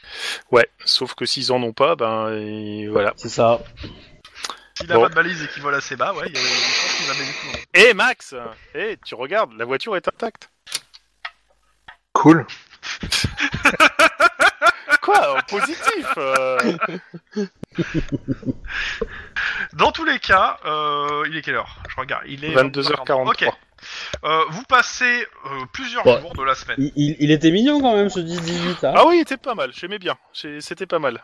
Ouais, sauf que s'ils en ont pas, ben et voilà. C'est ça. S'il a Bon. pas de balise et qu'il vole assez bas, ouais, il y a des chances qu'il va le monde. Eh Max, eh tu regardes, la voiture est intacte. Cool. Quoi, en positif euh, Dans tous les cas, euh, il est quelle heure? Je regarde, il est 22h43. Ok. Euh, vous passez euh, plusieurs Ouais. jours de la semaine. Il, il- il était mignon quand même ce 10-18 hein. Ah oui, il était pas mal, j'aimais bien, J'ai- c'était pas mal.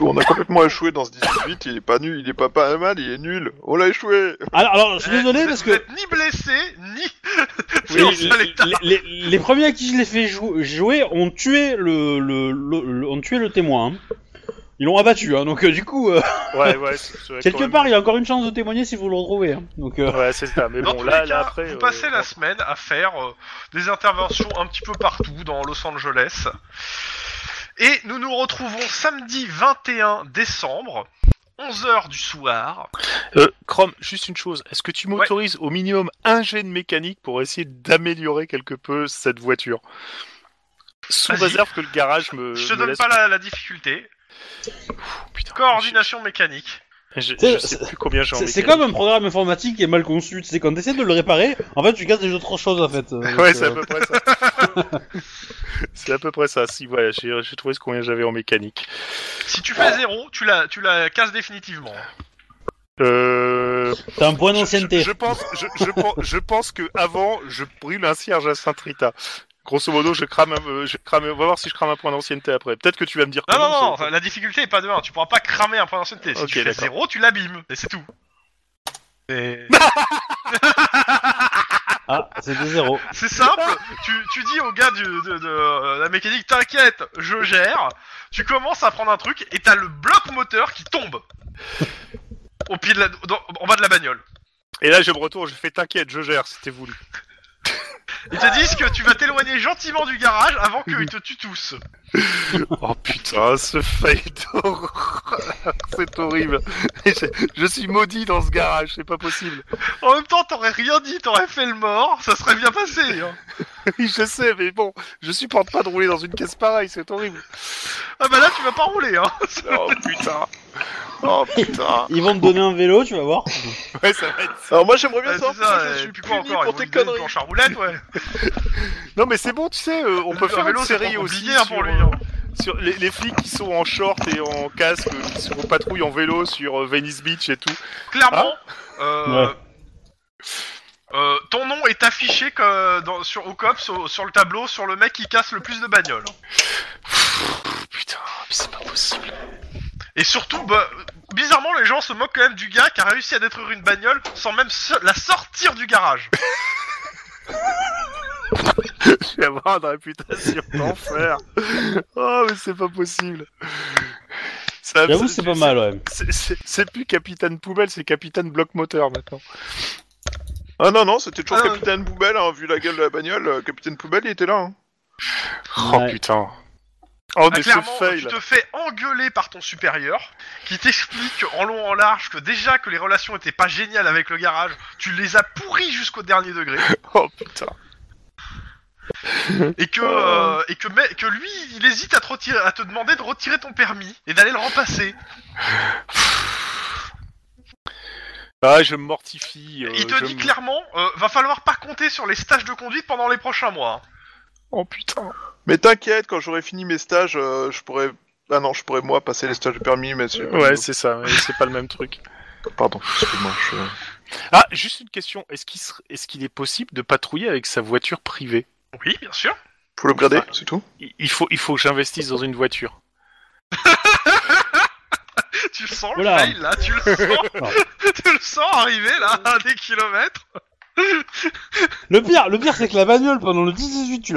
On a complètement échoué dans ce 18, il est pas nul, il est pas pas mal, il est nul. On l'a échoué. Alors, alors, je suis Eh, désolé vous parce êtes- que Vous êtes ni blessé, ni. les, les- les- les premiers à qui je l'ai fait jou- jouer ont tué le, le, le- le- ont tué le témoin. hein. Ils l'ont abattu, hein, donc euh, du coup, euh, Ouais, ouais. quelque même- part, il y a encore une chance de témoigner si vous le retrouvez. hein. Donc, euh, Ouais, c'est ça. Mais Dans bon, là, les là cas, après. vous euh, passez la semaine à faire euh, des interventions un petit peu partout dans Los Angeles. Et nous nous retrouvons samedi 21 décembre, 11h du soir. Euh, Chrome, juste une chose. Est-ce que tu m'autorises au minimum un jet de mécanique pour essayer d'améliorer quelque peu cette voiture? Sous réserve que le garage me. Je te me donne laisse- pas la, la difficulté. Putain, Coordination mécanique. Je, je- C'est- je sais plus combien j'ai en c'est comme un programme informatique qui est mal conçu. C'est quand tu essaies de le réparer, en fait, tu casses des autres choses en fait. Euh, donc, Ouais, c'est à euh, peu près ça. c'est à peu près ça. Si, voilà, j'ai trouvé ce combien j'avais en mécanique. Si tu fais zéro, tu la, tu la casses définitivement. Euh, T'as un point je, d'ancienneté. je pense, je, je, pense- je pense que avant, je brûle un cierge à Saint-Rita. Grosso modo, je crame, un, euh, je crame, on va voir si je crame un point d'ancienneté après. Peut-être que tu vas me dire. que Non, non, non, c'est- la difficulté est pas de 1. Tu pourras pas cramer un point d'ancienneté. Si tu fais d'accord. zéro, tu l'abîmes. Et c'est tout. Et- Ah, c'était zéro. C'est simple, tu, tu dis au gars du, de, de, euh, la mécanique, t'inquiète, je gère. Tu commences à prendre un truc et t'as le bloc moteur qui tombe au pied de la, dans- en bas de la bagnole. Et là, je me retourne, je fais t'inquiète, je gère, c'était voulu. Ils te disent que tu vas t'éloigner gentiment du garage avant qu'ils te tuent tous. Oh putain, ce fail d'horreur. C'est horrible. Je, je suis maudit dans ce garage, c'est pas possible. En même temps, t'aurais rien dit, t'aurais fait le mort, ça serait bien passé. Hein. Oui, je sais, mais bon, je supporte pas de rouler dans une caisse pareille, c'est horrible. Ah bah là, tu vas pas rouler. Hein. Oh putain. Oh putain. Ils vont te donner un vélo, tu vas voir. Ouais, ça va être Alors moi j'aimerais bien savoir ça, je suis puni encore, pour tes conneries. planche à roulettes, ouais. Non, mais c'est bon, tu sais, euh, on peut faire vélo, une c'est série aussi hein, pour lui, euh, sur les, les flics qui sont en short et en casque, euh, qui sont en patrouille en vélo sur euh, Venice Beach et tout. Clairement, euh, Ouais. euh, ton nom est affiché que dans, sur, au COPS, sur le tableau, sur le mec qui casse le plus de bagnoles. Putain, mais c'est pas possible. Et surtout, bah, bizarrement, les gens se moquent quand même du gars qui a réussi à détruire une bagnole sans même se- la sortir du garage. Je vais avoir une réputation d'enfer. Oh, mais c'est pas possible. Ça- J'avoue, c'est pas mal, ouais. c'est- C'est c'est plus capitaine poubelle, c'est capitaine bloc moteur maintenant. Ah non, non, c'était toujours Ah, Capitaine Poubelle, hein, vu la gueule de la bagnole, euh, Capitaine Poubelle il était là. Hein. Oh Ouais. putain. Oh, Ah, mais ce clairement, fail. tu te fais engueuler par ton supérieur, qui t'explique en long en large que déjà que les relations étaient pas géniales avec le garage, tu les as pourris jusqu'au dernier degré, Oh putain. Et que euh, et que, mais- que lui, il hésite à te retirer, à te demander de retirer ton permis et d'aller le repasser. Ah, je me mortifie. euh, il te je dit me- clairement, euh, va falloir pas compter sur les stages de conduite pendant les prochains mois. Oh putain. Mais t'inquiète, quand j'aurai fini mes stages, euh, je pourrais... Ah non, je pourrais moi passer les stages de permis, mais c'est... Ouais, c'est ça, mais c'est pas le même truc. Pardon, excuse-moi. Je... Ah, juste une question. Est-ce qu'il ser- est, qu'il est possible de patrouiller avec sa voiture privée? Oui, bien sûr. Faut l'upgrader, c'est tout il faut, il faut que j'investisse dans une voiture. Tu le sens le fail là, tu le sens, tu le sens arriver là à des kilomètres. Le pire, le pire, c'est que la bagnole pendant le 10-18, tu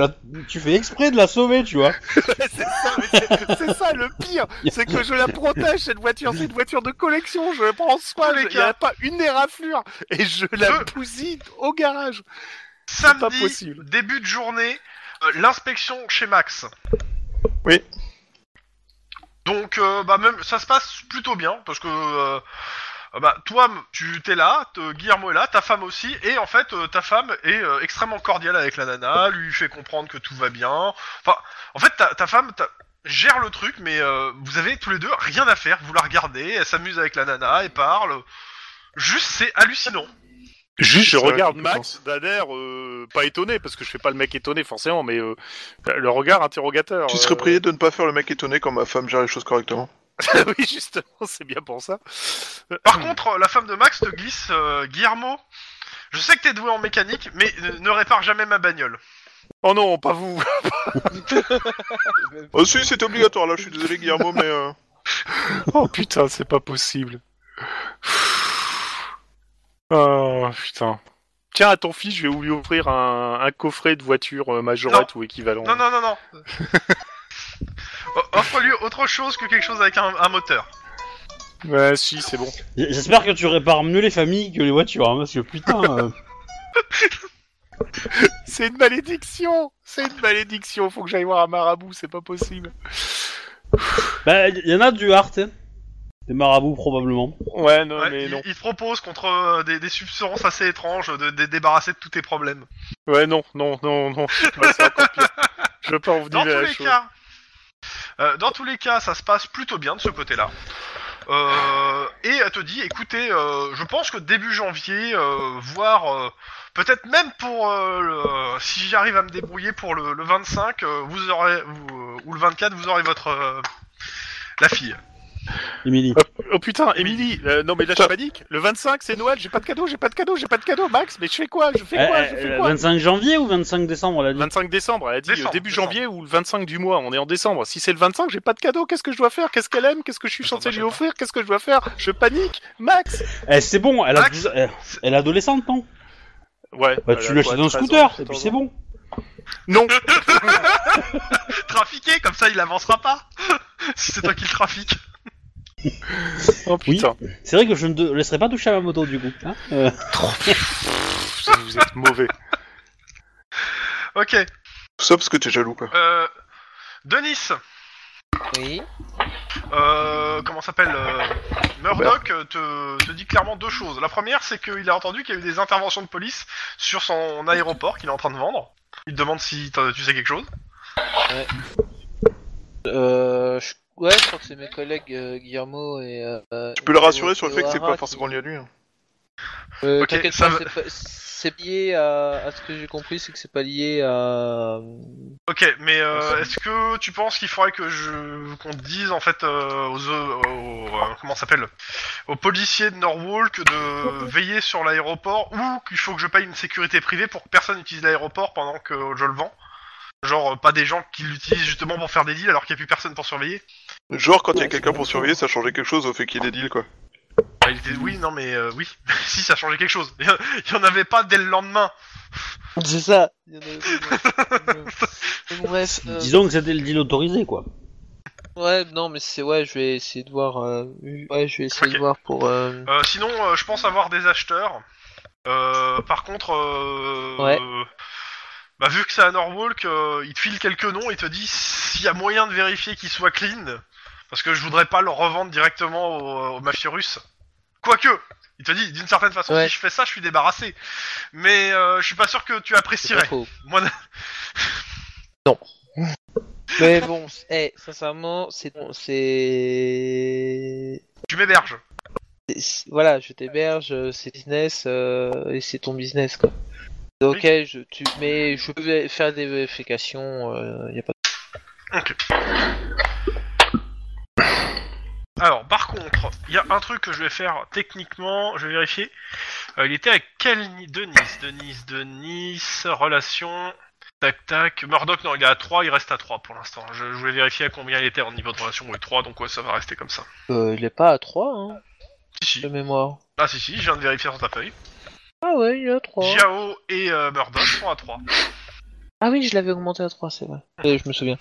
tu fais exprès de la sauver, tu vois. c'est ça, mais c'est- c'est ça le pire. C'est que je la protège cette voiture. C'est une voiture de collection. Je prends soin. Tous les Il n'y a pas une éraflure et je la Deux. bousille au garage. Samedi, début de journée, euh, l'inspection chez Max. Oui. Donc, euh, bah même, ça se passe plutôt bien parce que euh, bah toi, tu t'es là, te- Guillermo est là, ta femme aussi, et en fait, euh, ta femme est extrêmement cordiale avec la nana, lui fait comprendre que tout va bien. Enfin, en fait, ta, ta femme ta- gère le truc, mais vous avez tous les deux rien à faire. Vous la regardez, elle s'amuse avec la nana, elle parle. Juste, c'est hallucinant. Juste, je regarde. Max d'un air euh, pas étonné, parce que je fais pas le mec étonné forcément, mais euh, le regard interrogateur. Tu serais euh, prié de ne pas faire le mec étonné quand ma femme gère les choses correctement. oui, justement, c'est bien pour ça. Par contre, euh, la femme de Max te glisse, euh, Guillermo. Je sais que t'es doué en mécanique, mais ne, ne répare jamais ma bagnole. Oh non, pas vous. Oh si, c'est obligatoire là, je suis désolé Guillermo, mais... euh, Oh putain, c'est pas possible. Oh putain. Tiens, à ton fils, je vais lui offrir un, un coffret de voiture euh, majorette ou équivalent. Non, non, non, non. O- Offre-lui autre chose que quelque chose avec un, un moteur. Ouais, si, c'est bon. J'espère que tu répares mieux les familles que les voitures, hein, parce que putain. euh, C'est une malédiction C'est une malédiction, faut que j'aille voir un marabout, c'est pas possible. Bah, il y en a du art, hein. Des marabouts probablement. Ouais, non, Ouais, mais il, non. il te propose contre euh, des, des substances assez étranges de, de débarrasser de tous tes problèmes. Ouais, non, non, non, non. Ouais, c'est encore pire. Je veux pas en Dans venir à tous les chose. cas, euh, dans tous les cas, ça se passe plutôt bien de ce côté-là. Euh, et elle te dit, écoutez, euh, je pense que début janvier, euh, voire euh, peut-être même pour euh, le- si j'arrive à me débrouiller pour le, le 25, euh, vous aurez vous, ou le 24, vous aurez votre euh, la fille. Emily. Oh putain, Émilie, euh, non mais là je panique. Le 25 c'est Noël, j'ai pas de cadeau, j'ai pas de cadeau, j'ai pas de cadeau, Max, mais je fais quoi? Je fais quoi? Eh, Je fais le quoi? 25 janvier ou 25 décembre, elle a dit? 25 décembre, elle a dit euh, Décembre, début décembre. janvier ou le 25 du mois, on est en décembre. Si c'est le 25, j'ai pas de cadeau, qu'est-ce que je dois faire? Qu'est-ce qu'elle aime? Qu'est-ce que je suis censé lui offrir? Qu'est-ce que je dois faire? Je panique Max Eh, c'est bon, elle a Max, 12 elle, est adolescente, non? Ouais. Bah, tu lui achètes un 13 ans, scooter, et 14 puis c'est bon. Non Trafiquer, comme ça il avancera pas. si c'est toi qui le trafique. Oh putain. C'est vrai que je ne laisserai pas toucher à ma moto, du coup. Hein Euh, vous êtes mauvais. Ok. Tout ça parce que t'es jaloux quoi. Euh, Denis, Oui. euh, comment s'appelle euh, Murdoch euh, te, te dit clairement deux choses. La première, c'est qu'il a entendu qu'il y a eu des interventions de police sur son aéroport qu'il est en train de vendre. Il te demande si tu sais quelque chose. Euh, je... Ouais, je crois que c'est mes collègues euh, Guillermo et. Euh, Tu peux le rassurer sur le fait que c'est pas forcément lié à lui. hein. Euh, Ok, T'inquiète ça pas, va- c'est pas- c'est lié à... à ce que j'ai compris, c'est que c'est pas lié à. Ok, mais euh, est-ce que tu penses qu'il faudrait que je qu'on te dise en fait euh, aux, aux- euh, comment ça s'appelle aux policiers de Norwalk de veiller sur l'aéroport ou qu'il faut que je paye une sécurité privée pour que personne n'utilise l'aéroport pendant que je le vends? Genre euh, pas des gens qui l'utilisent justement pour faire des deals alors qu'il n'y a plus personne pour surveiller Genre quand il y a quelqu'un pour surveiller, ça changeait quelque chose au fait qu'il y ait des deals quoi. Bah, il était- Oui, non mais euh, oui, si ça changeait quelque chose. Il y en avait pas dès le lendemain. C'est ça. Il y en a- Mais Bref. euh, Disons que c'était le deal autorisé, quoi. Ouais, non, mais c'est ouais, je vais essayer de voir. euh, Ouais, je vais essayer de voir pour. euh, Euh, sinon, euh, je pense avoir des acheteurs. Euh, par contre, euh, Ouais. Euh, bah, vu que c'est à Norwalk, euh, il te file quelques noms et te dit s'il y a moyen de vérifier qu'ils soient clean. Parce que je voudrais pas le revendre directement aux, aux mafieux russes. Quoique, il te dit d'une certaine façon, Ouais. si je fais ça, je suis débarrassé. Mais euh, je suis pas sûr que tu apprécierais. pas faux. Moi, Mais bon, c- eh, sincèrement, c'est bon, c'est. tu m'héberges. c'est- Voilà, je t'héberge, euh, c'est business euh, et c'est ton business quoi. Ok, je, tu, mais je peux vé- faire des vérifications, euh, y a pas. Alors, par contre, il y a un truc que je vais faire techniquement, je vais vérifier. Euh, il était avec quel ni- Denis Denis, Denis, relation. Tac tac. Murdoch, non, il est à 3, il reste à 3 pour l'instant. Je, je voulais vérifier à combien il était en niveau de relation. Oui, 3, donc ouais, ça va rester comme ça. Euh, il est pas à 3 hein, Si, de si. mémoire. Ah, si, si, je viens de vérifier sur ta feuille. Ah ouais, il est à 3. Jiao et euh, Murdoch sont à 3. Ah oui, je l'avais augmenté à 3, c'est vrai. Euh, je me souviens.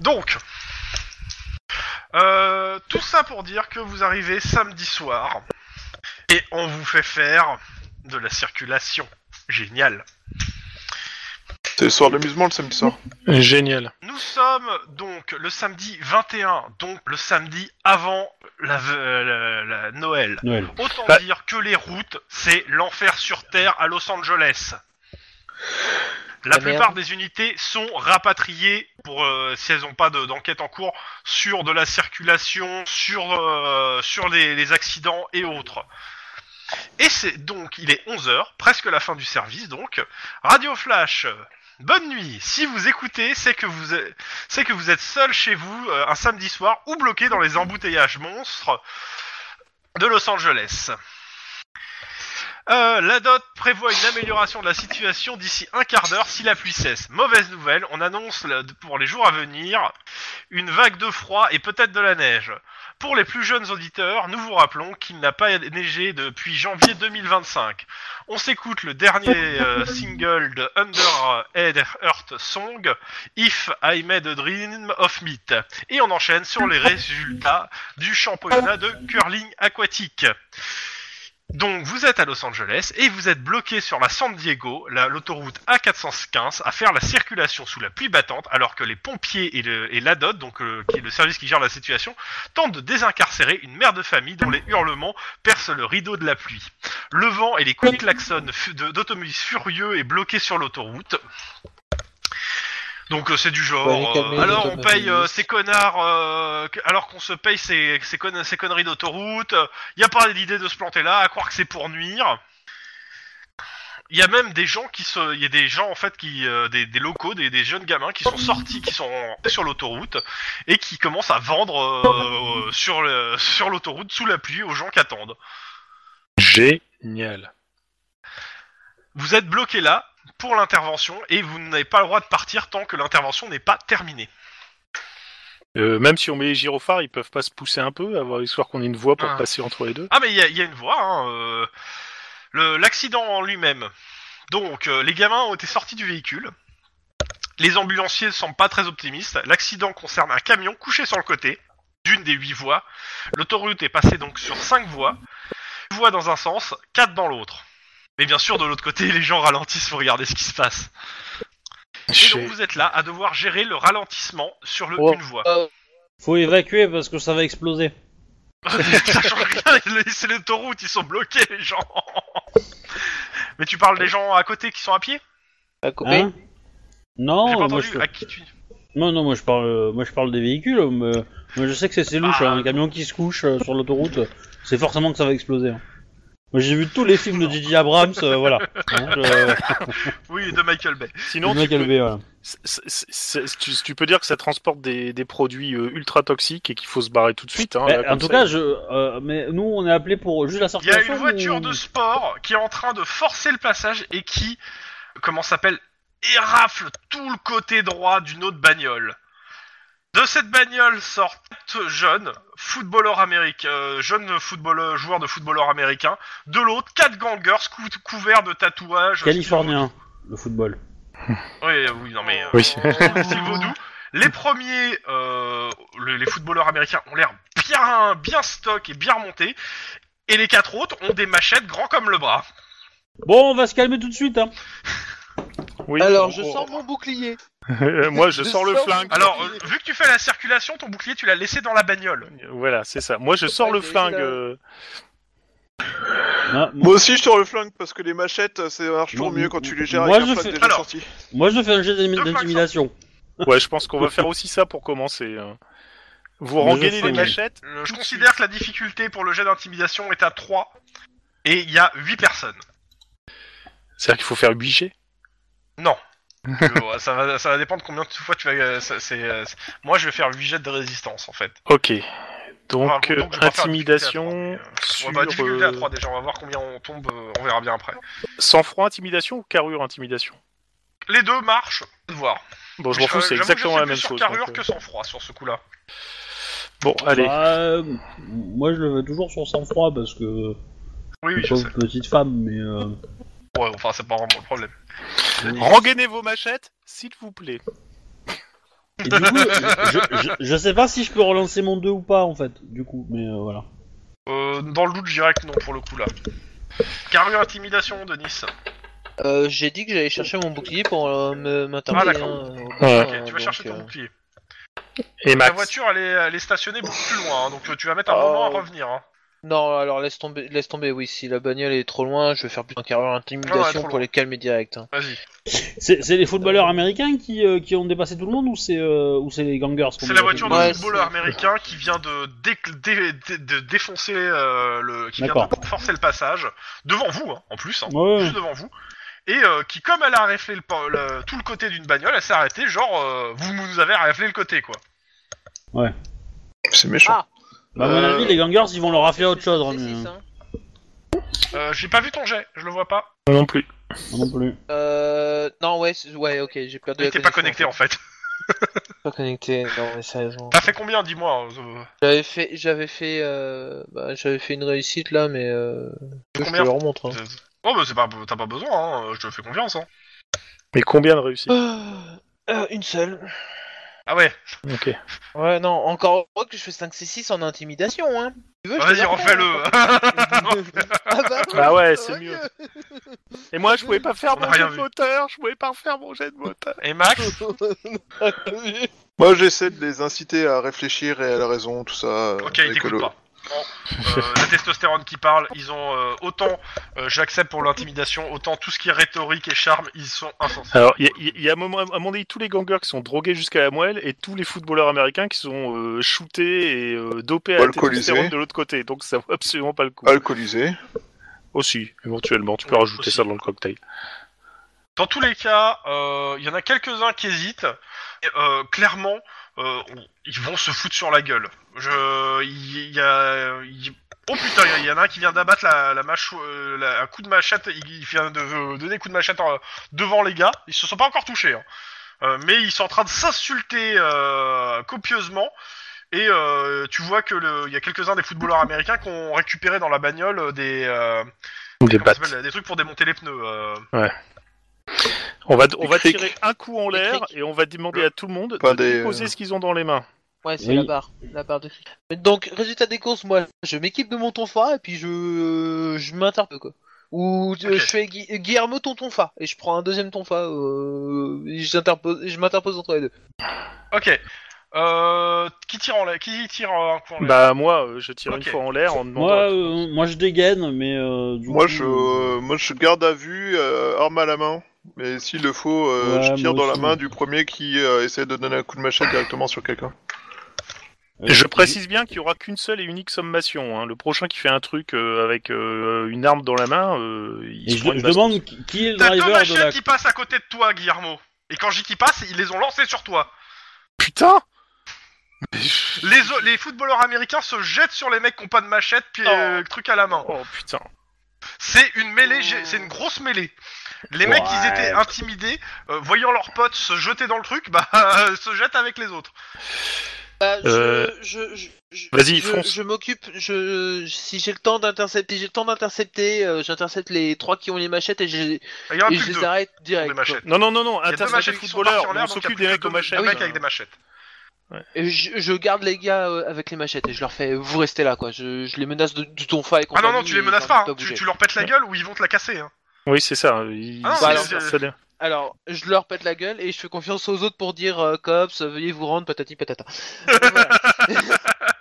Donc, euh, tout ça pour dire que vous arrivez samedi soir et on vous fait faire de la circulation. Génial. C'est le soir d'amusement le samedi soir. Génial. Nous sommes donc le samedi 21, donc le samedi avant la, la- la Noël. Noël. Autant Bah- dire que les routes, c'est l'enfer sur Terre à Los Angeles. La Ah, merde. plupart des unités sont rapatriées pour euh, si elles n'ont pas de- d'enquête en cours sur de la circulation, sur euh, sur les, les accidents et autres. Et c'est donc il est 11h, presque la fin du service donc. Radio Flash. Bonne nuit. Si vous écoutez, c'est que vous êtes, c'est que vous êtes seul chez vous euh, un samedi soir ou bloqué dans les embouteillages monstres de Los Angeles. Euh, la DOT prévoit une amélioration de la situation d'ici un quart d'heure si la pluie cesse. Mauvaise nouvelle, on annonce pour les jours à venir une vague de froid et peut-être de la neige. Pour les plus jeunes auditeurs, nous vous rappelons qu'il n'a pas neigé depuis janvier 2025. On s'écoute le dernier euh, single de Under Earth Song, If I Made a Dream of Meat. Et on enchaîne sur les résultats du championnat de curling aquatique. Donc vous êtes à Los Angeles et vous êtes bloqué sur la San Diego, la- l'autoroute A415, à faire la circulation sous la pluie battante, alors que les pompiers et, le, et l'ADOT, donc euh, qui est le service qui gère la situation, tentent de désincarcérer une mère de famille dont les hurlements percent le rideau de la pluie. Le vent et les coups de klaxon fu- de- d'automobilistes furieux et bloqués sur l'autoroute. Donc euh, c'est du genre. Calmer euh, alors on paye euh, ces connards, euh, alors qu'on se paye ces, ces conneries d'autoroute. Il y a pas l'idée de se planter là, à croire que c'est pour nuire. Il y a même des gens qui se, il y a des gens en fait qui, euh, des, des locaux, des, des jeunes gamins qui sont sortis, qui sont sur l'autoroute et qui commencent à vendre euh, sur le, sur l'autoroute sous la pluie aux gens qui attendent. Génial. Vous êtes bloqué là pour l'intervention et vous n'avez pas le droit de partir tant que l'intervention n'est pas terminée. Euh, même si on met les gyrophares, ils peuvent pas se pousser un peu, avoir histoire qu'on ait une voie pour Ah. passer entre les deux. Ah mais il y a, il y a une voie. Hein, euh, le- L'accident en lui-même. Donc euh, les gamins ont été sortis du véhicule. Les ambulanciers ne sont pas très optimistes. L'accident concerne un camion couché sur le côté d'une des huit voies. L'autoroute est passée donc sur cinq voies. Une voie dans un sens, quatre dans l'autre. Mais bien sûr, de l'autre côté, les gens ralentissent pour regarder ce qui se passe. Et donc vous êtes là à devoir gérer le ralentissement sur le, Oh. une voie. Euh, Faut évacuer parce que ça va exploser. ça change rien, c'est l'autoroute, ils sont bloqués les gens. Mais tu parles des gens à côté qui sont à pied? À couper. Hein Non, J'ai pas moi entendu je... à qui tu. non, non, moi je parle, euh, moi je parle des véhicules. mais- Moi je sais que c'est c'est louche, Ah. hein, un camion qui se couche euh, sur l'autoroute, c'est forcément que ça va exploser. hein. Moi j'ai vu tous les films de J.J. Abrams, euh, voilà. Hein, je- Oui, de Michael Bay. Sinon, le tu mec peux, élevé, voilà. c'est- c'est- c'est- tu, tu peux dire que ça transporte des, des produits euh, ultra toxiques et qu'il faut se barrer tout de suite. Hein, Mais, là, en comme tout ça. cas, je, euh, mais nous on est appelé pour juste la Il y a une voiture ou- de sport qui est en train de forcer le passage et qui, comment ça s'appelle, érafle tout le côté droit d'une autre bagnole. De cette bagnole sortent quatre jeunes footballeurs américains, euh, jeunes footballeurs, joueurs de footballeurs américains. De l'autre, quatre gangers cou- couverts de tatouages. Californien, le football. Oui, oui, non mais. euh, Oui. style vaudou. Les premiers, euh, le- les footballeurs américains ont l'air bien, bien stock et bien remontés. Et les quatre autres ont des machettes grands comme le bras. Bon, on va se calmer tout de suite. Hein. Oui, Alors, on- je on- sors mon bouclier. Euh, Moi, je Je sors le sors- flingue. Alors, euh, vu que tu fais la circulation, ton bouclier, tu l'as laissé dans la bagnole. Voilà, c'est ça. Moi, je sors le flingue. euh, Hein, Moi aussi, je te le flingue parce que les machettes, ça marche toujours Moi- mieux quand tu les gères moi, avec un je flingue fais- déjà Alors, sorti. Moi je fais un jet d'intimidation. Ouais, je pense qu'on va faire aussi ça pour commencer. hein. Vous Mais je rengainez les flingue. machettes Euh, je considère que la difficulté pour le jet d'intimidation est à 3. Et il y a 8 personnes. C'est-à-dire qu'il faut faire 8 G Non. Euh, ça, va, ça va dépendre combien de fois tu vas... euh, ça- c'est, euh, c'est- Moi, je vais faire 8 jets de résistance, en fait. Ok. Donc, Enfin, euh, donc, je vais pas faire intimidation difficulté à trois, mais, euh, sur ouais, bah, difficulté à euh, 3 déjà, on va voir combien on tombe, euh, on verra bien après. sang-froid intimidation ou carrure intimidation? Les deux marchent, on va voir. Bon, je m'en fous, Euh, c'est j'avoue que exactement je la suis même plus chose. sur carrure donc, euh, que sans froid sur ce coup-là. Bon, allez. Bah, euh, moi je le fais toujours sur sang-froid parce que Oui, oui, je pauvre sais. petite femme, mais euh, Ouais, enfin, c'est pas vraiment le problème. Rengainez vos machettes, s'il vous plaît. Et du coup, je, je, je sais pas si je peux relancer mon 2 ou pas en fait, du coup, mais euh, voilà. Euh, dans le doute, je dirais que non pour le coup là. Carrure intimidation de Nice. Euh, J'ai dit que j'allais chercher mon bouclier pour euh, me. Ah, d'accord. hein, au Ouais. besoin, Ok, tu vas donc, chercher ton euh, bouclier. Et Ta Max. voiture, elle est, elle est stationnée beaucoup plus loin, hein, donc euh, tu vas mettre un Oh. moment à revenir. Hein. Non, alors laisse tomber, laisse tomber. Oui, si la bagnole est trop loin, je vais faire plus un carreur Ah ouais, intimidation trop pour les calmer direct. hein. Vas-y. C'est c'est les footballeurs américains qui, euh, qui ont dépassé tout le monde ou c'est euh, ou c'est les gangers C'est la voiture Ouais, monde footballeur c'est- américain qui vient de, dé- dé- dé- de défoncer euh, le, qui vient D'accord. de forcer le passage devant vous, hein, en plus, hein, Ouais, ouais. juste devant vous, et euh, qui, comme elle a raflé le, pa- le- tout le côté d'une bagnole, elle s'est arrêtée, genre euh, vous nous avez raflé le côté, quoi. C'est méchant. Ah. Bah, à mon Euh, avis, les gangers ils vont leur rafler autre chose. ça, hein. Euh, J'ai pas vu ton jet, je le vois pas. Moi non plus. Moi non plus. Euh, non, ouais, c'est- ouais, ok, j'ai perdu. Mais la t'es pas connexion, connecté en fait. Pas connecté. Non, mais sérieusement. T'as fait combien, dis-moi hein, euh, J'avais fait, j'avais fait, euh, bah, j'avais fait une réussite là, mais euh, je te Combien le remontre. hein. euh, Oh bah c'est pas, t'as pas besoin, hein, je te fais confiance. Hein. Mais combien de réussites? Euh, une seule. Ah ouais, Ok. Ouais, non, encore heureux que je fais 5 C6 en intimidation, hein. Tu veux, je te vas-y refais-le. hein. ah bah, Bah ouais, c'est mieux. Et moi, je pouvais pas faire On a mon rien jet de vu. moteur. Je pouvais pas faire mon jet de moteur. Et Max Moi, j'essaie de les inciter à réfléchir et à la raison, tout ça. Ok, t'écoutent le- pas. Bon, euh, la testostérone qui parle, ils ont euh, autant, euh, j'accepte pour l'intimidation, autant tout ce qui est rhétorique et charme, ils sont insensés. Alors, il y a, il y a à, mon avis tous les gangers qui sont drogués jusqu'à la moelle et tous les footballeurs américains qui sont euh, shootés et euh, dopés à la Alcoolisés. testostérone de l'autre côté. Donc ça vaut absolument pas le coup. Alcoolisé. Aussi, éventuellement, tu peux Ouais, rajouter aussi. ça dans le cocktail. Dans tous les cas, euh, il y en a quelques-uns qui hésitent. Et, euh, clairement, euh, ils vont se foutre sur la gueule. Je, il y, a, il- oh putain, il y en a un qui vient d'abattre la, la mâche, euh, la- un coup de machette. Il, il vient de euh, donner un coup de machette euh, devant les gars. Ils se sont pas encore touchés, hein. Euh, mais ils sont en train de s'insulter euh, copieusement. Et euh, tu vois que il y a quelques-uns des footballeurs américains qui ont récupéré dans la bagnole des, euh, Des des trucs pour démonter les pneus. euh. On va, on tirer un coup en l'air et on va demander à tout le monde Pas de des, déposer euh, ce qu'ils ont dans les mains. Ouais, c'est Oui. la barre, la barre de cric. Donc, résultat des courses, moi, je m'équipe de mon tonfa et puis je, je m'interpelle quoi. Ou euh, je fais Gui- Guillermo ton tonfa et je prends un deuxième tonfa. Euh, et je m'interpose entre les deux. Ok. Euh, qui tire en l'air Qui tire un coup en l'air? Bah moi, euh, je tire une fois en l'air en demandant. Moi, euh, moi je dégaine, mais euh, du Moi, coup, je, euh, moi, je garde à vue, euh, arme à la main. Mais s'il le faut, euh, Ouais, je tire moi dans la aussi. main du premier qui euh, essaie de donner un coup de machette directement sur quelqu'un. euh, Je précise bien qu'il y aura qu'une seule et unique sommation. hein. Le prochain qui fait un truc euh, avec euh, une arme dans la main, euh, il Et se je, prend une je baston. demande qui, qui est le T'as deux driver de machettes la. qui passent à côté de toi, Guillermo. Et quand je dis qui passent, ils les ont lancés sur toi. Putain Les, o- les footballeurs américains se jettent sur les mecs qui ont pas de machette, puis euh, truc à la main. Oh putain. C'est une mêlée, j'ai- c'est une grosse mêlée. Les mecs, ils étaient intimidés, euh, voyant leurs potes se jeter dans le truc, bah, se jettent avec les autres. Bah, je, Euh, je, je, je- vas-y, je, fonce. Je m'occupe. Je, si j'ai le temps d'intercepter, j'ai le temps d'intercepter. euh, J'intercepte les trois qui ont les machettes et, j'ai- Il y en a et plus je que les deux, arrête qui ont direct. des quoi. machettes. Non, non, non, non, Il y a deux intercepter machettes les qui sont partis footballeurs, en l'air, on donc il y a s'occupe plus des que mecs aux machettes. deux mecs avec des machettes. Et je, je garde les gars euh, avec les machettes et je leur fais vous restez là quoi. Je, je les menace de, du tonfa et Ah non, compagnie non, tu les et menaces pas, hein. tu, bouger. tu leur pètes la gueule ou ils vont te la casser. Hein. Oui, c'est ça. il- Ah non, c'est- mais c'est- c'est- c'est- Alors, je leur pète la gueule et je fais confiance aux autres pour dire euh, cops, veuillez vous rendre patati patata. Voilà.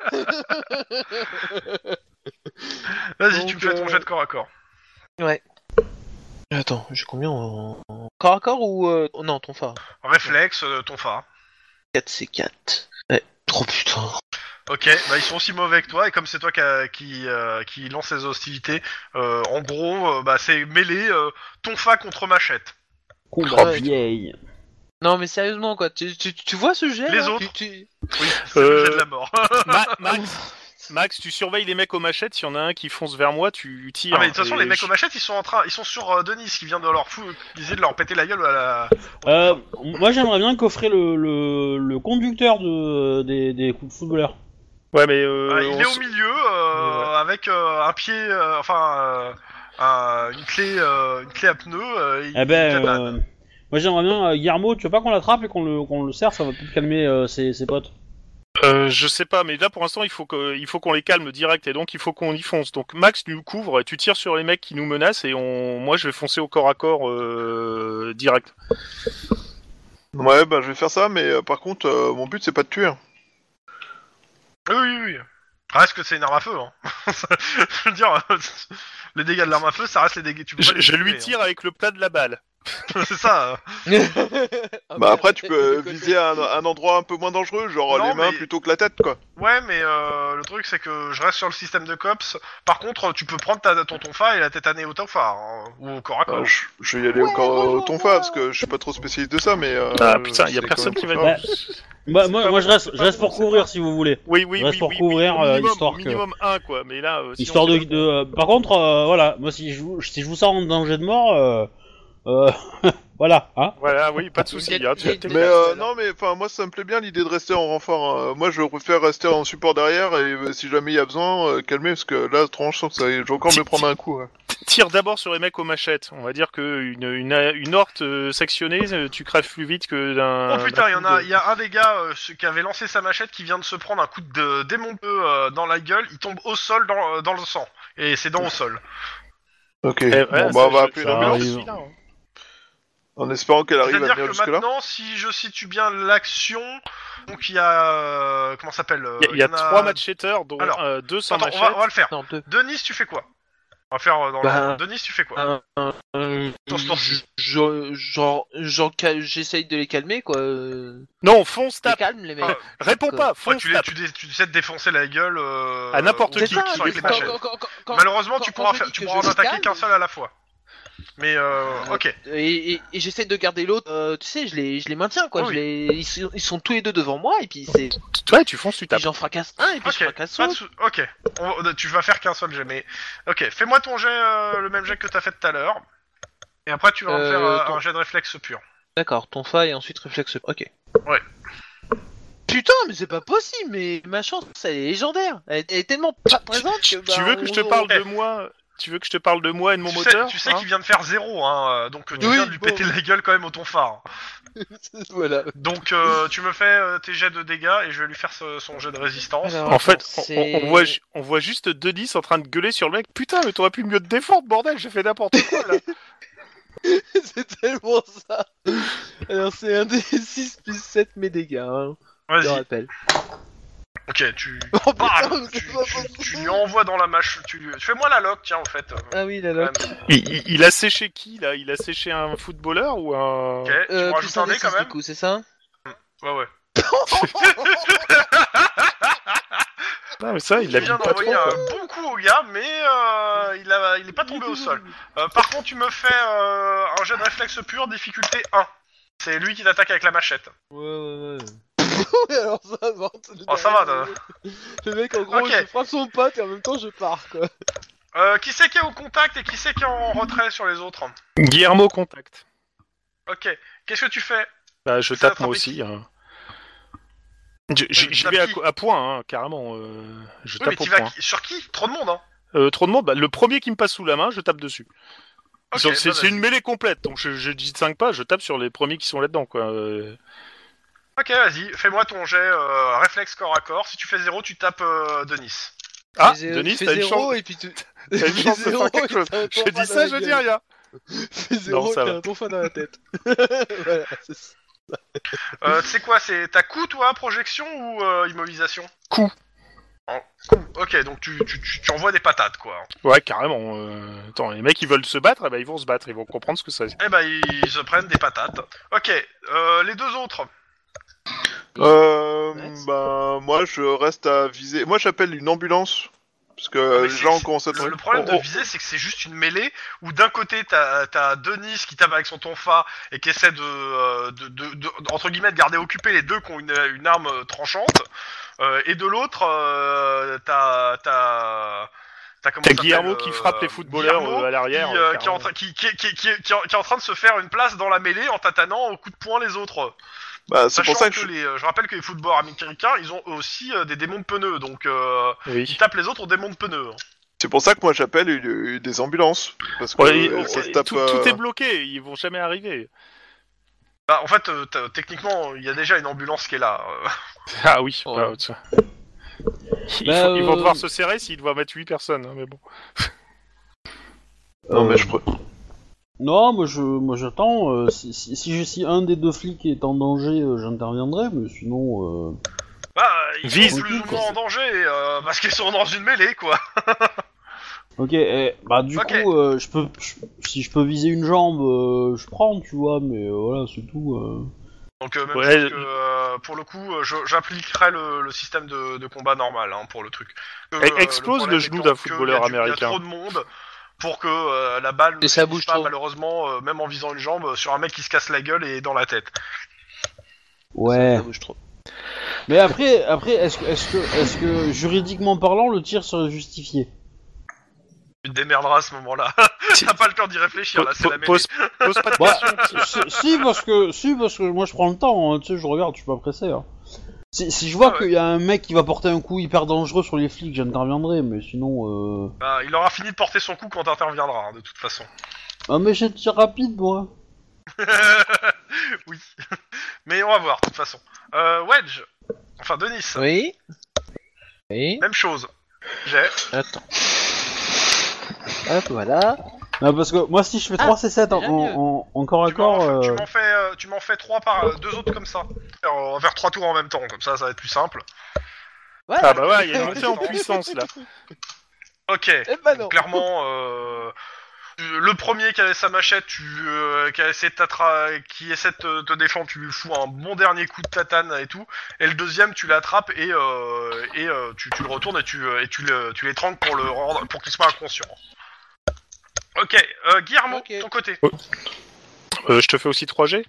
Vas-y, Donc, tu me fais ton euh, jet de corps à corps. Attends, j'ai combien en... en corps à corps ou euh, non tonfa Réflexe, euh, ton phare. 4 c'est 4. Ouais. Oh putain. Ok, bah ils sont aussi mauvais que toi, et comme c'est toi qui, a- qui, euh, qui lance les hostilités, euh, en gros, euh, bah c'est mêlé euh, ton fa contre machette. Combat Ouais. vieille. Non mais sérieusement quoi, tu, tu, tu vois ce jet Les là? autres. Tu- tu- Oui, c'est le Euh, jet de la mort. Ma- Max, Max, tu surveilles les mecs aux machettes. S'il y en a un qui fonce vers moi, tu tires. Ah mais de toute façon, Et les mecs je- aux machettes, ils sont en train, ils sont sur euh, Denis qui vient de leur fou, de leur péter la gueule à la. Euh, moi j'aimerais bien coffrer le, le, le conducteur de, des, des footballeurs. Ouais, mais euh, Ah, il est s- au milieu, euh, Ouais. avec euh, un pied, euh, enfin, euh, un- une clé, euh, une clé à pneu. euh, il- Eh ben, euh, moi j'aimerais bien, euh, Guillermo, tu veux pas qu'on l'attrape et qu'on le, qu'on le serre, ça va peut-être calmer euh, ses, ses potes. Euh, je sais pas, mais là pour l'instant il faut que, il faut qu'on les calme direct et donc il faut qu'on y fonce. Donc Max nous couvre et tu tires sur les mecs qui nous menacent et on, moi je vais foncer au corps à corps euh, direct. Ouais, bah je vais faire ça, mais euh, par contre, euh, mon but c'est pas de tuer. hein. Oui, oui, oui. Reste que c'est une arme à feu. Hein. je veux dire, les dégâts de l'arme à feu, ça reste les dégâts. Tu peux pas Je, les je lui tuer, tire avec le plat de la balle. Hein. c'est ça. Ah, Bah après, tu peux viser un, un endroit un peu moins dangereux, genre Non, les mains mais- plutôt que la tête, quoi. Ouais, mais euh, le truc c'est que je reste sur le système de cops. Par contre, tu peux prendre ta, ton tonfa et la tétaner au tonfa hein, ou au corps à corps. Bah, je, je vais y aller au, Ouais, corps- au tonfa, parce que je suis pas trop spécialiste de ça, mais... euh, Ah putain, il y a c'est personne quand qui même va. Bah, moi, moi je reste, je reste pour couvrir si vous voulez. Oui, oui, Reste oui, pour oui, couvrir, oui, euh, minimum, histoire au que- minimum un quoi. Mais là, euh, sinon, Histoire de. c'est- de euh, par contre, euh, voilà, moi si je, vous- si je vous sens en danger de mort, euh, euh, voilà, hein. Voilà, oui, pas de souci. Il y a- hein, tu- Mais euh, non, mais enfin moi ça me plaît bien l'idée de rester en renfort. hein. Moi je préfère rester en support derrière et euh, si jamais il y a besoin, euh, calmer parce que là tranche je sens que ça, je vais encore me prendre un coup. Tire d'abord sur les mecs aux machettes. On va dire que une, une, une horte euh, sectionnée, euh, tu crèves plus vite que d'un. Oh putain, il y en a, de- il y a un des gars euh, ce- qui avait lancé sa machette qui vient de se prendre un coup de démon peu euh, dans la gueule. Il tombe au sol dans, euh, dans le sang et ses dents au sol. Ok. Eh, ouais, bon bah ça, on va je- appeler je- l'ambulance arrive. En espérant qu'elle arrive à venir que jusque là. maintenant, si je situe bien l'action, donc il y a euh, comment ça s'appelle euh, Il y a, en trois machetteurs, dont Alors, euh, deux sans Attends, on va, on va le faire. Non, deux. Denis, tu fais quoi? On va faire euh, dans Bah, le... Denis, tu fais quoi? Un- un- un- je- Genre, genre, cal- j'essaye de les calmer, quoi. euh, Non, fonce, Les tape. calme, les mecs. Ah, Réponds pas, Ouais, fonce, tu, les, tape. tu, dé- tu essaies de défoncer la gueule euh, À n'importe C'est qui, ça, qui sont avec les quand- machettes. quand- quand- quand- quand- Malheureusement, tu quand pourras, je faire, dis tu que pourras en je attaquer calme, qu'un seul à la fois. Mais euh, ok. Et, et- et j'essaie de garder l'autre, euh, tu sais, je les, je les maintiens, quoi. Oui. Je les, ils, sont, ils sont tous les deux devant moi, et puis c'est. Ouais, tu fonces, tu tapes. j'en fracasse un, et puis je Ok, fracasse pas de l'autre. sou- ok. On- tu vas faire qu'un seul jet, mais ok. Fais-moi ton jet, euh, le même jet que t'as fait tout à l'heure. Et après, tu vas me Euh, faire euh, ton- un jet de réflexe pur. D'accord, ton fa et ensuite réflexe. Ok. Ouais. Putain, mais c'est pas possible, mais ma chance, elle est légendaire. Elle est, elle est tellement pas présente que. Tu bah, veux que je te on- parle on- de moi Tu veux que je te parle de moi et de mon tu moteur sais, tu sais hein qu'il vient de faire zéro, hein, euh, donc euh, tu Oui, viens de lui bon. péter la gueule quand même au ton phare. voilà. Donc euh, tu me fais euh, tes jets de dégâts et je vais lui faire ce- son jet de résistance. Alors, En fait, on, voit, on voit juste Denis en train de gueuler sur le mec. Putain, mais t'aurais pu mieux te défendre, bordel, j'ai fait n'importe quoi là. c'est tellement ça. Alors, c'est un des 6 plus 7 mes dégâts, hein, je Vas-y. rappelle. Ok, tu. Oh putain, mais tu, tu- tu lui envoies dans la mâche. Tu lui... Fais-moi la lock, tiens, en fait. euh, Ah oui, la quand même. il, il- il a séché qui là? Il a séché un footballeur ou un. Ok, tu Euh, me plus rajoutes un dé quand 6 même du coup, c'est ça? Ouais, ouais. Ah, mais ça, il l'a vient mis pas trop. d'envoyer quoi. un bon coup au gars, mais euh, il, a, il est pas tombé au sol. Euh, par contre, tu me fais euh, un jet de réflexe pur, difficulté 1. C'est lui qui t'attaque avec la machette. Ouais, ouais, ouais. Alors ça va. Oh, ça va, t'as- Le mec, en gros, Ok. je frappe son pote et en même temps, je pars, quoi. Euh, qui c'est qui est au contact et qui c'est qui est en retrait sur les autres Guillermo contact. Ok, qu'est-ce que tu fais Bah, je Ça tape moi aussi. hein. Je- J'y vais à, qui co- à point, hein, carrément. euh, je Oui, mais tape au tu vas point. qui- sur qui? Trop de monde, hein Euh, trop de monde, bah, le premier qui me passe sous la main, je tape dessus. Ok, c'est bah, c'est vas-y. une mêlée complète, donc je, je distingue pas, je tape sur les premiers qui sont là-dedans. quoi. Euh, Ok, vas-y, fais-moi ton jet euh, réflexe corps à corps. Si tu fais 0, tu tapes euh, Denis. Ah, Fais zé- Denis, fais t'as une zéro chance. et puis tu. T'as une Fais chance de zéro faire quelque et chose. t'as un Je dis dans ça, la je dis rien. Fais zéro ça t'as va. un tonfa dans la tête. voilà, c'est ça. Euh, c'est quoi C'est ta coup, toi, projection ou euh, immobilisation? Coup. En coup. Ok, donc tu, tu, tu, tu envoies des patates, quoi. Ouais, carrément. euh, Attends, les mecs, ils veulent se battre, eh ben, ils vont se battre, ils vont comprendre ce que c'est. Eh ben, ils se prennent des patates. Ok, euh, les deux autres. Euh, Ouais. bah, moi, je reste à viser. Moi, j'appelle une ambulance. Parce que mais les c'est- gens commencent à Le, le problème de Oh, oh. viser, c'est que c'est juste une mêlée où d'un côté t'as as Denis qui tape avec son tonfa et qui essaie de, euh, de, de, de- entre guillemets de garder occupé les deux qui ont une, une arme euh, tranchante, euh, et de l'autre euh, t'as t'as t'as comment T'as ça s'appelle, Guillermo qui euh, frappe les footballeurs Guillermo euh, à l'arrière. qui, euh, euh, qui est en train- qui, qui, qui, qui, qui est en- qui est en train de se faire une place dans la mêlée en tatanant au coup de poing les autres. Bah, c'est pour ça que, que je... les, euh, je rappelle que les footballeurs américains, ils ont aussi euh, des démons de pneus, donc euh, ils Oui. tapent les autres aux démons de pneus. hein. c'est pour ça que moi j'appelle une- une- des ambulances. Parce que Ouais, euh, ça se tape. tout, euh, tout est bloqué, ils vont jamais arriver. Bah, en fait, euh, techniquement, il y a déjà une ambulance qui est là. euh. Ah oui, Ouais. bah. Ils, Bah, faut- ils vont devoir se serrer s'ils doivent mettre 8 personnes, hein, mais bon. Non, mais je pre- Non, moi je, moi j'attends. euh, si, si, si, un des deux flics est en danger, euh, j'interviendrai, mais sinon. Euh... Bah, ils Vise. sont plus ou moins en danger euh, parce qu'ils sont dans une mêlée, quoi. Ok, eh, bah du Ok. coup, euh, je peux, je- si je peux viser une jambe, euh, je prends, tu vois, mais euh, voilà, c'est tout. euh. Donc, euh, même Ouais, chose que, euh, pour le coup, euh, je- j'appliquerai le, le système de, de combat normal hein, pour le truc. Que, Eh, explose problème le genou étant d'un que footballeur il y a du- américain. Il y a trop de monde pour que euh, la balle ne Et ça finisse bouge pas, trop. malheureusement, euh, même en visant une jambe, euh, sur un mec qui se casse la gueule et dans la tête. Ouais. Ça bouge trop. Mais après, après, est-ce que, est-ce que, est-ce que juridiquement parlant, le tir serait justifié? Tu te démerderas à ce moment-là. T'as pas le temps d'y réfléchir, là, c'est la mêlée. Pose, pose pas de Bah, questions. si, si, parce que, si, parce que moi je prends le temps, hein, tu sais, je regarde, je suis pas pressé. Hein. Si, si je vois Ah ouais. qu'il y a un mec qui va porter un coup hyper dangereux sur les flics, j'interviendrai, mais sinon. Euh... Bah, il aura fini de porter son coup quand t'interviendras, hein, de toute façon. Ah, mais j'ai tir rapide, moi. oui. Mais on va voir, de toute façon. Euh, Wedge. Enfin, Denis. Oui. Oui. Même chose. J'ai. Attends. Hop, voilà. Non, parce que moi, si je fais Ah, 3 C7 en, en, en corps à Tu m'en corps. tu euh, m'en fais, euh, tu m'en fais trois par euh, deux autres comme ça. On va faire trois tours en même temps, comme ça, ça va être plus simple. Ouais. Ah bah ouais, il y a une montée en puissance là. Ok. Eh ben non. Donc, clairement, euh, le premier qui avait sa machette, tu, euh, qui, a essayé de t'attra- qui essaie de te, te défendre, tu lui fous un bon dernier coup de tatane et tout. Et le deuxième, tu l'attrapes et, euh, et euh, tu, tu le retournes et tu, euh, et tu, le, tu l'étrangles pour le rendre, pour qu'il soit inconscient. Ok, euh, Guillermo, Ok. ton côté. Euh, je te fais aussi 3 G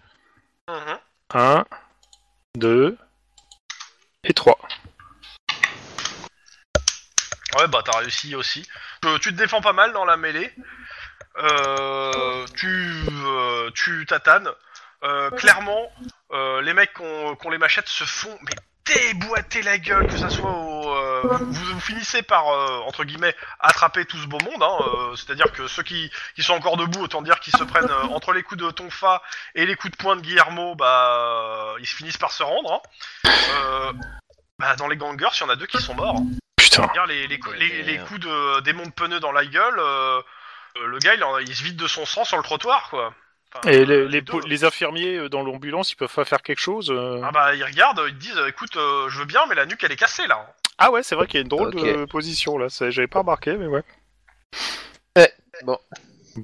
Mhm. 1, 2 et 3. Ouais, bah t'as réussi aussi. Euh, tu te défends pas mal dans la mêlée. Euh, tu, euh, tu tatanes. Euh, clairement, euh, les mecs qui ont, qui ont les machettes se font mais déboîter la gueule, que ça soit au. euh, vous, vous finissez par euh, entre guillemets attraper tout ce beau monde. Hein, euh, C'est-à-dire que ceux qui, qui sont encore debout, autant dire qu'ils se prennent euh, entre les coups de Tonfa et les coups de poing de Guillermo, bah ils finissent par se rendre. hein. Euh, bah, dans les gangers, il y en a deux qui sont morts. Putain. Dire les, les, cou- les, les Merde. coups de démon de pneu dans la gueule, le gars il, en- il se vide de son sang sur le trottoir quoi. Enfin, Et euh, les, les, deux. po- les infirmiers euh, dans l'ambulance, ils peuvent pas faire quelque chose euh Ah bah ils regardent, ils te disent écoute euh, je veux bien mais la nuque elle est cassée là. Ah ouais, c'est vrai qu'il y a une drôle de position là, ça, j'avais pas remarqué, mais ouais. Ouais, bon.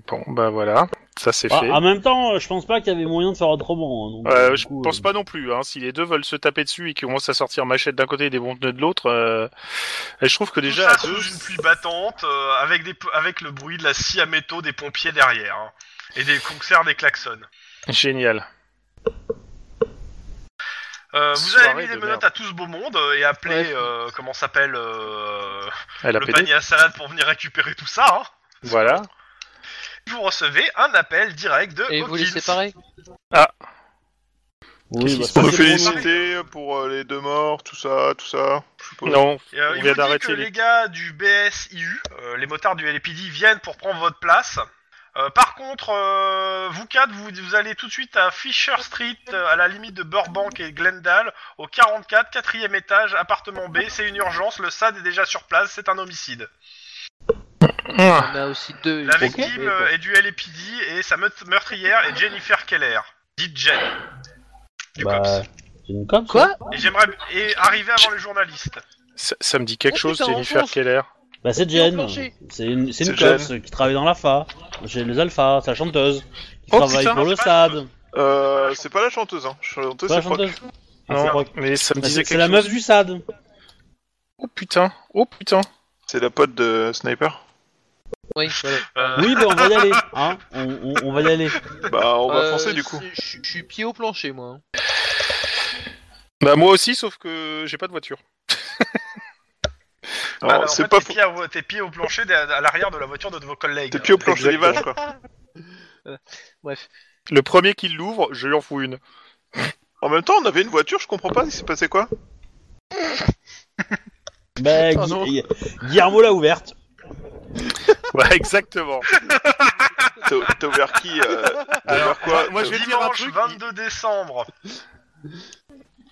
Bon, bah voilà, ça c'est ah, fait. en même temps, euh, je pense pas qu'il y avait moyen de faire autrement. hein, donc, Euh, je coup, pense euh, pas non plus. Hein. Si les deux veulent se taper dessus et qu'ils commencent à sortir machette d'un côté et des bons pneus de l'autre, euh... je trouve que déjà Tout à ça deux, sous une pluie battante euh, avec, des, avec le bruit de la scie à métaux des pompiers derrière. hein, et des concerts des klaxons. génial. Euh, vous avez mis des de menottes merde. à tout ce beau monde euh, et appelé Ouais. euh, comment s'appelle euh, Elle a le panier à salade pour venir récupérer tout ça. Hein. Voilà. Vous recevez un appel direct de Et vous les Hawkins. séparez Oui, Qu'est-ce bah, pour nous. féliciter pour euh, les deux morts, tout ça, tout ça. Je. Non, Et, euh, on il vient vous dit d'arrêter que les- les gars du BSIU, euh, les motards du LPD, viennent pour prendre votre place. Euh, par contre, euh, vous quatre, vous, vous allez tout de suite à Fisher Street, euh, à la limite de Burbank et Glendale, au 44, quatrième étage, appartement B. C'est une urgence, le SAD est déjà sur place, c'est un homicide. Ah, On a aussi deux. La victime est du LPD et sa meurtrière est Jennifer Keller, dite Jen. Du Bah, COPS. c'est une cop. Quoi Et j'aimerais et arriver avant les journalistes. ça, ça me dit quelque Oh, chose, Jennifer. Keller. Bah, c'est Jen. C'est une, c'est une C'est qui travaille dans la FA, chez les Alpha, c'est la chanteuse. Qui Oh, travaille putain, pour le c'est SAD. Euh, c'est pas la chanteuse, hein. La chanteuse, Pas la c'est Proc. chanteuse. Ah, Non, c'est Proc. mais ça me Bah, disait C'est c'est quelque la chose. meuf du SAD. Oh putain, oh putain. C'est la pote de Sniper. Oui, voilà. Euh, Oui, bah on va y aller, hein. On, on- on va y aller. Bah, on va Euh, foncer du coup. c'est- Je je suis pied au plancher, moi. hein. Bah moi aussi, sauf que j'ai pas de voiture. bah, en c'est fait, pas tes fou. pieds, à- tes pieds au plancher de- à l'arrière de la voiture de vos collègues. T'es pied au plancher des vaches, quoi. Bref. Le premier qui l'ouvre, je lui en fous une. En même temps, on avait une voiture, je comprends pas, il s'est passé quoi? Bah. Gui- Guillermo l'a ouverte. Ouais, exactement. T'as t'as ouvert qui euh, T'as Alors, ouvert quoi? moi, je vais te dire un Dimanche truc. 22 décembre.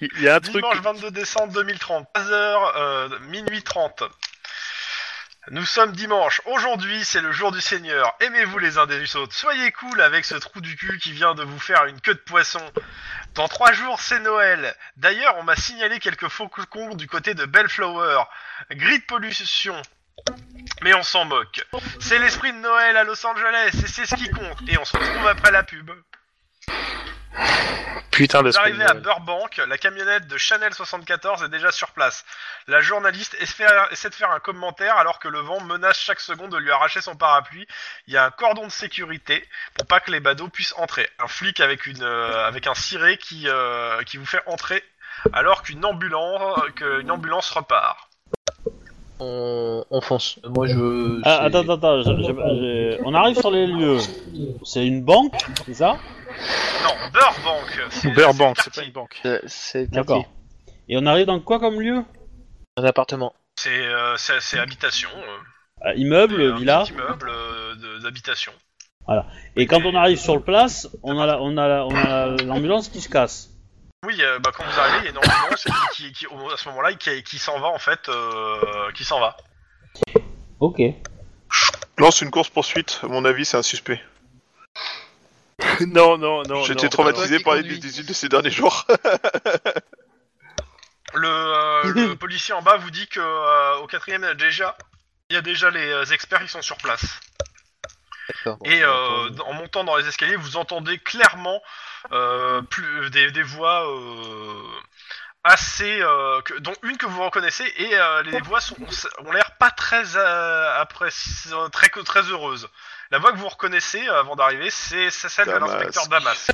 Il y a un truc. Dimanche 22 décembre 2030, 13h, euh, minuit 30. Nous sommes dimanche. Aujourd'hui, c'est le jour du Seigneur. Aimez-vous les uns des autres. Soyez cool avec ce trou du cul qui vient de vous faire une queue de poisson. Dans trois jours, c'est Noël. D'ailleurs, on m'a signalé quelques faux cons du côté de Bellflower. Gris de pollution. Mais on s'en moque. C'est l'esprit de Noël à Los Angeles et c'est ce qui compte. Et on se retrouve après la pub. Putain d'esprit. arrivez à Burbank, la camionnette de Chanel 74 est déjà sur place. La journaliste espère- essaie de faire un commentaire alors que le vent menace chaque seconde de lui arracher son parapluie. Il y a un cordon de sécurité pour pas que les badauds puissent entrer. Un flic avec une euh, avec un ciré qui euh, qui vous fait entrer alors qu'une ambulance qu'une ambulance repart. On, on fonce. Moi je. Ah, attends, attends, attends, on arrive sur les lieux. C'est une banque, c'est ça? Non, Burbank. c'est- Burbank, c'est pas une banque. c'est- C'est le D'accord. quartier. Et on arrive dans quoi comme lieu Un appartement. C'est euh, c'est c'est habitation. euh, Ah, Immeuble, un villa petit immeuble euh, de- d'habitation. Et quand on arrive sur le place, on a la- on a la- on a l'ambulance qui se casse. Oui, euh, bah, quand vous arrivez, il y a une ambulance qui, qui, qui- au- à ce moment-là, qui, qui s'en va en fait, euh, qui s'en va. Ok. Lance une course poursuite. À mon avis, c'est un suspect. Non, non, non. J'étais non. traumatisé par les décisions de ces derniers jours. Le, euh, le policier en bas vous dit que euh, au quatrième, il y a déjà, il y a déjà les euh, experts qui sont sur place. Et euh, en montant dans les escaliers, vous entendez clairement euh, plus, des, des voix euh, assez, euh, que, dont une que vous reconnaissez, et euh, les voix sont, ont l'air pas très, euh, appréci- très, très heureuses. La voix que vous reconnaissez euh, avant d'arriver, c'est c'est celle de Damasque. l'inspecteur Damasque.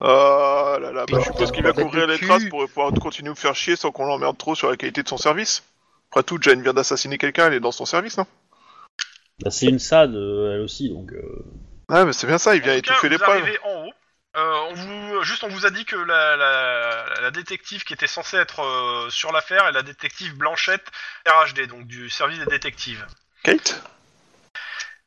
Oh là là, bah, je suppose qu'il va couvrir de les traces pour pouvoir continuer à me faire chier sans qu'on l'emmerde trop sur la qualité de son service. Après tout, Jane vient d'assassiner quelqu'un, elle est dans son service, non? Bah, c'est une SAD, euh, elle aussi, donc. euh, Ah, mais c'est bien ça, il vient En tout cas, étouffer vous l'épreuve. arrivez en haut. Euh, on vous, juste, on vous a dit que la, la, la détective qui était censée être euh, sur l'affaire est la détective Blanchette RHD, donc du service des détectives. Kate?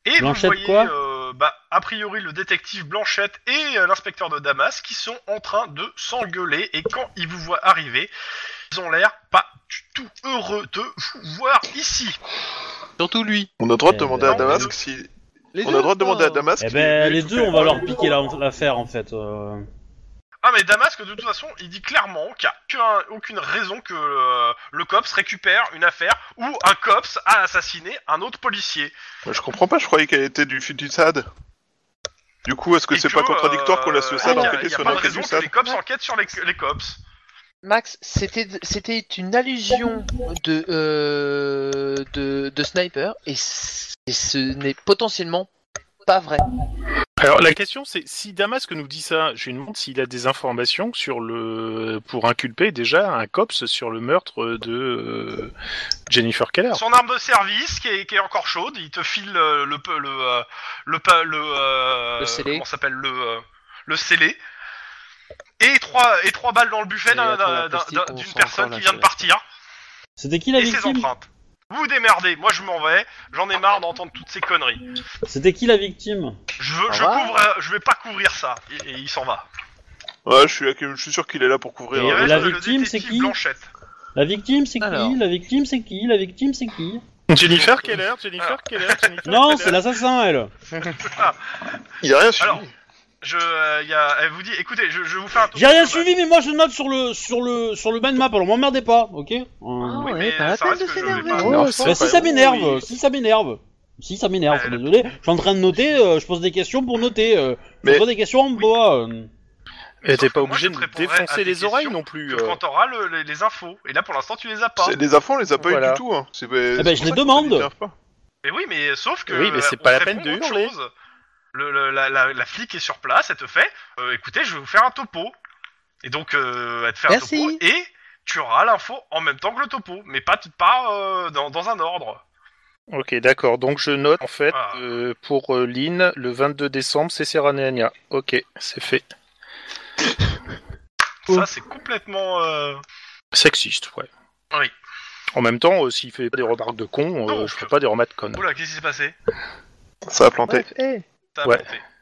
Et Blanchette vous voyez, quoi euh, bah, a priori, le détective Blanchette et euh, l'inspecteur de Damas qui sont en train de s'engueuler. Et quand ils vous voient arriver, ils ont l'air pas du tout heureux de vous voir ici. Surtout lui. On a le droit de Eh demander ben, à Damasque si... Les On a le droit de demander à oh. Damasque Eh si ben, les deux, on va leur piquer la- l'affaire en fait. euh. Ah mais Damasque de toute façon il dit clairement qu'il n'y a aucun- aucune raison que euh, le COPS récupère une affaire où un COPS a assassiné un autre policier. Je comprends pas, je croyais qu'elle était du, du SAD. Du coup, est-ce que Et c'est que, pas contradictoire qu'on laisse le euh, SAD il y a- enquêter il y a sur pas de l'enquête raison du que SAD les COPS enquêtent sur les, les COPS. Max, c'était c'était une allusion de euh, de, de sniper et, c- et ce n'est potentiellement pas vrai. Alors la question c'est si Damasque nous dit ça, je lui demande s'il a des informations sur le pour inculper déjà un cops sur le meurtre de euh, Jennifer Keller. Son arme de service qui est, qui est encore chaude, il te file euh, le pe- le euh, le pa- le, euh, Le scellé. comment s'appelle le le scellé et trois et trois balles dans le buffet d'une personne qui vient de partir C'était qui la et ses victime? empreintes. Vous démerdez, moi je m'en vais, j'en ai marre d'entendre toutes ces conneries. C'était qui la victime? Je veux, je couvre, je vais pas couvrir ça. Et, et il s'en va. Ouais, je suis, je suis sûr qu'il est là pour couvrir. Et il euh, reste la le victime, c'est détective qui? Blanchette. La victime, c'est Alors. qui La victime, c'est qui? La victime, c'est qui? Jennifer Keller, Jennifer Ah. Keller, Jennifer Non, Keller. c'est l'assassin, elle. Il a rien suivi. Alors, je, euh, y a, elle vous dit, écoutez, je, je vous fais un tour. J'ai rien suivi, mais moi je note sur le sur le sur le mind map. Alors m'emmerdez pas, ok Euh, Oui, ouais, mais pas la ça peine reste de que je s'énerver. pas- Bah, si ça m'énerve, oui. si ça m'énerve, si ça m'énerve, je suis désolé. Je suis en train de noter, euh, je pose des questions pour noter. Euh, Mais- Je pose des questions en bois. euh. Et t'es Sauf pas que moi, obligé je de te me répondrai à défoncer tes les oreilles non plus. Que euh. quand t'auras le- les, les infos. Et là, pour l'instant, tu les as pas. C'est- Les infos, on les a pas Voilà. eu du tout. Hein. C'est, Eh ben, je les demande. Mais oui, mais sauf que. Oui, mais c'est euh, pas on la peine répond de autre hurler. chose. Le, le- la, la, la flic est sur place, elle te fait euh, écoutez, je vais vous faire un topo. Et donc, euh, elle te fait Merci. un topo et tu auras l'info en même temps que le topo, mais pas, pas euh, dans, dans un ordre. Ok, d'accord. Donc je note en fait Ah. euh, pour euh, Lynn le 22 décembre, c'est Serranania. Ok, c'est fait. Ça, c'est complètement. euh, Sexiste, ouais. Oui. En même temps, euh, s'il fait des remarques de con, euh, Donc. je ferai pas des remarques de con. Oula, qu'est-ce qui s'est passé? Ça a planté. Bref, eh, T'as Ouais.